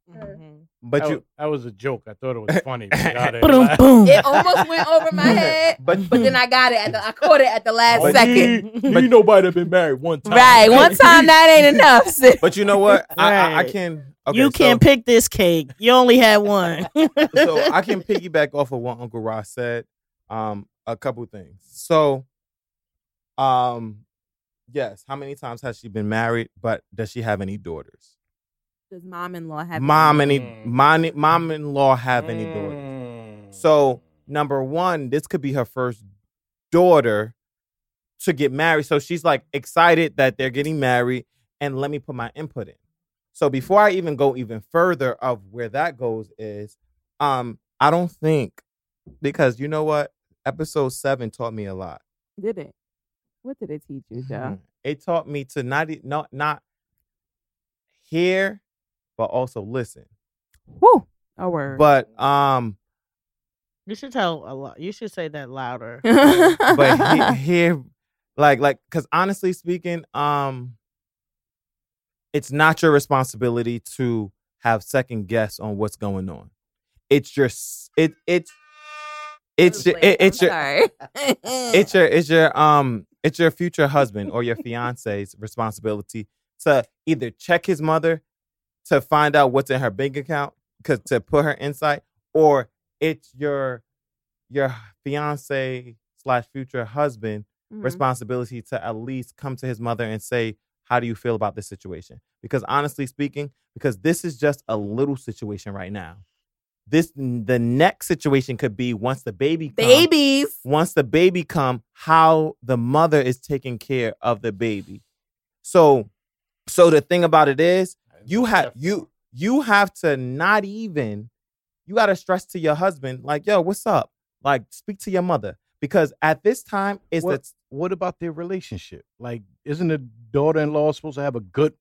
But that, you was, that was a joke. I thought it was funny. but y'all Boom, boom. It almost went over my head, but but then I got it. At the, I caught it at the last Oh, second. You, <laughs> you nobody that been married one time. Right, one time that ain't <laughs> enough. sis. but you know what? I, I, I can okay, you can't pick this cake. You only had one. <laughs> so I can piggyback off of what Uncle Ross said. Um, a couple things. So, um, yes, how many times has she been married? But does she have any daughters? Does mom-in-law have Mom, any Mm. mom, mom-in-law have any daughters? Mm. So number one, this could be her first daughter to get married. So she's like excited that they're getting married and let me put my input in. So before I even go even further of where that goes is um I don't think because you know what? Episode 7 taught me a lot. Did it? What did it teach you, Joe? Mhm. It taught me to not not not hear but also listen. Woo! A word. But um You should tell a lot. You should say that louder. <laughs> but he, <laughs> here like like because honestly speaking um it's not your responsibility to have second guess on what's going on it's your s- it it's it's your it, it's your it's your it's your um it's your future <laughs> husband or your fiance's responsibility to either check his mother to find out what's in her bank account cause to put her insight or it's your your fiance slash future husband Mhm. responsibility to at least come to his mother and say how do you feel about this situation because honestly speaking because this is just a little situation right now this the next situation could be once the baby come, Babies. once the baby come how the mother is taking care of the baby so so the thing about it is you have you you have to not even you got to stress to your husband like yo what's up? Like speak to your mother. Because at this time it's What, the what about their relationship? Like, isn't the daughter-in-law supposed to have a good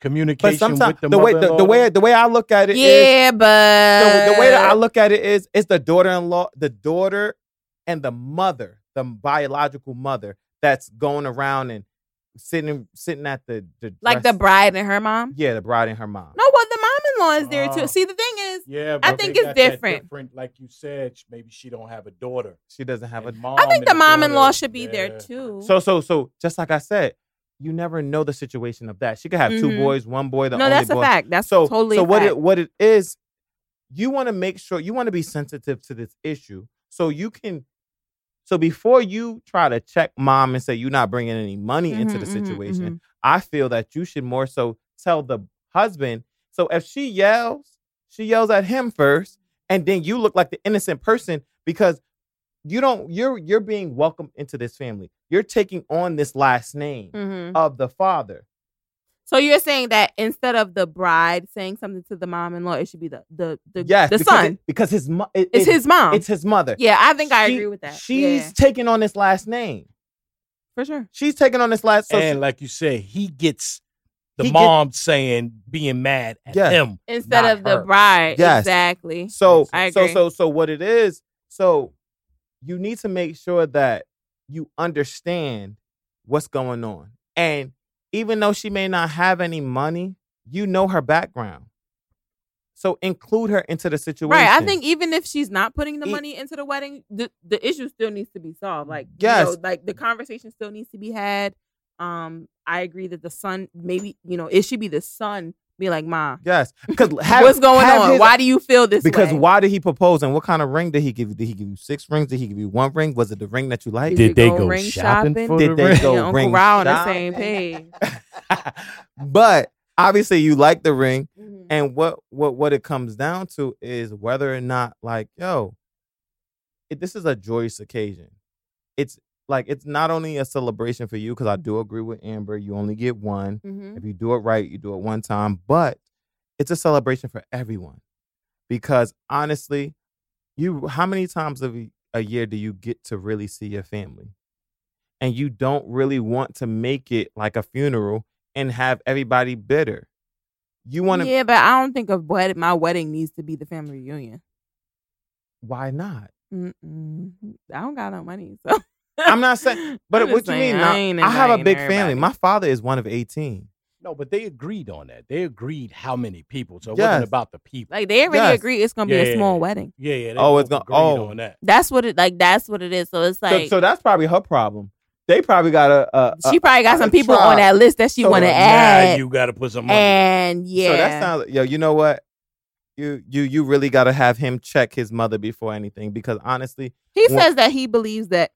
communication but sometimes with the, the, way the, the way the way I look at it Yeah, but the, the way that I look at it is it's the daughter-in-law, the daughter and the mother, the biological mother that's going around and sitting sitting at the, the like the bride and her mom. yeah the bride and her mom. No, well, the mom-in-law is there Oh. too. See, the thing is, Yeah, I think they it's got that different. different. Like you said, maybe she don't have a daughter. She doesn't have a mom I think the mom-in-law should be there too. so so so just like I said, you never know the situation of that. She could have two Mhm. boys, one boy, the no, only that's boy. a fact. That's so totally so a what fact. it what it is you want to make sure you want to be sensitive to this issue so you can so before you try to check mom and say you're not bringing any money into Mhm, the mhm, situation mhm. i feel that you should more so tell the husband so if she yells she yells at him first and then you look like the innocent person because you don't you're you're being welcomed into this family you're taking on this last name Mhm. of the father So you're saying that instead of the bride saying something to the mom-in-law, it should be the the the, yes the because son. it- because his mo- it- it's it- his mom. it's his mother yeah, I think I agree with that. She's yeah, taking on this last name. for sure. She's taking on this last. So and she- like you said, he gets the He get- mom saying being mad at Yeah. him. Instead not of the bride, Yes. exactly. so I so so so what it is. So you need to make sure that you understand what's going on, and even though she may not have any money, you know her background. So include her into the situation. Right. I think even if she's not putting the money into the wedding, the, the issue still needs to be solved. Like, Yes. you know, like the conversation still needs to be had. Um, I agree that the son, maybe you know, it should be the son be like, "Ma, yes, because what's going on? why do you feel this Because way? why did he propose and what kind of ring did he give you? Did he give you six rings? Did he give you one ring? Was it the ring that you liked? Did Did they go go ring shopping, shopping? for Did the they ring? go Uncle ring Ra on the shopping? same page. <laughs> but obviously you like the ring Mhm. and what what what it comes down to is whether or not like yo it, this is a joyous occasion it's like it's not only a celebration for you because i do agree with amber you only get one Mhm. if you do it right you do it one time but it's a celebration for everyone because honestly you how many times of a- year do you get to really see your family and you don't really want to make it like a funeral and have everybody bitter you want to Yeah, but I don't think of wed- my wedding needs to be the family reunion. why not Mm-mm. I don't got no money, <laughs> so I'm not saying- <laughs> but what just you saying, mean now, ain't i have a inviting big family everybody. my father is one of 18 No, but they agreed on that. They agreed how many people. So it Yes. wasn't about the people. Like they already Yes. agree it's gonna be a yeah, small yeah. wedding. yeah, yeah. They Oh, it's both gonna- oh. on that. That's what it like. That's what it is. So it's like so that's probably her problem they probably got a, a, a she probably got some people tribe. on that list that she So want to now Now add. you got to put some money. and yeah, So that sounds yo. You know what? You you you really got to have him check his mother before anything because honestly, he Well- says that he believes that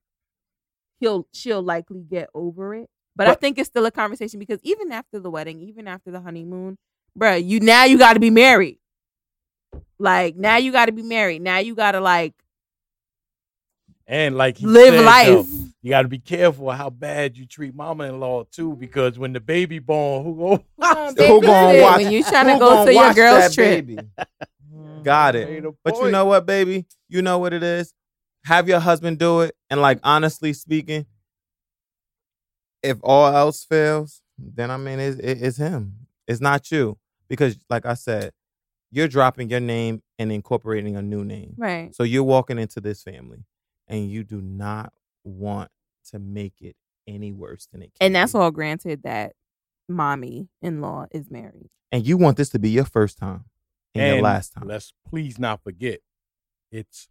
he'll she'll likely get over it. But, I think it's still a conversation because even after the wedding, even after the honeymoon, bruh, you now you got to be married. Like now you got to be married. Now you got to like and like he live said, life. though, you got to be careful how bad you treat mama-in-law too, because when the baby born, who go? gonna <laughs> Who gonna watch- when you trying to go gonna your girl's that trip? baby? <laughs> Got it. But you know what, baby? You know what it is. Have your husband do it, and like honestly speaking, if all else fails, then I mean it's, it's him. It's not you because, like I said, you're dropping your name and incorporating a new name. Right. So you're walking into this family, and you do not want to make it any worse than it can. And that's be. all granted that mommy in law is married. And you want this to be your first time and, your And last time. Let's please not forget, it's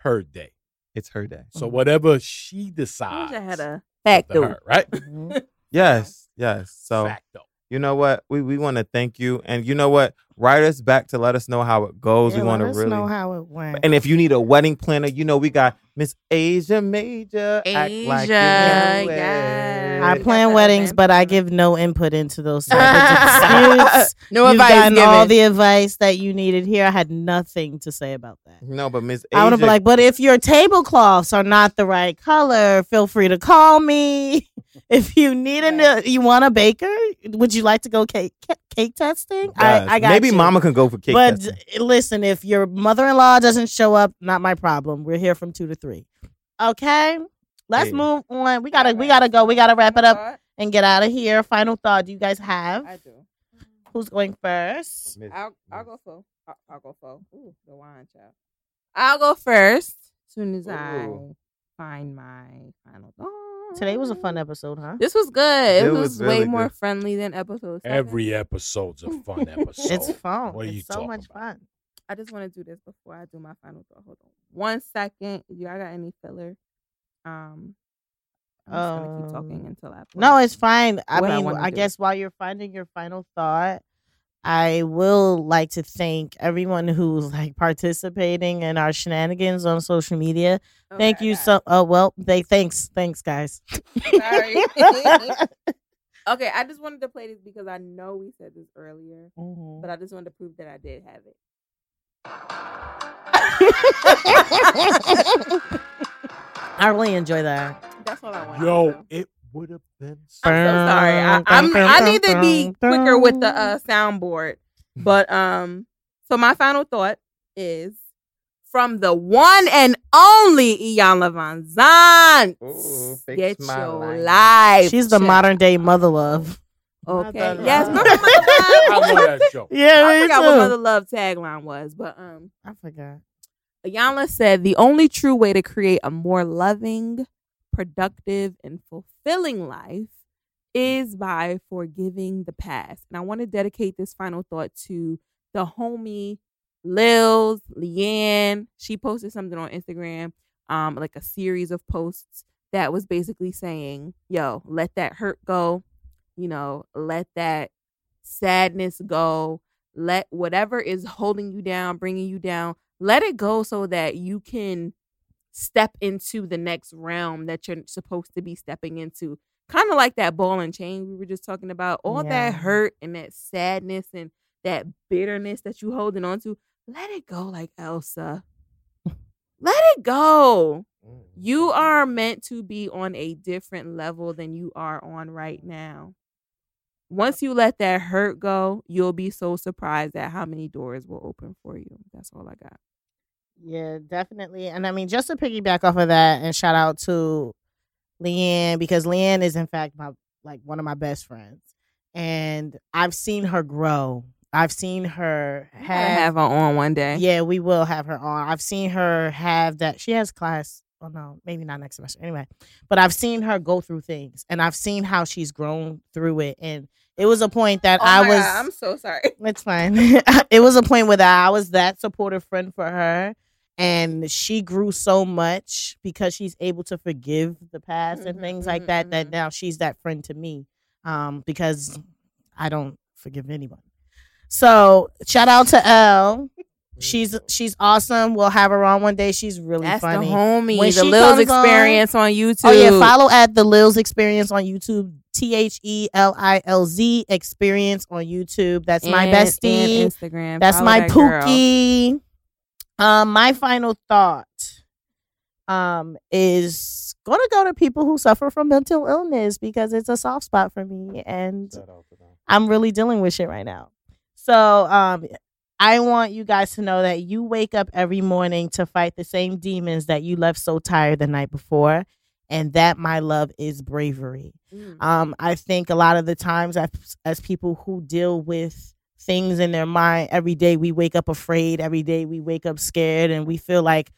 her day. It's her day. So whatever she decides, wish I had a up to factor. her, right? <laughs> Mhm. <laughs> Yes, yes. So Facto. you know what? We we want to thank you, and you know what? Write us back to let us know how it goes. Yeah, we want to really. know how it went. and if you need a wedding planner, you know we got Miss Asia Major. Act like you Asia, know yes. I plan weddings, but I give no input into those disputes. <laughs> no You've advice gotten given. all the advice that you needed here. I had nothing to say about that. No, but Miss I would have Asia, been like, but if your tablecloths are not the right color, feel free to call me. <laughs> If you need a, you want a baker, would you like to go cake cake testing? yes. I, I got maybe you. Mama can go for cake. But testing. listen, if your mother-in-law doesn't show up, not my problem. We're here from two to three. Okay, let's Yeah. move on. We gotta, we gotta go. We gotta wrap it up and get out of here. Final thought. Do you guys have? I do. Who's going first? I'll, I'll go for. I'll, I'll go for. Ooh, the wine child. I'll go first. As soon as I find my final thought. Today was a fun episode, huh? This was good. It, It was, was way really more good. friendly than episode seven. Every episode's a fun <laughs> episode. It's fun. What are it's you so much about? fun. I just want to do this before I do my final thought. Hold on one second. If y'all got any filler, um, I'm just gonna keep talking Um, until I. No, it's fine. I I mean, wanna I guess while you're finding your final thought, I will like to thank everyone who's like participating in our shenanigans on social media. Okay, Thank you so. Oh well, they thanks, thanks guys. Sorry. <laughs> <laughs> Okay, I just wanted to play this because I know we said this earlier, Mhm. but I just wanted to prove that I did have it. <laughs> I really enjoy that. That's all I wanted. Yo, it would have been. I'm so sorry. I, I'm, I need to be quicker with the uh, soundboard. <laughs> But um, so my final thought is from the one and only Iyanla Vanzant. Ooh, Get my your life. life. She's the check. modern day mother love. Okay. Mother Yes. love. Remember Mother <laughs> I Love? love that show. Yeah, I me forgot what too. Mother Love tagline was, but um, I forgot. Iyanla said the only true way to create a more loving, productive, and fulfilling life is by forgiving the past. And I want to dedicate this final thought to the homie Lils, Leanne. She posted something on Instagram, um, like a series of posts that was basically saying, yo, let that hurt go. You know, let that sadness go. Let whatever is holding you down, bringing you down, let it go so that you can step into the next realm that you're supposed to be stepping into. Kind of like that ball and chain we were just talking about. All Yeah. that hurt and that sadness and that bitterness that you're holding on to, let it go like Elsa. let it go. Mm. You are meant to be on a different level than you are on right now. Once you let that hurt go, you'll be so surprised at how many doors will open for you. That's all I got. Yeah, definitely. And I mean, just to piggyback off of that, and shout out to Leanne because Leanne is in fact my like one of my best friends, and I've seen her grow. I've seen her have. have her on one day. yeah, we will have her on. I've seen her have that. She has class. Oh no, maybe not next semester. Anyway, but I've seen her go through things, and I've seen how she's grown through it. And it was a point that Oh I was. God, I'm so sorry. It's fine. <laughs> it was a point where I was that supportive friend for her. And she grew so much because she's able to forgive the past and Mhm, things like that. That mhm. now she's that friend to me, um, because I don't forgive anyone. So shout out to Elle. She's she's awesome. We'll have her on one day. She's really That's funny. the homie. When the Lil's comes on- experience on, YouTube. Oh yeah, follow at the Lil's Experience on YouTube. T H E L I L Z Experience on YouTube. That's my bestie. and Instagram. That's Follow my that girl. Pookie. Um, my final thought. um, is going to go to people who suffer from mental illness because it's a soft spot for me, and I'm really dealing with shit right now. So, um, I want you guys to know that you wake up every morning to fight the same demons that you left so tired the night before. And that, my love, is bravery. Mm. Um, I think a lot of the times, as, as people who deal with things in their mind every day, we wake up afraid. Every day, we wake up scared, and we feel like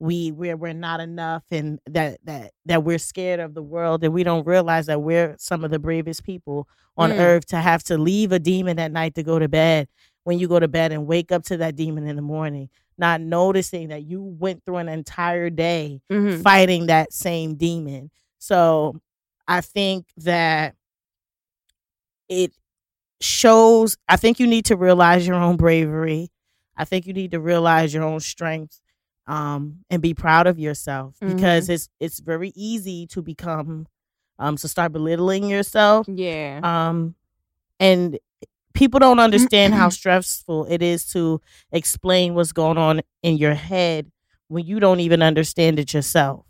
we we're we're not enough, and that that that we're scared of the world, and we don't realize that we're some of the bravest people on Mm. earth to have to leave a demon at night to go to bed. When you go to bed and wake up to that demon in the morning, not noticing that you went through an entire day Mhm. fighting that same demon. So I think that it shows, I think you need to realize your own bravery. I think you need to realize your own strength um, and be proud of yourself because it's it's very easy to become um to start belittling yourself Yeah. um and people don't understand how <clears throat> stressful it is to explain what's going on in your head when you don't even understand it yourself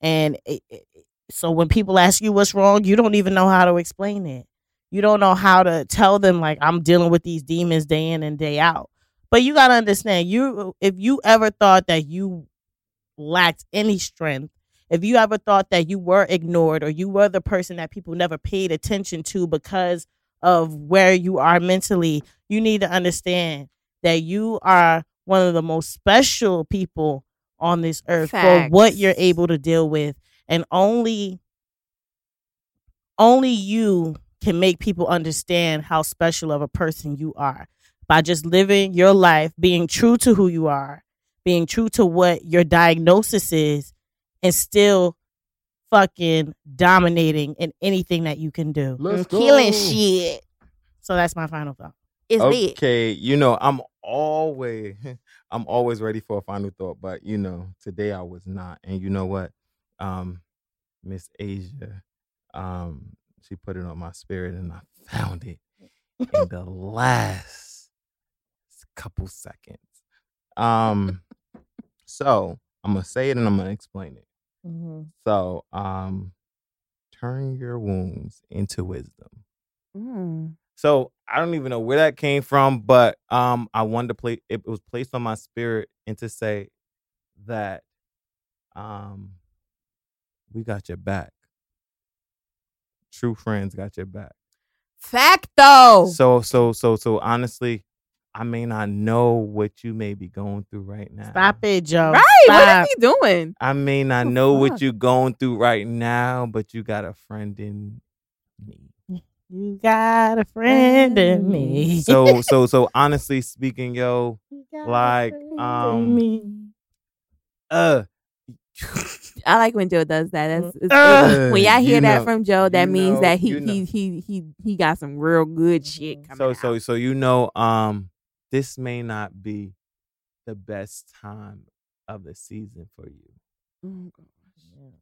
and it, it- so when people ask you what's wrong you don't even know how to explain it you don't know how to tell them like i'm dealing with these demons day in and day out. But you got to understand you if you ever thought that you lacked any strength if you ever thought that you were ignored or you were the person that people never paid attention to because of where you are mentally, you need to understand that you are one of the most special people on this earth for what you're able to deal with. And only only you can make people understand how special of a person you are by just living your life being true to who you are being true to what your diagnosis is and still fucking dominating in anything that you can do. Let's Killing go. shit. So that's my final thought. It's lit. okay, you know, I'm always <laughs> I'm always ready for a final thought, but you know, today I was not. And you know what? Um Miss Asia, um, she put it on my spirit and I <laughs> found it <laughs> in the last couple seconds. Um so I'm gonna say it and I'm gonna explain it. So um turn your wounds into wisdom. Mm. So I don't even know where that came from, but um, I wanted to play. It was placed on my spirit and to say that um, we got your back. True friends got your back. Facto. So so so so honestly, I may not know what you may be going through right now. Stop it, Joe. right. Stop. What is he doing? I may not know fuck? what you're going through right now, but you got a friend in me. You got a friend in me. So <laughs> so so honestly speaking, yo, You got a like, friend in um, me. uh I like when Joe does that. That's, it's, Uh, when y'all hear that know- from Joe, that means know- that he you know. he he he he got some real good shit coming so out. so so you know um this may not be the best time of the season for you Oh, gosh.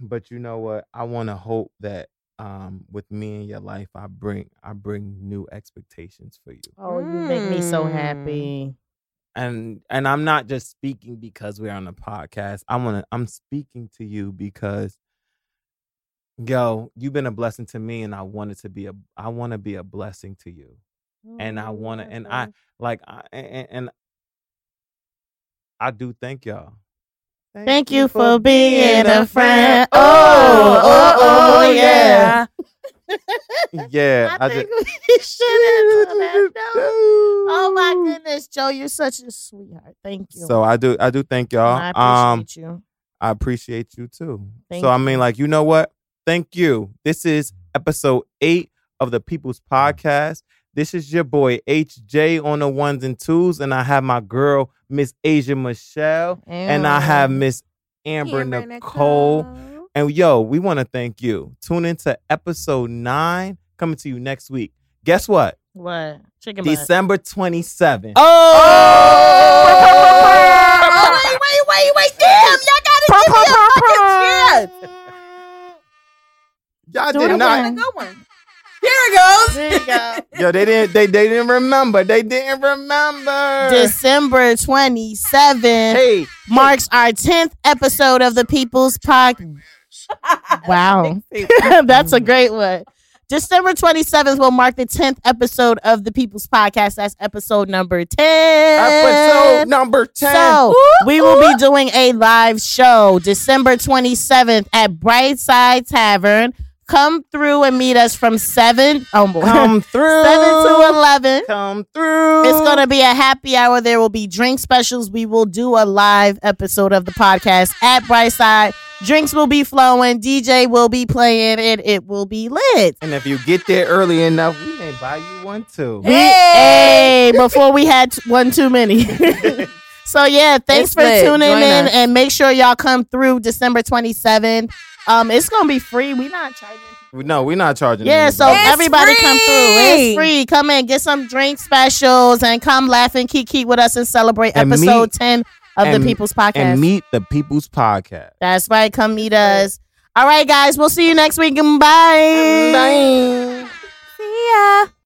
but you know what i want to hope that um with me in your life i bring i bring new expectations for you Oh, you make me so Mm. happy. And and i'm not just speaking because we're on a podcast i want to i'm speaking to you because yo you've been a blessing to me and i wanted to be a i want to be a blessing to you. And I oh, wanna- and I- like I, and, and i do thank y'all Thank you for being a friend. Oh, oh, oh, yeah. <laughs> yeah I, I think just, we should have done that. No. Oh my goodness, Joe, you're such a sweetheart. Thank you. so i do i do thank y'all I um appreciate you. I appreciate you too. Thank so I mean, like, you know what? Thank you. This is episode eight of the People's Podcast. This is your boy HJ on the ones and twos, and I have my girl Miss Asia Michelle, and I have Miss Amber, Amber Nicole. Nicole. And yo, we want to thank you. Tune into episode nine, coming to you next week. Guess what? What? Chicken. December twenty seventh. Oh! wait, wait, wait, wait. Damn, y'all gotta give me a fucking chance. Y'all Do did it not. Again. Good one. Here it goes. There you go. <laughs> Yo, they didn't. They, they didn't remember. They didn't remember. December 27th hey, marks our 10th episode of the People's Podcast. Wow. <laughs> <laughs> That's a great one. December 27th will mark the 10th episode of the People's Podcast. That's episode number 10. episode number ten. So we will be doing a live show December 27th at Brightside Tavern. Come through and meet us from 7, oh, boy. come through. <laughs> 7 to 11. Come through. It's going to be a happy hour. There will be drink specials. We will do a live episode of the podcast at Brightside. Drinks will be flowing. DJ will be playing and it will be lit. And if you get there early enough, we may buy you one too. We, hey, before we had one too many. <laughs> so yeah, thanks It's for lit. tuning Join in us. and make sure y'all come through December 27th. Um, it's gonna be free. We're not charging. No, we're not charging. Yeah, anybody. so It's everybody come through. It's free. Come in, get some drink specials, and come laugh and keep keep with us and celebrate And episode meet- 10 of and- the People's Podcast. and meet the People's Podcast. That's right. Come meet us. All right, guys. We'll see you next week. and Bye. Bye. See ya.